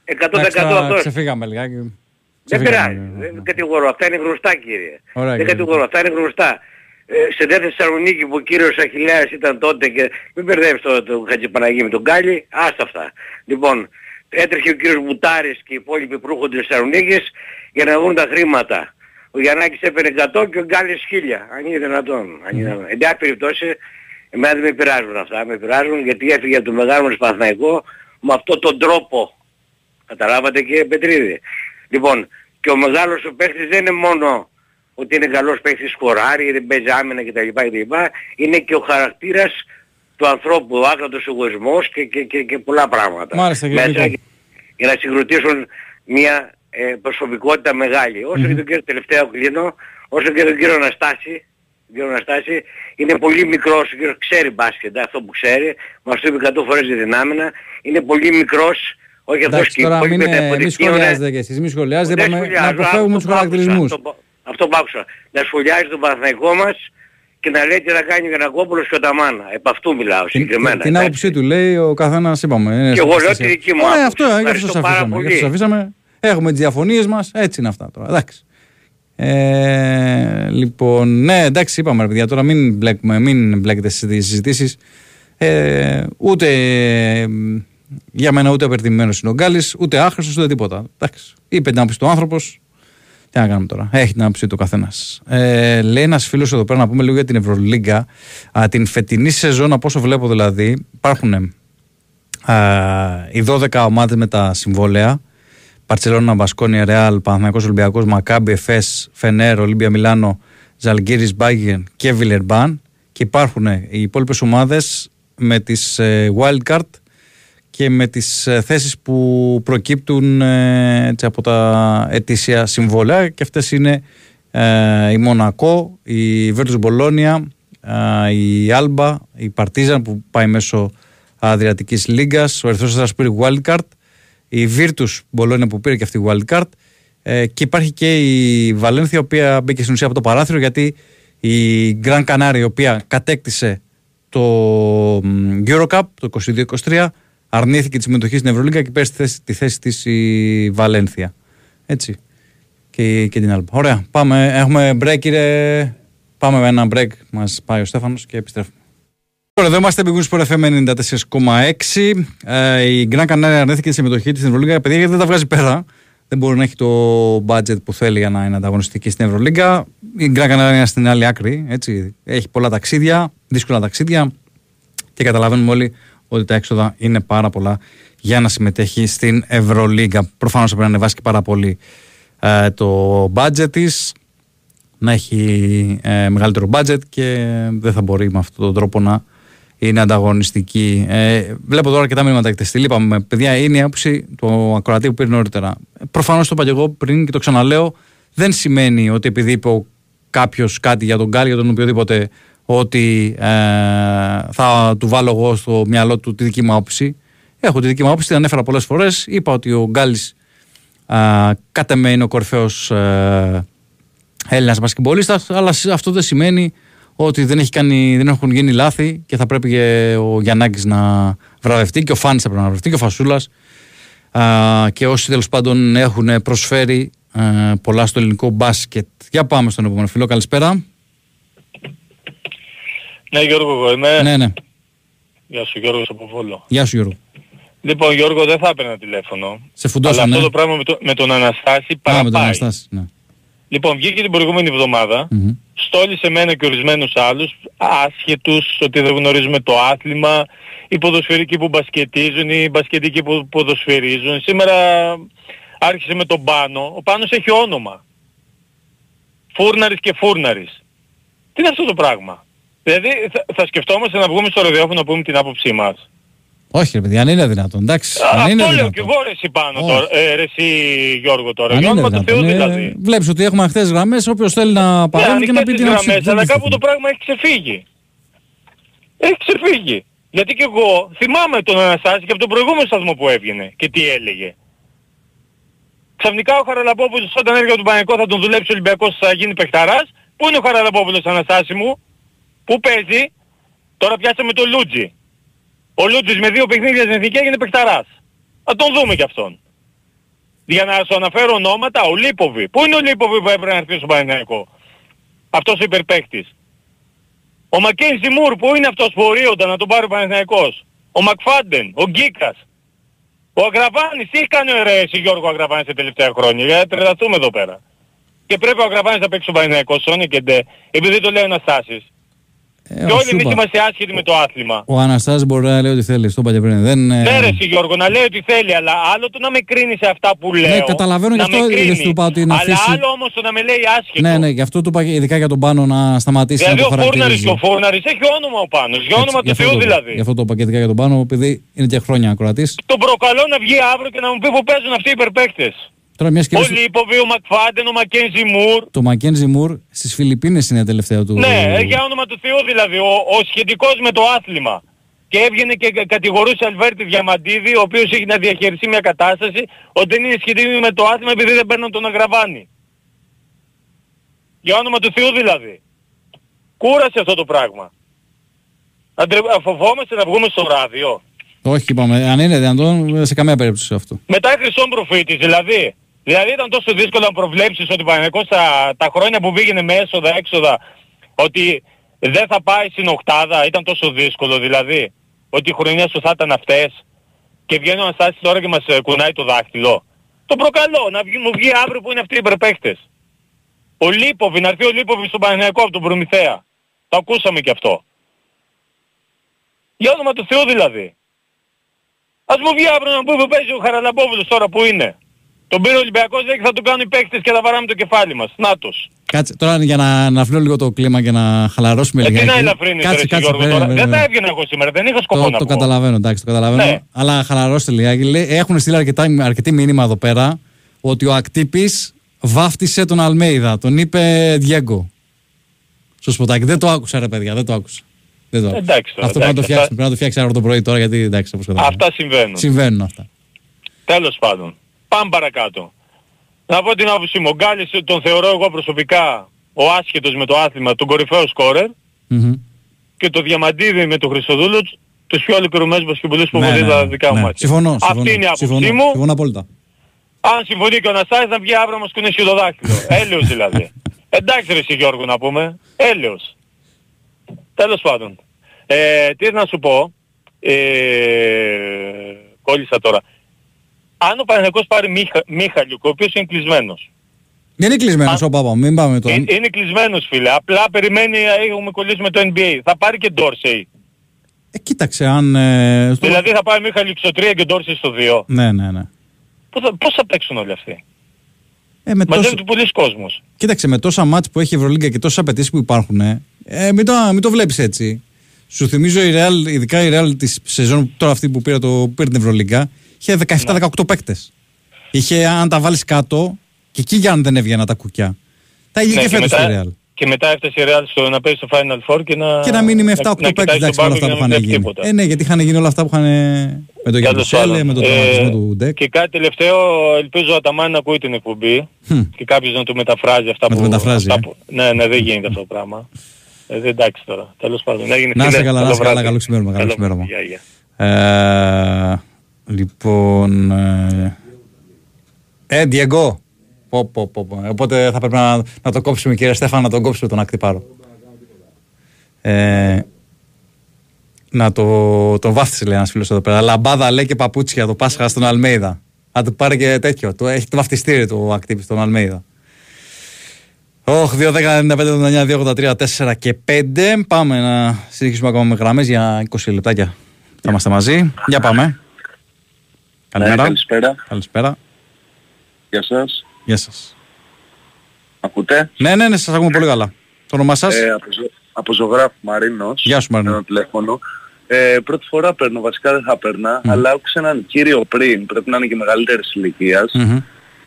100% Εντάξει, τώρα αυτός. Ξεφύγαμε λιγάκι. Δεν Ξεφύγαμε. πειράζει. Δεν κατηγορώ. Αυτά είναι γνωστά κύριε. Ωραία, δεν κύριε. κατηγορώ. Αυτά είναι γνωστά. Ε, σε δε Θεσσαλονίκη που ο κύριος Αχιλέας ήταν τότε και μην μπερδεύεις το, το Χατζηπαναγί με τον Γκάλι, άστα αυτά. Λοιπόν, έτρεχε ο κύριος Μπουτάρης και οι υπόλοιποι προύχων της Θεσσαλονίκης για να βρουν τα χρήματα. Ο Γιαννάκης έπαιρνε 100 και ο Γκάλης 1000. Αν είναι δυνατόν. Αν είναι δυνατόν. Εν πάση περιπτώσει, εμένα δεν με πειράζουν αυτά. Με πειράζουν γιατί έφυγε από το μεγάλο μας Παναθηναϊκό με αυτόν τον τρόπο. Καταλάβατε κύριε Πετρίδη. Λοιπόν, και ο μεγάλος ο παίχτης δεν είναι μόνο ότι είναι καλός παίχτης σκοράρει, δεν παίζει άμυνα κτλ. κτλ. Είναι και ο χαρακτήρας του ανθρώπου, ο άκρατος εγωισμός και, και, και, και πολλά πράγματα. Μάλιστα, κύριε Μέσα Νίκο. για να συγκροτήσουν μια ε, προσωπικότητα μεγάλη. Όσο και τον κύριο τελευταίο κλείνω, όσο και τον κύριο Αναστάση, τον κύριο Αναστάση είναι πολύ μικρός, ο κύριος ξέρει μπάσκετ, αυτό που ξέρει, μας το είπε 100 φορές για την άμυνα, είναι πολύ μικρός, όχι αυτός Εντάξει, και οι τώρα υπόλοιποι μην, τα ε, μη υποδεικνύουν, σχολιάζετε κι εσείς, μη σχολιάζετε, δεν είπαμε να σχολιάζω, αποφεύγουμε τους αυτό που άκουσα, χαρακτηρισμούς. Αυτό, αυτό που άκουσα. Να σχολιάζει τον Παναθηναϊκό μας και να λέει τι θα κάνει ο Γιανακόπουλος και ο Ταμάνα. Επ' αυτού μιλάω συγκεκριμένα. Την εντάξει. άποψή του λέει ο καθένας, είπαμε. είναι Και εγώ στην λέω τη προστασία. δική μου Ωραία, άποψη. αυτό, ε, γι' αυτό Ευχαριστώ σας πάρα αφήσαμε. Πολύ. γι' αυτό σας αφήσαμε. Έχουμε τις διαφωνίες μας, έτσι είναι αυτά τώρα. Εντάξει. Ε, λοιπόν, ναι, εντάξει, είπαμε ρε παιδιά, τώρα μην, μπλέκουμε, μην μπλέκετε στις συζητήσεις. Ε, ούτε ε, για μένα ούτε απερτιμμένος είναι ο Γκάλης, ούτε άχρηστος, ούτε τίποτα. Εντάξει. Είπε την άποψη του άνθρωπος, τι να κάνουμε τώρα. Έχει την άποψή του καθένας. Ε, λέει ένας φίλος εδώ πέρα να πούμε λίγο για την Ευρωλίγκα. Α, την φετινή σεζόν, από όσο βλέπω δηλαδή, υπάρχουν α, οι 12 ομάδες με τα συμβόλαια. Παρσελόνα, Μπασκόνια, Ρεάλ, Παναθηναϊκός Ολυμπιακός, Μακάμπι, Εφές, Φενέρ, Ολύμπια Μιλάνο, Ζαλγκύρης, Μπάγγεν και Βιλερμπάν. Και υπάρχουν οι υπόλοιπες ομάδες με τις ε, wildcard και με τις ε, θέσεις που προκύπτουν ε, έτσι, από τα ετήσια συμβόλαια και αυτές είναι ε, η Μονακό, η Βέρτους Μπολόνια, ε, η Άλμπα, η Παρτίζαν που πάει μέσω Αδριατικής Λίγκας, ο Ερυθρός Αστρας που πήρε wildcard, η Βίρτους Μπολόνια που πήρε και αυτή wildcard ε, και υπάρχει και η Βαλένθια η οποία μπήκε στην ουσία από το παράθυρο γιατί η Γκραν Κανάρη η οποία κατέκτησε το μ, Eurocup το 22-23 αρνήθηκε τη συμμετοχή στην Ευρωλίγκα και πέρασε τη θέση, τη θέση της η Βαλένθια. Έτσι. Και, και την άλλη. Ωραία. Πάμε. Έχουμε break, κύριε. Πάμε με ένα break. Μας πάει ο Στέφανος και επιστρέφουμε. Τώρα εδώ είμαστε Big Wings Sport FM 94,6. Ε, η Γκραν Κανάρια αρνήθηκε τη συμμετοχή της στην Ευρωλίγα. Παιδιά γιατί δεν τα βγάζει πέρα. Δεν μπορεί να έχει το budget που θέλει για να είναι ανταγωνιστική στην Ευρωλίγα. Η Γκραν Κανάρια είναι στην άλλη άκρη. Έτσι. Έχει πολλά ταξίδια, δύσκολα ταξίδια και καταλαβαίνουμε όλοι ότι τα έξοδα είναι πάρα πολλά για να συμμετέχει στην Ευρωλίγα. Προφανώς πρέπει να ανεβάσει και πάρα πολύ ε, το budget της, να έχει ε, μεγαλύτερο budget και δεν θα μπορεί με αυτόν τον τρόπο να είναι ανταγωνιστική. Ε, βλέπω τώρα και τα μήνυματα έχετε στείλει. Είπαμε, παιδιά, είναι η άποψη του ακροατή που πήρε νωρίτερα. Προφανώς το είπα και εγώ πριν και το ξαναλέω, δεν σημαίνει ότι επειδή είπε κάποιος κάτι για τον Γκάλι, για τον οποιοδήποτε, ότι ε, θα του βάλω εγώ στο μυαλό του τη δική μου άποψη. Έχω τη δική μου άποψη, την ανέφερα πολλές φορές. Είπα ότι ο Γκάλι κάτε με είναι ο κορυφαίος ε, Έλληνας μπασκεμπολίστα, αλλά αυτό δεν σημαίνει ότι δεν, έχει κάνει, δεν έχουν γίνει λάθη και θα πρέπει και ο Γιαννάκης να βραβευτεί και ο Φάνης θα πρέπει να βραβευτεί και ο Φασούλας και όσοι τέλος πάντων έχουν προσφέρει α, πολλά στο ελληνικό μπάσκετ. Για πάμε στον επόμενο φίλο. Καλησπέρα. Ναι Γιώργο εγώ είμαι. Ναι, ναι. Γεια σου Γιώργο από Βόλο. Γεια σου Γιώργο. Λοιπόν Γιώργο δεν θα έπαιρνα τηλέφωνο. Σε φουντώσανε. Αλλά αυτό το πράγμα με, το, με τον Αναστάση Α, παραπάει. με τον Αναστάση. Ναι. Λοιπόν, βγήκε την προηγούμενη εβδομάδα, Μμμ. Στόλισε εμένα και ορισμένους άλλους, άσχετους, ότι δεν γνωρίζουμε το άθλημα, οι ποδοσφαιρικοί που μπασκετίζουν, οι μπασκετικοί που ποδοσφαιρίζουν. Σήμερα άρχισε με τον Πάνο. Ο Πάνος έχει όνομα. Φούρναρης και Φούρναρης. Τι είναι αυτό το πράγμα; Δηλαδή θα, θα σκεφτόμαστε να βγούμε στο ραδιόφωνο να πούμε την άποψή μας. Όχι, ρε παιδιά, αν είναι δυνατόν. Εντάξει, αν Αυτό είναι λέω δυνατόν. και εγώ ρε εσύ πάνω Όχι. τώρα, ε, ρε εσύ Γιώργο τώρα. Αν Για είναι όνομα του Θεού δυνατόν. δηλαδή. Ε, βλέπεις ότι έχουμε ανοιχτέ γραμμές. Όποιος θέλει να παρέμβει και να πει ανοιχτές την τις άποψή γραμμές, του. αλλά Δεν κάπου πιστεύω. το πράγμα έχει ξεφύγει. Έχει ξεφύγει. Γιατί και εγώ θυμάμαι τον Αναστάση και από τον προηγούμενο σταθμό που έβγαινε και τι έλεγε. Ξαφνικά ο Χαραλαμπόπουλος όταν έρχεται από τον Παναγικό θα τον δουλέψει ο Ολυμπιακός θα γίνει παιχταράς. Πού είναι ο Χαραλαμπόπουλος Αναστάση μου; Πού παίζει; Τώρα πιάσαμε τον Λούτζι. Ο Λούτζης με δύο παιχνίδια στην εθνική έγινε παιχταράς. Θα τον δούμε κι αυτόν. Για να σου αναφέρω ονόματα, ο Λίποβι. Πού είναι ο Λίποβι που έπρεπε να έρθει στο Παναγικό. Αυτός ο υπερπαίχτης. Ο Μακένζι Μουρ που είναι αυτός που ορίονταν να τον πάρει ο Παναθηναϊκός; Ο Μακφάντεν, ο Γκίκας. Ο Αγραβάνης, τι έχει κάνει ο ρε εσύ Γιώργο Αγραβάνης τα τελευταία χρόνια, για να τρελαθούμε εδώ πέρα. Και πρέπει ο Αγραβάνης να παίξει ο Παναθηναϊκός, Σόνι και ντε, επειδή το λέει ο Αναστάσης. Ε, και ο όλοι εμείς Σούπα. είμαστε άσχετοι με το άθλημα. Ο Αναστάσης μπορεί να λέει ό,τι θέλει. Το είπα και πριν. Δεν, ε, Ναι ρε εσύ Γιώργο, να λέει ό,τι θέλει, αλλά άλλο το να με κρίνει σε αυτά που λέω. Ναι, καταλαβαίνω να γι' αυτό με είδες κρίνει. του είπα ότι να Αλλά αφήσει- άλλο όμως το να με λέει άσχετο. Ναι, ναι, γι' αυτό του είπα και ειδικά για τον πάνω να σταματήσει Δηλαδή να ο το Φούρναρης χαρακτηρίζει. και ο Φούρναρης έχει όνομα ο Πάνος, για όνομα Γι' του αυτό Θεού το είπα. δηλαδή. Γι' αυτό το είπα και ειδικά για τον πάνω, επειδή είναι και χρόνια ακροατής. Τον προκαλώ να βγει αύριο και να μου πει που παίζουν αυτοί οι υπερπαίκτες. Τώρα μια Ο σκέψη. Λίποβι, ο Μακφάντεν, ο Μακένζι Μουρ. Το Μακένζι Μουρ στις Φιλιππίνες είναι τελευταία του. Ναι, ε, για όνομα του Θεού δηλαδή, ο, ο σχετικός με το άθλημα. Και έβγαινε και κα- κατηγορούσε Αλβέρτη Διαμαντίδη, ο οποίος έχει να διαχειριστεί μια κατάσταση ότι δεν είναι σχετική με το άθλημα επειδή δεν παίρνουν τον Αγραβάνη. Για όνομα του Θεού δηλαδή. Κούρασε αυτό το πράγμα. Αντρε... Φοβόμαστε να βγούμε στο ράδιο. Όχι, είπαμε. Αν είναι δυνατόν, σε καμία περίπτωση αυτό. Μετά χρυσόν προφήτης δηλαδή. Δηλαδή ήταν τόσο δύσκολο να προβλέψεις ότι ο Παναγικός τα, τα χρόνια που πήγαινε με έσοδα, έξοδα, ότι δεν θα πάει στην οκτάδα, ήταν τόσο δύσκολο δηλαδή. Ότι οι χρονιές σου θα ήταν αυτές. Και βγαίνει ο Αναστάσης τώρα και μας ε, κουνάει το δάχτυλο. Το προκαλώ, να βγει, μου βγει αύριο που είναι αυτοί οι υπερπαίχτες. Ο Λίποβι, να έρθει ο Λίποβι στον Παναγιακό από τον Προμηθέα. Το ακούσαμε κι αυτό. Για όνομα του Θεού δηλαδή. Ας μου βγει αύριο να μου πει που παίζει ο Χαραλαμπόπουλος τώρα που είναι. Τον πήρε ο Ολυμπιακός λέει και θα του κάνουν οι παίκτες και θα βαράμε το κεφάλι μας. Νάτος. Κάτσε τώρα για να, να φλέω λίγο το κλίμα και να χαλαρώσουμε Ε, τι λιγάκι. να ελαφρύνεις ρε εσύ, Γιώργο περίμενε, τώρα. Δεν περίμενε. θα έβγαινα εγώ σήμερα, δεν είχα σκοπό Το, να το πω. καταλαβαίνω, εντάξει, το καταλαβαίνω. Ναι. Αλλά χαλαρώστε λιγάκι. Λέει, έχουν στείλει αρκετά, αρκετή μήνυμα εδώ πέρα ότι ο Ακτύπης βάφτισε τον Αλμέιδα. Τον είπε Διέγκο. Στο σποτάκι. Δεν το άκουσα, ρε παιδιά, δεν το άκουσα. Δεν το άκουσα. Εντάξει τώρα, Αυτό πρέπει να το εντάξει, φτιάξουμε. αυτά- Πρέπει να το φτιάξει αύριο το πρωί τώρα γιατί εντάξει, όπως καταλαβαίνω. Αυτά συμβαίνουν. Συμβαίνουν αυτά. Τέλος πάντων. Πάμε παρακάτω. Να πω την άποψή μου. Ο Γκάλης τον θεωρώ εγώ προσωπικά ο άσχετος με το άθλημα, τον κορυφαίο σκόρερ Μμμ. και το Διαμαντίδη με τον Χριστοδούλο τους πιο ολοκληρωμένους μπασκετμπολίστες που Ναι, έχω δει ναι, τα ναι, δικά μου ναι. μάτια. Συμφωνώ, Αυτή συμφωνώ, είναι η άποψή συμφωνώ, μου. Συμφωνώ απόλυτα. Αν συμφωνεί και ο Αναστάσης θα βγει αύριο να μας κουνήσει το δάχτυλο. Έλεος δηλαδή. Εντάξει ρε εσύ Γιώργο να πούμε. Έλεος. Τέλος πάντων. Ε, τι να σου πω, ε, κόλλησα τώρα. Αν ο Παναγιακός πάρει Μίχα, Μίχαλιουκ, ο οποίος είναι κλεισμένος. Δεν είναι κλεισμένος ο Πάπα, μην πάμε τώρα. Είναι, είναι κλεισμένος φίλε, απλά περιμένει, έχουμε κολλήσει με το NBA. Θα πάρει και Ντόρσεϊ. Ε, κοίταξε αν. Ε, στο- Δηλαδή θα πάρει Μίχαλιουκ στο 3 και Ντόρσεϊ στο 2. Ναι, ναι, ναι. Πώς θα, πώς θα παίξουν όλοι αυτοί; Ε, με τόσο... Μαζεύεται πολλοί κόσμος. Κοίταξε, με τόσα μάτς που έχει η Ευρωλίγκα και τόσες απαιτήσεις που υπάρχουν, ε, ε, μην, το, μην το βλέπεις έτσι. Σου θυμίζω η Real, ειδικά η Real της σεζόν τώρα αυτή που πήρε, το, πήρε την Ευρωλίγκα, είχε 17-18 παίκτες. Είχε, αν τα βάλεις κάτω, και εκεί για αν δεν έβγαιναν τα κουκιά. Τα είχε Ναι, και και φέτος η μετά- Real. Και μετά έφτασε η Real στο να παίζει στο Final Four και να... Και να μείνει με 7-8 να- να παίκτες κοιτάει εντάξει στον με όλα πάγκο αυτά που και να είχαν μην βλέπει γίνει. τίποτα. Ε, ναι, γιατί είχαν γίνει όλα αυτά που είχαν. με τον Τέλος Γιάννη πάντων. με τον Ε, τραυματισμό του Ντεκ. Και κάτι τελευταίο, ελπίζω ο Αταμάν να ακούει την εκπομπή Χμ. και κάποιος να του μεταφράζει αυτά Να που... του μεταφράζει, αυτά ε. που- Ναι, ναι, δεν γίνεται αυτό το πράγμα. Ε, δεν εντάξει τώρα. Τέλος πάντων. Έγινε, Να είσαι φίλε. καλά, να Καλό είσαι καλά, βράδυ. καλό ξημέρωμα. Καλό Καλό ξημέρωμα. Βράδυ. Γεια, γεια. Ε, λοιπόν. Ε, ε Diego. Πω, πω, πω, πω. Οπότε θα πρέπει να, να το κόψουμε, κύριε Στέφανα, να τον κόψουμε τον ακτυπάρο. Ε, να το, τον βάφτισε, λέει ένας φίλος εδώ πέρα. Λαμπάδα λέει και παπούτσια το Πάσχα στον Αλμέιδα. Να του πάρει και τέτοιο. Το, έχει το βαφτιστήρι του ακτύπη στον Αλμέιδα. Όχι, 2, 10, 95, 99, 2, 83, 4 και 5. Πάμε να συνεχίσουμε ακόμα με γραμμές για 20 λεπτάκια. Θα είμαστε μαζί. Για πάμε. Καλημέρα. Ναι, καλησπέρα. Καλησπέρα. Γεια σας. Γεια σας. Ακούτε; Ναι, ναι, ναι, σας ακούμε πολύ καλά. Το όνομά σας; Ε, από, ζω- από ζωγράφου Μαρίνος. Γεια σου, Μαρίνο. Ένα τηλέφωνο. Ε, πρώτη φορά παίρνω, βασικά δεν θα παίρνα, αλλά άκουσα έναν κύριο πριν, πρέπει να είναι και μεγαλύτερης ηλικίας, Μμμ.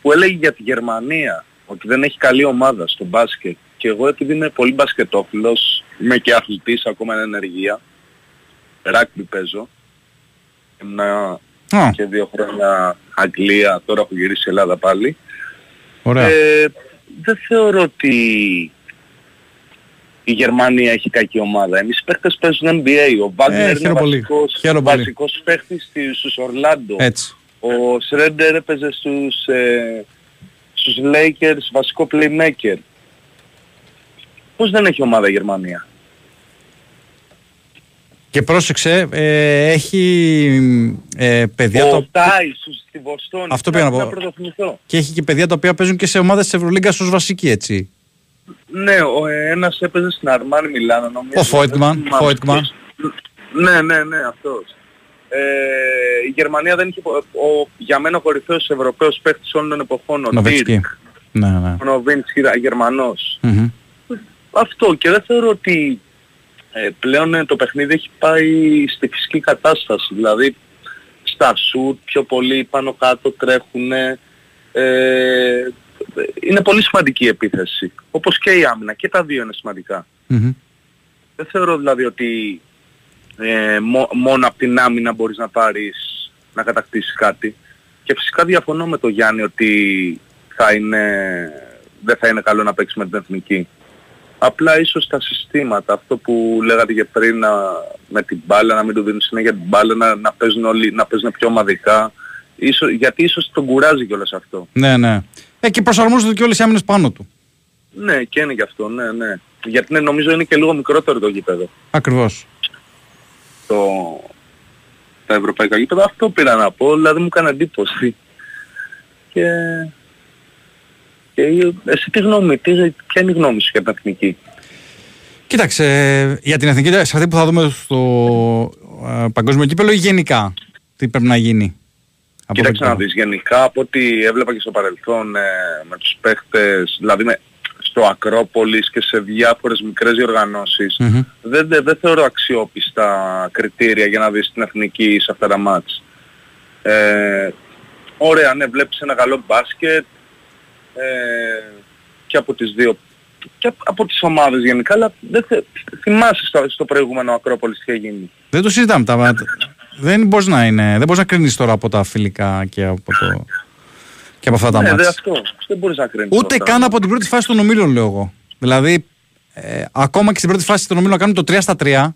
που έλεγε για τη Γερμανία ότι δεν έχει καλή ομάδα στο μπάσκετ. Και εγώ επειδή είμαι πολύ μπασκετόφιλος, είμαι και αθλητής ακόμα είναι ενεργεία, ράκμπι παίζω, ήμουνα Α. και δύο χρόνια Αγγλία, τώρα έχω γυρίσει Ελλάδα πάλι. Ωραία. Ε, δεν θεωρώ ότι η Γερμανία έχει κακή ομάδα. Εμείς οι παίχτες παίζουν NBA. Ο Βάγνερ είναι χαίρομαι πολύ. βασικός, Χαίρομαι πολύ. βασικός παίχτης στη- στους Ορλάντο. Έτσι. Ο Σρέντερ έπαιζε στους, ε, στους Lakers βασικό playmaker. Πώς δεν έχει ομάδα η Γερμανία; Και πρόσεξε, ε, έχει ε, παιδιά ο το... Τάις στη Βοστόνη. Αυτό πήγα να πω. Να πρωτοθυμηθώ. και έχει και παιδιά τα οποία παίζουν και σε ομάδες της Ευρωλίγκας ως βασικοί, έτσι. Ναι, ο, ε, ένας έπαιζε στην Αρμάνι Μιλάνο νομίζω. Ο Φόιτμαν, Δεν θυμάμαι Φόιτμαν. ποιος. Ναι, ναι, ναι, αυτός. Ε, η Γερμανία δεν είχε... Ο, ο, για μένα ο κορυφαίος Ευρωπαίος παίχτης όλων των εποχών, ο Νοβετσκι. Ντίρκ, Ναι, ναι. ο Νοβίνσκι, Γερμανός. Μμμ. Αυτό και δεν θεωρώ ότι ε, πλέον ε, το παιχνίδι έχει πάει στη φυσική κατάσταση. Δηλαδή στα σουτ πιο πολύ πάνω κάτω τρέχουν. Ε, είναι πολύ σημαντική η επίθεση. Όπως και η άμυνα. Και τα δύο είναι σημαντικά. Μμμ. Δεν θεωρώ δηλαδή ότι ε, μο- μόνο από την άμυνα μπορείς να πάρεις να κατακτήσεις κάτι. Και φυσικά διαφωνώ με τον Γιάννη ότι θα είναι, δεν θα είναι καλό να παίξεις με την εθνική. Απλά ίσως τα συστήματα, αυτό που λέγατε και πριν να, με την μπάλα, να μην του δίνουν συνέχεια την μπάλα, να, να, παίζουν όλοι, να παίζουν πιο ομαδικά. Ίσως, γιατί ίσως τον κουράζει κιόλας αυτό. Ναι, ναι. Ε, και προσαρμόζονται και όλες οι άμυνες πάνω του. Ναι, και είναι γι' αυτό, ναι, ναι. Γιατί ναι, νομίζω είναι και λίγο μικρότερο το γήπεδο. Ακριβώς. το, τα ευρωπαϊκά γήπεδα. Αυτό πήρα να πω, δηλαδή μου έκανε εντύπωση. Και, και εσύ τι γνώμη, τι, ποια είναι η γνώμη σου για την εθνική; Κοίταξε, για την εθνική, σε αυτή που θα δούμε στο ε, παγκόσμιο κύπελο ή γενικά, τι πρέπει να γίνει. Από Κοίταξε εδώ να και δεις, γενικά από ό,τι έβλεπα και στο παρελθόν ε, με τους παίχτες, δηλαδή με, στο Ακρόπολης και σε διάφορες μικρές διοργανώσεις, Μμμ. δεν, δεν, δεν θεωρώ αξιόπιστα κριτήρια για να δεις την εθνική σε αυτά τα μάτς. Ε, ωραία, ναι, βλέπεις ένα καλό μπάσκετ ε, και από τις δύο και από τις ομάδες γενικά, αλλά δεν θε, θυμάσαι στο, στο προηγούμενο Ακρόπολης τι έχει γίνει. Δεν το συζητάμε. Τα, δεν μπορείς να είναι. Δεν μπορείς να κρίνεις τώρα από τα φιλικά και από, το, και από αυτά τα ναι, μάτια. δεν αυτό. Δεν μπορείς να κρίνεις. Ούτε αυτά. καν από την πρώτη φάση των ομίλων, λέω εγώ. Δηλαδή, ε, ακόμα και στην πρώτη φάση των ομίλων να κάνουμε το 3 στα 3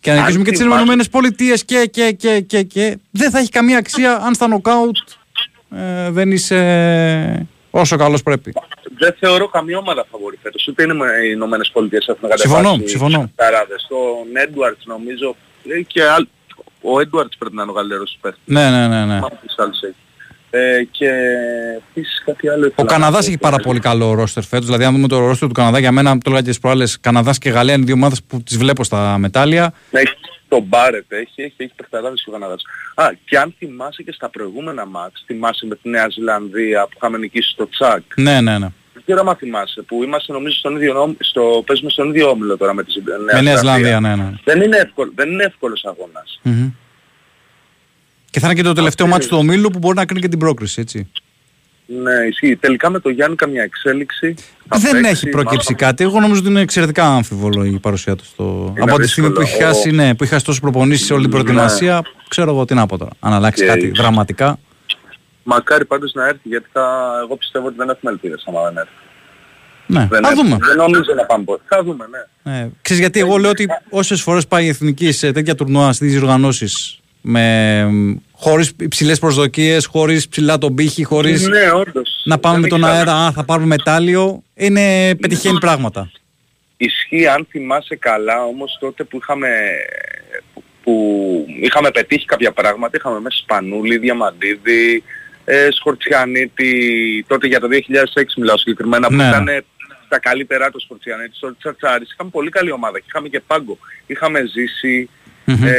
και να νικήσουμε και τις θυμάσαι- Ηνωμένε Πολιτείες και, και, και, και, και. Δεν θα έχει καμία αξία αν στα νοκάουτ ε, δεν είσαι Όσο καλός πρέπει. Δεν θεωρώ καμία ομάδα φαβορή φέτος. Ούτε είναι οι Ηνωμένες Πολιτείες έχουν Συμφωνώ, κατεβάσει συμφωνώ. Ταράδες. Τον Έντουαρτς νομίζω ε, και άλλ- ο Έντουαρτς πρέπει να είναι ο καλύτερος παίκτης. Ναι, ναι, ναι. ναι. Μάλλον τους άλλους έχει. Ε, και επίσης κάτι άλλο Ο ήθελα να Καναδάς πω. έχει πάρα πολύ καλό ρόστερ φέτος. Δηλαδή, αν δούμε το ρόστερ του Καναδά, για μένα το έλεγα και τις προάλλες, Καναδάς και Γαλλία είναι δύο ομάδες που τις βλέπω στα μετάλλια. Έχει τον Μπάρετ, έχει, έχει, έχει παιχταράδες και ο Καναδάς. Α, και αν θυμάσαι και στα προηγούμενα μάτς, θυμάσαι με τη Νέα Ζηλανδία που είχαμε νικήσει στο Τσάκ; Ναι, ναι, ναι. Δεν ξέρω αν θυμάσαι, που είμαστε νομίζω στον ίδιο, νόμ- στο, παίζουμε στον ίδιο όμιλο τώρα με τη Ζη- Νέα Με Νέα Ζηλανδία. Ζηλανδία, ναι, ναι. Δεν είναι, εύκολο, δεν είναι εύκολος αγώνας. Μμμ. Και θα είναι και το τελευταίο μάτι του ομίλου που μπορεί να κρίνει και την πρόκριση, έτσι. Ναι, ισχύει. Τελικά με το Γιάννη καμιά εξέλιξη. Θα Δεν παίξει, έχει προκύψει μάλλον- κάτι. Εγώ νομίζω ότι είναι εξαιρετικά αμφιβολό η παρουσία του. Στο... Είναι από τη στιγμή που δύσκολο. έχει χάσει, ναι, που έχει χάσει τόσες προπονήσεις σε όλη την Ναι. προετοιμασία, ξέρω εγώ τι να πω τώρα. Αν αλλάξει Και- κάτι δραματικά. Μακάρι πάντως να έρθει γιατί θα... εγώ πιστεύω ότι δεν έχουμε ελπίδες άμα δεν έρθει. Ναι, δεν θα έρθει. δούμε. Δεν νομίζω να πάμε ποτέ. Θα δούμε, ναι. Ε, ξέρεις γιατί εγώ λέω ότι όσες φορές πάει η Εθνική σε τέτοια τουρνουά στις διοργανώσεις με, χωρίς υψηλές προσδοκίες, χωρίς ψηλά τον πύχη, χωρίς Ναι, όντως. να πάμε Δεν με τον έχει αέρα, κανένα. α, θα πάρουμε μετάλλιο, είναι, πετυχαίνει πράγματα. Ισχύει αν θυμάσαι καλά όμως τότε που είχαμε, που είχαμε πετύχει κάποια πράγματα, είχαμε μέσα Σπανούλη, Διαμαντίδη, ε, Σκορτσιανίτη, τότε για το 2006 μιλάω συγκεκριμένα, που Ναι, ναι. ήταν στα καλύτερά του Σκορτσιανίτη, ο Τσατσάρης, είχαμε πολύ καλή ομάδα και είχαμε και πάγκο. Είχαμε ζήσει, Μμμ. ε,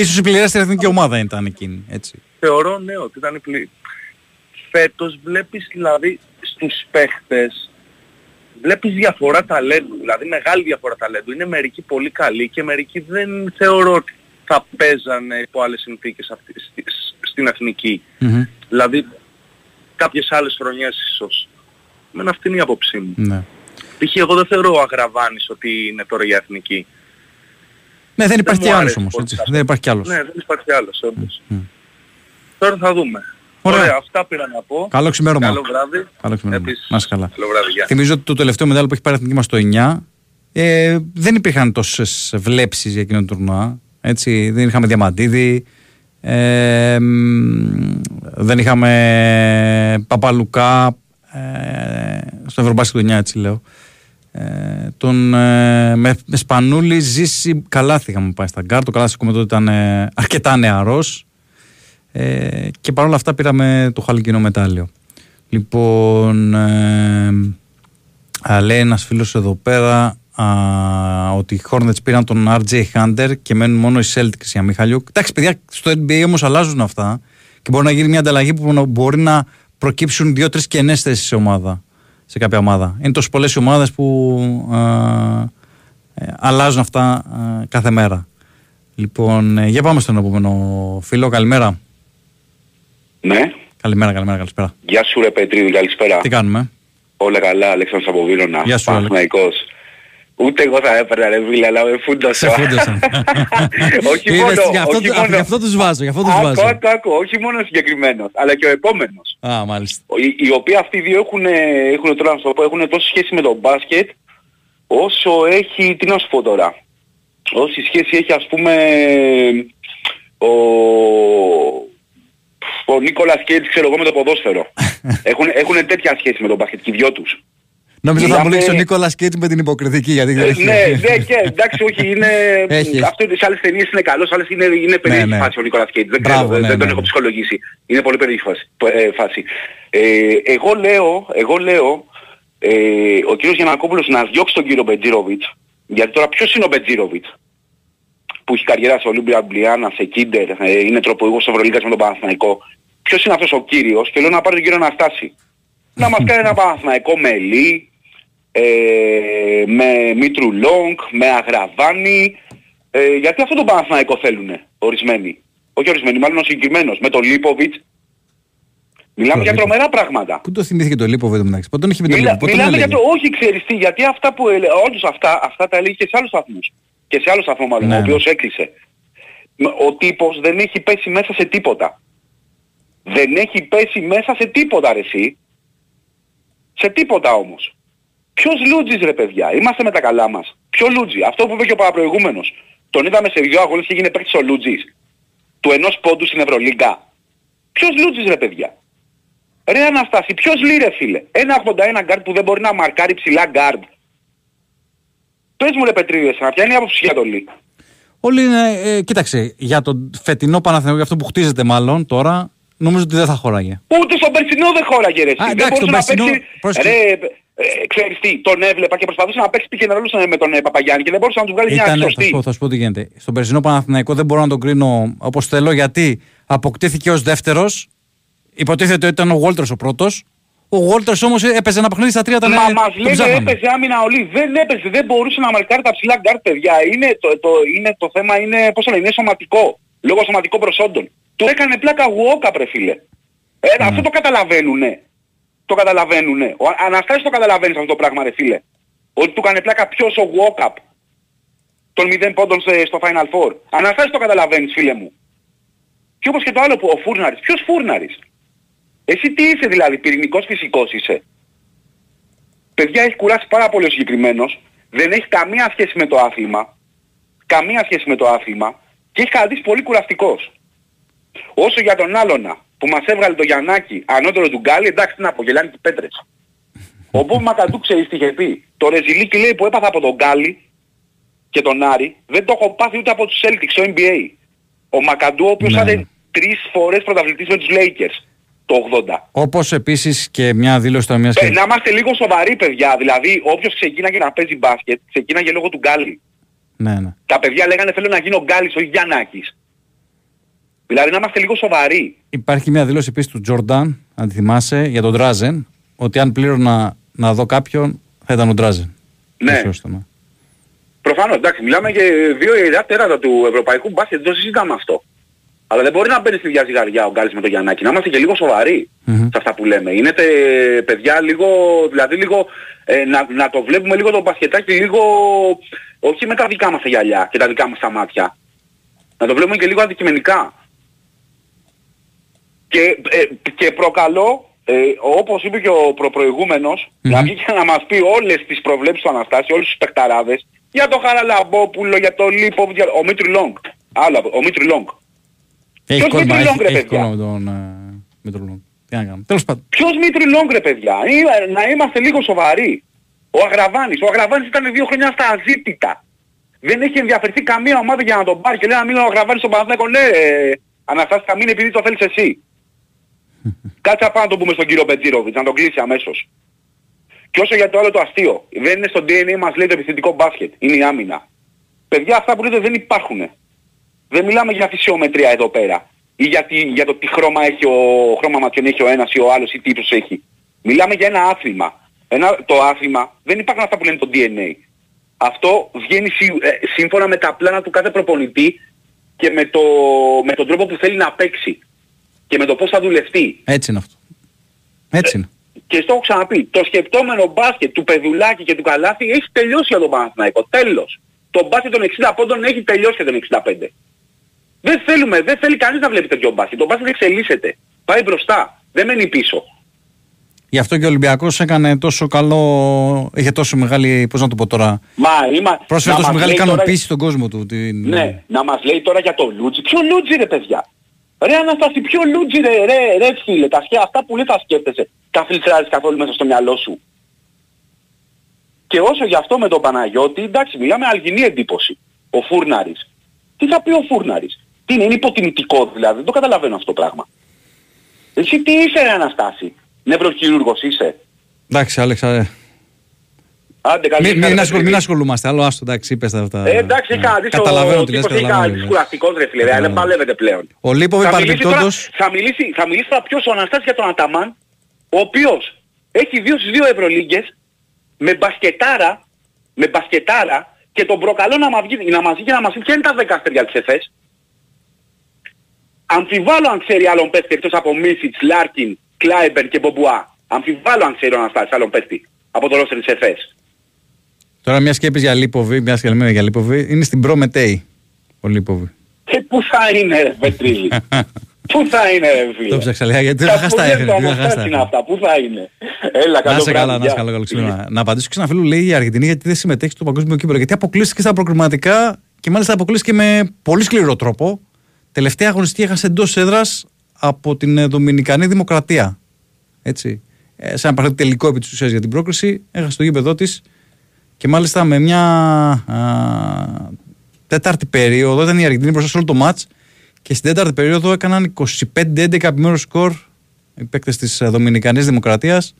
Ίσως η πληρέστερη εθνική ομάδα ήταν εκείνη, έτσι. θεωρώ ναι ότι ήταν η πλη... Φέτος βλέπεις δηλαδή στους παίχτες βλέπεις διαφορά ταλέντου, δηλαδή μεγάλη διαφορά ταλέντου. Είναι μερικοί πολύ καλοί και μερικοί δεν θεωρώ ότι θα παίζανε υπό άλλες συνθήκες αυτή, στη- στην εθνική. Δηλαδή κάποιες άλλες χρονιές ίσως. Με αυτή είναι η άποψή μου. Ναι. Π.χ. εγώ δεν θεωρώ ο Αγραβάνης ότι είναι τώρα για εθνική. Ναι, δεν υπάρχει μου κι άλλος αρέσει όμως, πολύ έτσι. αυτό. Δεν υπάρχει κι άλλος. Ναι, δεν υπάρχει άλλος όντως. Τώρα θα δούμε. Ωραία. Ωραία, αυτά πήρα να πω. Καλό ξημέρωμα. Καλό βράδυ. Καλό ξημέρωμα. Επίσης. Να είσαι καλά. Καλό βράδυ, γεια. Θυμίζω ότι το τελευταίο μετάλλιο που έχει πάρει η εθνική μας το 9 ε, δεν υπήρχαν τόσες βλέψεις για εκείνο το τουρνουά. Έτσι, δεν είχαμε Διαμαντίδη, ε, μ, δεν είχαμε Παπαλουκά ε, στο Ευρωμπάσκετ του 9 έτσι λέω. Ε, τον, ε, με, με Σπανούλη Ζήση, Καλάθη είχαμε πάει στα γκαρντ. Ο Καλάθης ακόμα τότε ήταν ε, αρκετά νεαρός. Ε, και παρόλα αυτά πήραμε το χάλκινο μετάλλιο. Λοιπόν, ε, α, λέει ένας φίλος εδώ πέρα α, ότι οι Hornets πήραν τον RJ Hunter και μένουν μόνο οι Celtics για Μιχαλιούκ. Εντάξει, παιδιά, στο NBA όμως αλλάζουν αυτά και μπορεί να γίνει μια ανταλλαγή που να- μπορεί να προκύψουν δύο-τρεις κενές θέσεις σε ομάδα, σε κάποια ομάδα. Είναι τόσο πολλές οι ομάδες που α, ε, αλλάζουν αυτά α, κάθε μέρα. Λοιπόν, ε, για πάμε στον επόμενο φίλο. Καλημέρα. Ναι. Καλημέρα, καλημέρα, καλησπέρα. Γεια σου ρε Πετρίδη, καλησπέρα. Τι κάνουμε; Όλα καλά, Αλέξανδρος από Βύρονα. Γεια σου, Άλεξ. Παναθηναϊκός. Ούτε εγώ θα έπαιρνα ρε φίλε, αλλά με φούντωσα. Σε φούντωσαν. [laughs] όχι Είδες, μόνο, γι' αυτό, όχι του- μόνο. γι' αυτό τους βάζω, γι' αυτό τους Άκου, βάζω. άκου, άκου, όχι μόνο ο συγκεκριμένος, αλλά και ο επόμενος. Α, μάλιστα. Οι, οι οποίοι αυτοί οι δύο έχουν, έχουν, τώρα να σου το πω, έχουν τόσο σχέση με το μπάσκετ, όσο έχει, τι να σου πω τώρα, όση σχέση έχει ας πούμε ο, ο Νίκολας Κέιτς, ξέρω εγώ, με το ποδόσφαιρο. [laughs] έχουν, έχουν τέτοια σχέση με το μπάσκετ και οι δυο τους. Νόμιζα θα μου Μιλάμε- λέξει ο Νίκολας Κέιτς με την υποκριτική. Γιατί δεν Ε, έχει- ναι, ναι, και εντάξει, όχι, είναι. Έχεις, έχει. Αυτό τις άλλες ταινίες είναι καλός, άλλες είναι, είναι περίεργη ναι. φάση ο Νίκολας Κέιτς. Δεν, Μπράβο, ξέρω, δεν- ναι, δεν τον ναι. έχω ψυχολογήσει. Είναι πολύ περίεργη φάση. ε, φάση. Ε, εγώ λέω, εγώ λέω ε, ο κύριος Γιανακόπουλος να διώξει τον κύριο Μπετζίροβιτς, γιατί τώρα ποιος είναι ο Μπετζίροβιτς που έχει καριέρα σε Ολύμπια Μπλιάνα, σε Κίντερ, ε, είναι τροπογός Ευρωλίγκας με τον Παναθηναϊκό. Ποιος είναι αυτός ο κύριος και λέω να πάρει τον κύριο Αναστάση. να μας [laughs] κάνει ένα Παναθηναϊκό μελί, ε, με Μήτρου Λόγκ, με Αγραβάνη, ε, γιατί αυτό το Παναθηναϊκό θέλουνε ορισμένοι. Όχι ορισμένοι, μάλλον ο συγκεκριμένος, με τον Λίποβιτς. Μιλάμε για τρομερά πράγματα. Πού το θυμήθηκε το Λίπο βέβαια μεταξύ. Πότε τον είχε με το Μιλά, Λίπο. Πότε τον μιλάμε για έλεγε. το όχι ξέρεις τι, γιατί αυτά που έλεγε, όντως αυτά, αυτά τα έλεγε και σε άλλους σταθμούς. Και σε άλλο σταθμό μάλλον, Ναι, ο ναι. οποίος έκλεισε. Ο τύπος δεν έχει πέσει μέσα σε τίποτα. Δεν έχει πέσει μέσα σε τίποτα ρε εσύ. Σε τίποτα όμως. Ποιος Λούτζης ρε παιδιά, είμαστε με τα καλά μας. Ποιος Λούτζι, αυτό που είπε και ο παραπροηγούμενος. Τον είδαμε σε δύο αγώνες και έγινε παίκτης ο Λούτζης. Του ενός πόντου στην Ευρωλίγκα. Ποιος Λούτζης ρε παιδιά. Ρε Αναστάση, ποιος λέει ρε φίλε. Ένα 81 γκαρντ που δεν μπορεί να μαρκάρει ψηλά γκαρντ. Πες μου ρε Πετρίδη, εσένα, ποια είναι η άποψη για το Λι; Όλοι είναι. Ε, κοίταξε, για το φετινό Παναθηναϊκό, για αυτό που χτίζεται μάλλον τώρα, νομίζω ότι δεν θα χωράγε. Ούτε στον περσινό δεν χώραγε ρε. εσύ. Α, δεν εντάξει, μπορούσε τον να περσινό- παίξει... πρόσεξε. Ρε, ε, ξέρεις τι, τον έβλεπα και προσπαθούσε να παίξει pick and roll με τον ε, Παπαγιάννη και δεν μπορούσε να τους βγάλει μια Ήταν, θα σωστή. σου, πω, θα σου πω τι γίνεται. Στον περσινό Παναθηναϊκό δεν μπορώ να τον κρίνω όπως θέλω γιατί αποκτήθηκε ως δεύτερος. Υποτίθεται ότι ήταν ο Βόλτερ ο πρώτος. Ο Βόλτερ όμως έπαιζε ένα παιχνίδι στα τρία ήταν. Μα μας τον λένε ψάχναμε. έπαιζε άμυνα ολί. Δεν έπαιζε, δεν μπορούσε να μαρκάρει τα ψηλά γκάρτ παιδιά. Είναι το, το, είναι, το θέμα είναι, πώς το λένε, είναι σωματικό. Λόγω σωματικών προσόντων. Του έκανε πλάκα walk ρε φίλε. Ε, Ναι. Αυτό το καταλαβαίνουνε. Το καταλαβαίνουνε. Ο Αναστάσης το καταλαβαίνεις αυτό το πράγμα ρε φίλε. Ότι του έκανε πλάκα ποιος ο walk-up των 0 πόντων σε- στο Final Four. Αναστάσης το καταλαβαίνεις φίλε μου. Και όπως και το άλλο που ο Φούρναρης. Ποιος Φούρναρης; Εσύ τι είσαι δηλαδή, πυρηνικός φυσικός είσαι; Παιδιά έχεις κουράσει πάρα πολύ ο συγκεκριμένος. Δεν έχεις καμία σχέση με το άθλημα. Καμία σχέση με το άθλημα. Και έχεις καταδείξει πολύ κουραστικός. Όσο για τον άλλονα που μας έβγαλε το Γιαννάκη ανώτερο του Γκάλι, εντάξει τι να πω, γελάνε και πέτρες. Ο Μπομπ Μακαντού ξέρεις τι είχε πει. Το ρεζιλίκι λέει που έπαθα από τον Γκάλι και τον Άρη δεν το έχω πάθει ούτε από τους Celtics στο NBA. Ο Μακαντού ο οποίος Ναι. ήταν τρεις φορές πρωταθλητής με τους Lakers το 80. Όπως επίσης και μια δήλωση τώρα μιας Ε, να είμαστε λίγο σοβαροί παιδιά. Δηλαδή όποιος ξεκίναγε να παίζει μπάσκετ, ξεκίναγε λόγω του Γκάλι. Ναι, ναι. Τα παιδιά λέγανε θέλω να γίνω Γκάλης, όχι Γιαννάκης. Δηλαδή να είμαστε λίγο σοβαροί. Υπάρχει μια δήλωση επίσης του Τζορνταν, αν τη θυμάσαι, για τον Ντράζεν, ότι αν πλήρωνα να δω κάποιον θα ήταν ο Ντράζεν. Ναι. Σωστό, ναι. Προφανώς, εντάξει, μιλάμε για δύο ιερά τέρατα του ευρωπαϊκού μπάσκετ, δεν το συζητάμε αυτό. Αλλά δεν μπορεί να μπαίνει στη διαζυγαριά ο Γκάλης με τον Γιαννάκη. Να είμαστε και λίγο σοβαροί σε αυτά που λέμε. Είναι τε, παιδιά λίγο, δηλαδή λίγο, ε, να, να το βλέπουμε λίγο το μπασκετάκι λίγο, όχι με τα δικά μας τα γυαλιά και τα δικά μας τα μάτια. Να το βλέπουμε και λίγο αντικειμενικά. Και, ε, και προκαλώ, ε, όπως είπε και ο προπροηγούμενος, να βγει και να μας πει όλες τις προβλέψεις του Αναστάση, όλους τους παικταράδες, για το Χαραλαμπόπουλο, για το Λίποβι, για... ο Μήτρου-Λονγκ. Άλλο, ο Μήτρου-Λονγκ. Έχει Ποιος κόλλημα, Μήτρου έχει, Λονγκ, ρε έχει παιδιά; κόλλημα με τον ε, με τον Λονγκ. Τι να κάνουμε. Τέλος πάντων. Ποιος Μήτρου-Λονγκ ρε παιδιά, Ή, να είμαστε λίγο σοβαροί. Ο Αγραβάνης, ο Αγραβάνης ήταν δύο χρόνια στα αζήτητα. Δεν έχει ενδιαφερθεί καμία ομάδα για να τον πάρει και λέει να μείνει ο Αγραβάνης στον Παναθηναϊκό. Ναι, ε, Αναστάση θα μείνει επειδή το θέλεις εσύ. Κάτσε να πάμε να το πούμε στον κύριο Μπετζίροβιτς, να τον κλείσει αμέσως. Και όσο για το άλλο το αστείο, δεν είναι στο DNA μας λέει το επιθετικό μπάσκετ, είναι η άμυνα. Παιδιά αυτά που λέτε δεν υπάρχουν. Δεν μιλάμε για φυσιομετρία εδώ πέρα. Ή για, τι- για το τι χρώμα, έχει ο, χρώμα ματιών έχει ο ένας ή ο άλλος ή τι ύψος έχει. Μιλάμε για ένα άθλημα. Ένα, το άθλημα δεν υπάρχουν αυτά που λένε το DNA. Αυτό βγαίνει σύ- ε, σύμφωνα με τα πλάνα του κάθε προπονητή και με, το, με τον τρόπο που θέλει να παίξει. Και με το πώς θα δουλευτεί. Έτσι είναι αυτό. Έτσι είναι. Και στο έχω ξαναπεί, το σκεπτόμενο μπάσκετ του Πεδουλάκη και του Καλάθη έχει τελειώσει για τον Παναθηναϊκό. Τέλος. Το μπάσκετ των 60 πόντων έχει τελειώσει για τον 65. Δεν θέλουμε, δεν θέλει κανείς να βλέπει τέτοιο μπάσκετ. Το μπάσκετ εξελίσσεται. Πάει μπροστά. Δεν μένει πίσω. Γι' αυτό και ο Ολυμπιακός έκανε τόσο καλό, είχε τόσο μεγάλη, πώς να το πω τώρα, Μα είμα... πρόσφερε να τόσο μας μεγάλη λέει τώρα- ικανοποίηση στον κόσμο του. Την... Ναι, να μας λέει τώρα για το Λούτζι. Ποιο Λούτζι ρε παιδιά; Ρε Αναστάση, ποιο Λούτζι ρε, ρε, ρε φίλε. Τα σκέ, αυτά που λέει τα σκέφτεσαι. Τα φιλτράρεις καθόλου μέσα στο μυαλό σου. Και όσο γι' αυτό με τον Παναγιώτη, εντάξει, μιλάμε αλγινή εντύπωση. Ο Φούρναρης. Τι θα πει ο Φούρναρης; Τι είναι, είναι υποτιμητικό δηλαδή. Δεν το καταλαβαίνω αυτό το πράγμα. Εσύ τι είσαι ρε Αναστάση; Νευροχειρούργος είσαι. Εντάξει, Άλεξα, ε, Άντε καλή μην, νύχτα, μην, ρε ασχολ- παιδί. μην ασχολούμαστε, άλλο άστο, εντάξει, είπες τα αυτά. Ε, εντάξει, έχει κανένα Καταλαβαίνω ο τι λες, τύπος έχει καταλαβαίνω κανένα τι λες. κουραστικός ρε φίλε, δεν παλεύεται πλέον. Ο Λίποβι Θα μιλήσει τώρα- παρεμπιπτόντως, Θα μιλήσει, θα μιλήσει τώρα ποιος ο Αναστάσης για τον Αταμάν, ο οποίος έχει δύο στις δύο Ευρωλίγκες, με μπασκετάρα, με μπασκετάρα και τον προκαλώ να μας βγει, να μας βγει και να μας πει ποια είναι τα δέκα αστέρια της ΕΦΕΣ. Αμφιβάλλω αν ξέρει άλλον παίχτη εκτός από Μίσιτς, Λάρκιν, Κλάιμπερ και Μπομπουά. Αμφιβάλλω αν ξέρει ο Αναστάσης άλλον παίχτη από το ρόστερ της ΕΦΕΣ. Τώρα μια σκέπης για Λίποβι, μια και λέμε για Λίποβι, είναι στην Προμετέη ο Λίποβι. Και πού θα είναι ρε Πετρίλη. [laughs] Πού θα είναι ρε φίλε. Το ψάξα λίγα γιατί Τα δεν χάστα σπουδαία έφερε. του δεν Αναστάση χάστα είναι έφερε. αυτά. Πού θα είναι; Έλα καλό Να σε βράδυ, καλά, να γεια. σε καλά, καλό ξύπνημα. Να απαντήσω και σε ένα φίλο λέει η Αργεντινή γιατί δεν συμμετέχει στο παγκόσμιο κύπελο. Γιατί αποκλείστηκε στα προκριματικά και μάλιστα αποκλείστηκε με πολύ σκληρό τρόπο. Τελευταία αγωνιστική έχασε εντός έδρας από την ε, Δομινικανή Δημοκρατία. Έτσι. Ε, σε ένα παιχνίδι τελικό επί της ουσίας για την πρόκριση, έχασε το γήπεδό της και μάλιστα με μια α, τέταρτη περίοδο, ήταν η Αργεντινή μπροστά σε όλο το μάτς και στην τέταρτη περίοδο έκαναν 25-11 επιμέρους σκορ οι παίκτες της Δομινικανής Δημοκρατίας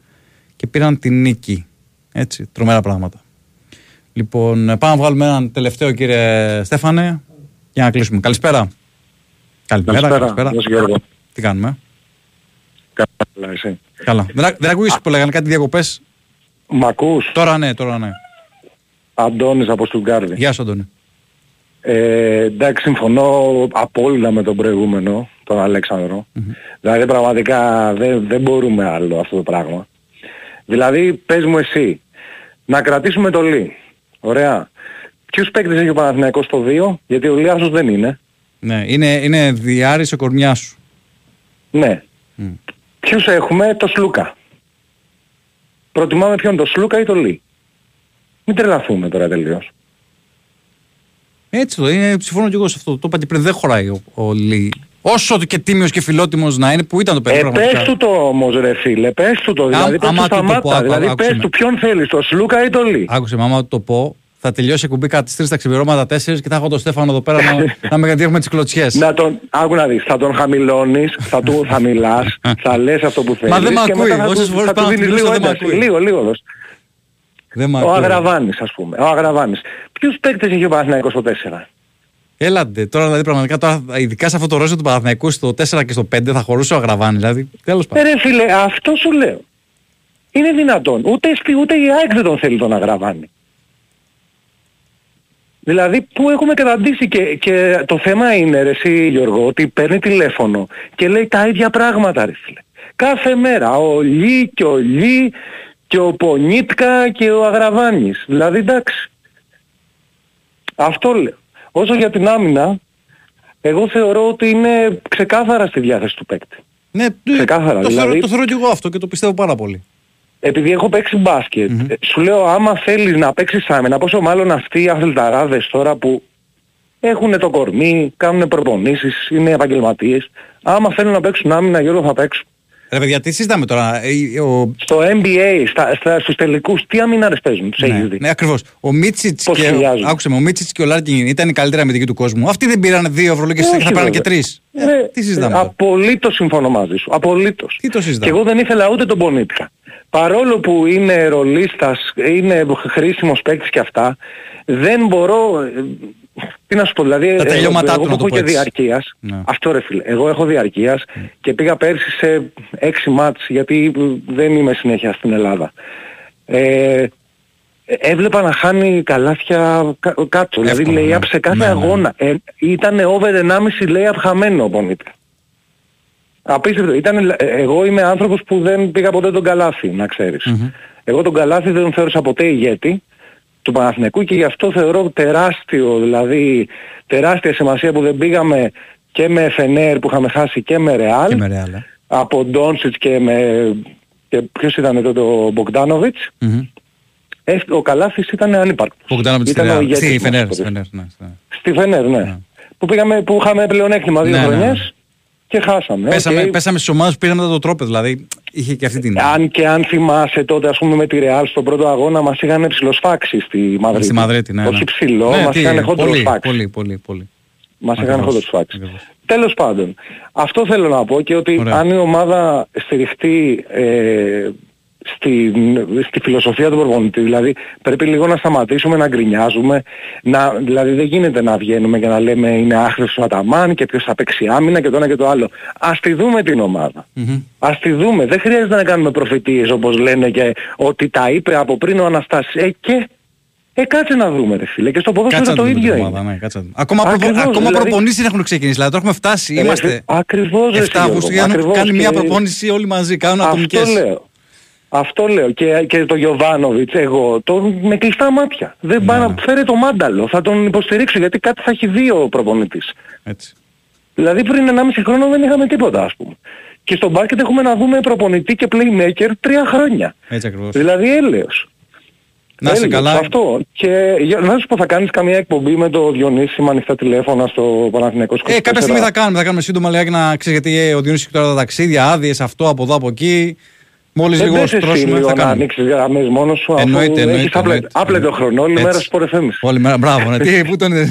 και πήραν την νίκη. Έτσι, τρομερά πράγματα. Λοιπόν, πάμε να βγάλουμε έναν τελευταίο κύριε Στέφανε για να κλείσουμε. Καλησπέρα. Καλημέρα, καλησπέρα. Γεια σου, Γιώργο. Τι κάνουμε; Καλά, εσύ. Καλά. Δεν, άκου- δεν ακούγεις που λέγανε κάτι διακοπές; Μ' ακούς; Τώρα ναι, τώρα ναι. Αντώνης από Στουγκάρδη. Γεια σου Αντώνη. Ε, εντάξει, συμφωνώ απόλυτα με τον προηγούμενο, τον αλεξανδρο Δηλαδή πραγματικά δεν, δεν μπορούμε άλλο αυτό το πράγμα. Δηλαδή, πες μου εσύ, να κρατήσουμε το Λί. Ωραία. Ποιους παίκτες έχει ο Παναθηναϊκός στο 2, γιατί ο Λιάσος δεν είναι. Ναι, είναι, είναι διάρρης ο κορμιάς σου. Ναι. Ποιους έχουμε, το Σλούκα. Προτιμάμε ποιον, το Σλούκα ή το Λί; Μην τρελαθούμε τώρα τελείως. Έτσι το είναι, συμφωνώ και εγώ σε αυτό. Το είπα και πριν, δεν χωράει ο, ο Λί. Όσο και τίμιος και φιλότιμος να είναι, που ήταν το παιδί Ε, πραγματικά. πες του το όμως ρε φίλε, πες του το, δηλαδή πες άμα του του το πω, σταμάτα, άκου, δηλαδή άκουσε πες με. του ποιον θέλεις, το Σλούκα ή το Λί. Άκουσε μάμα το πω, θα τελειώσει η κουμπί κατά τις 3 τα ξημερώματα 4 και θα έχω τον Στέφανο εδώ πέρα να, [laughs] να με κατήχουμε τις κλωτσιές. Να τον, άκου να δεις, θα τον χαμηλώνεις, θα, του, θα μιλάς, [laughs] θα λες αυτό που θέλεις. Μα δεν μ' και ακούει, μετά θα όσες του- φορές θα του πάω να δίνεις τους λίγο μιλήσω, δεν μ' ένταση, ακούει. λίγο, λίγο δώσ' Δεν μ' Ο ακούει. Αγραβάνης ας πούμε, ο Αγραβάνης. Ποιους παίκτες έχει ο Παναθηναϊκός στο 4. Έλατε, τώρα δηλαδή πραγματικά τώρα, ειδικά σε αυτό το ρόζο του Παναθηναϊκού στο 4 και στο 5 θα χωρούσε ο Αγραβάνης. Δηλαδή, τέλος Ε, πάντων. ρε φίλε, αυτό σου λέω. Είναι δυνατόν. Ούτε, στη- ούτε η ΑΕΚ δεν τον θέλει τον Αγραβάνη. Δηλαδή που έχουμε καταντήσει και, και το θέμα είναι ρε εσύ Γιώργο ότι παίρνει τηλέφωνο και λέει τα ίδια πράγματα ρε φίλε. Κάθε μέρα ο Λί και ο Λί και ο Πονίτκα και ο Αγραβάνης. Δηλαδή εντάξει. Αυτό λέω. Όσο για την άμυνα, εγώ θεωρώ ότι είναι ξεκάθαρα στη διάθεση του παίκτη. Ναι, Ξεκάθαρα. το, δηλαδή, θεωρώ, το θεωρώ και εγώ αυτό και το πιστεύω πάρα πολύ. επειδή έχω παίξει μπάσκετ, ε, σου λέω άμα θέλεις να παίξεις άμυνα, πόσο μάλλον αυτοί οι αθληταράδες τώρα που έχουν το κορμί, κάνουν προπονήσεις, είναι επαγγελματίες, άμα θέλουν να παίξουν άμυνα, Γιώργο θα παίξουν. Ρε παιδιά, τι συζητάμε τώρα. ε, Ο... Στο NBA, στα, στα, στους τελικούς, τι αμυνάρες παίζουν, τους έχεις Ναι, δει. ναι ακριβώς. Ο Μίτσιτς Πώς και, χιλιάζουν; άκουσε με, ο Μίτσιτς και ο Λάρκιν ήταν οι καλύτεροι αμυντικοί του κόσμου. Αυτοί δεν πήραν δύο ευρωλίγες Όχι, και θα πήραν και βέβαια. τρεις. Ε, τι συζητάμε τώρα; Απολύτως συμφωνώ μαζί σου. Απολύτως. Τι το Και συζητάμε. εγώ δεν ήθελα ούτε τον Πονίτκα. Παρόλο που είναι ρολίστας, είναι χρήσιμος παίκτης και αυτά, δεν μπορώ... ε, Τι να σου πω, δηλαδή Τα ε, τελειώματά εγώ του, να που το έχω πω και έτσι. διαρκείας, Ναι. αυτό ρε φίλε, εγώ έχω διαρκείας και πήγα πέρσι σε έξι μάτς γιατί δεν είμαι συνέχεια στην Ελλάδα. Ε, έβλεπα να χάνει καλάθια κα- κάτω, δηλαδή Εύκολα, λέει ναι. σε κάθε Ναι, ναι. αγώνα. Ε, ήταν over 1,5 λέει χαμένο ο Πονίτκα. Απίστευτο. Ήταν, ε, εγώ είμαι άνθρωπος που δεν πήγα ποτέ τον Καλάθι, να ξέρεις. Εγώ τον Καλάθι δεν τον θεώρησα ποτέ ηγέτη του Παναθηναϊκού και γι' αυτό θεωρώ τεράστιο, δηλαδή τεράστια σημασία που δεν πήγαμε και με Φενέρ που είχαμε χάσει και με Ρεάλ, Και με Ρεάλ, ε. από Ντόνσιτς και με... Και ποιος ήταν τότε ο Μπογκδάνοβιτς. Μμμ. Ε, ο Καλάθης ήταν ανύπαρκτος. Πογκδάνοβιτς στη Ήταν ο Ρεάλ. ηγέτης Στη μας Φενέρ. τότε. στη Φενέρ, ναι, ναι. Στη Φενέρ, ναι. Που, πήγαμε, που είχαμε πλεονέκτημα δύο Ναι, ναι, ναι. χρονιές και χάσαμε. Πέσαμε, Οκ. πέσαμε στις ομάδες που πήραμε μετά το τρόπαιο, δηλαδή είχε και αυτή την... Αν και αν θυμάσαι τότε ας πούμε με τη Ρεάλ στον πρώτο αγώνα μας είχαν ψιλοσφάξει στη Μαδρίτη. Στη Μαδρίτη, ναι. Όχι ναι. ψιλο, ναι, μας τι, είχαν χόντρο πολύ, σφάξει. πολύ, πολύ, πολύ. Μας είχαν Ακριβώς, χόντρο σφάξει. Τέλος πάντων, αυτό θέλω να πω και ότι Ωραία. αν η ομάδα στηριχτεί ε, στη, στη φιλοσοφία του προπονητή, δηλαδή πρέπει λίγο να σταματήσουμε να γκρινιάζουμε, να, δηλαδή δεν γίνεται να βγαίνουμε και να λέμε είναι άχρηστος ο Αταμάν και ποιος θα παίξει άμυνα και το ένα και το άλλο. Ας τη δούμε την ομάδα. Ας τη δούμε. Δεν χρειάζεται να κάνουμε προφητείες όπως λένε και ότι τα είπε από πριν ο Αναστάσης. Ε, και ε, κάτσε να δούμε ρε φίλε. Και στο ποδόσφαιρο Κάτσε να το δούμε ίδιο την είναι. ομάδα, ναι, κάτσε να δούμε. Ακόμα, προπο, Ακριβώς, ακόμα δηλαδή- προπονήσεις δεν έχουν ξεκινήσει. Δηλαδή, το έχουμε φτάσει. Ε, Είμαστε ρε, ακριβώς, ρε, 7 Γιώργο, Αυγούστου για να ακριβώς κάνει μια και- προπόνηση όλοι μαζί. Κάνουν Αυτό ατομικές. λέω. Αυτό λέω. Και, και το Γιωβάνοβιτς εγώ το με κλειστά μάτια. Δεν πάει να φέρει το μάνταλο. Θα τον υποστηρίξω γιατί κάτι θα έχει δει ο προπονητής. Έτσι. Δηλαδή πριν 1,5 χρόνο δεν είχαμε τίποτα ας πούμε. Και στο μπάσκετ έχουμε να δούμε προπονητή και playmaker τρία χρόνια. Έτσι ακριβώς. Δηλαδή έλεος. Να είσαι Έλεος, καλά. Αυτό. Και για- να σου πω θα κάνεις καμία εκπομπή με το Διονύση με ανοιχτά τηλέφωνα στο Παναθηναϊκό Ε, κάποια στιγμή θα κάνουμε, θα κάνουμε σύντομα λιγάκι να ξέρεις γιατί ε, ο Διονύσης έχει τώρα τα ταξίδια, άδειες, αυτό από εδώ από εκεί. Μόλις Δεν λίγο πες εσύ στρώσουμε λίγο θα να κάνουμε. ανοίξεις γραμμές μόνος σου αφού Εννοείται, εννοείται, έχεις άπλε- εννοείται. άπλετο χρόνο όλη Έτσι. μέρα σπορ FM. Όλη μέρα, μπράβο, ναι. Τι, πού τον [laughs]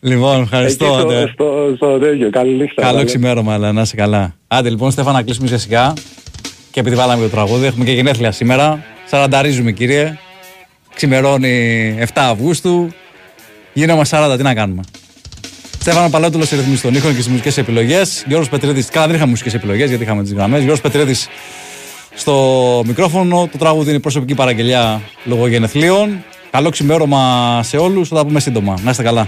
Λοιπόν, ευχαριστώ. Εκεί στο, ναι. στο, στο τέτοιο. Καλή νύχτα. Καλό καλή. ξημέρωμα, αλλά να είσαι καλά. Άντε λοιπόν, Στέφανα, να κλείσουμε σιγά σιγά. Και επειδή βάλαμε το τραγούδι, έχουμε και γενέθλια σήμερα. Σαρανταρίζουμε, κύριε. Ξημερώνει 7 Αυγούστου. Γίνομαι 40, τι να κάνουμε. Στέφανο Παλαιότουλο σε ρυθμίσει των ήχων και στις μουσικές επιλογές. Γιώργος Πετρίδης, καλά δεν είχαμε μουσικές επιλογές γιατί είχαμε τις γραμμές. Γιώργος Πετρίδης στο μικρόφωνο. Το τραγούδι είναι προσωπική παραγγελιά λόγω γενεθλίων. Καλό ξημέρωμα σε όλους. Θα τα πούμε σύντομα. Να είστε καλά.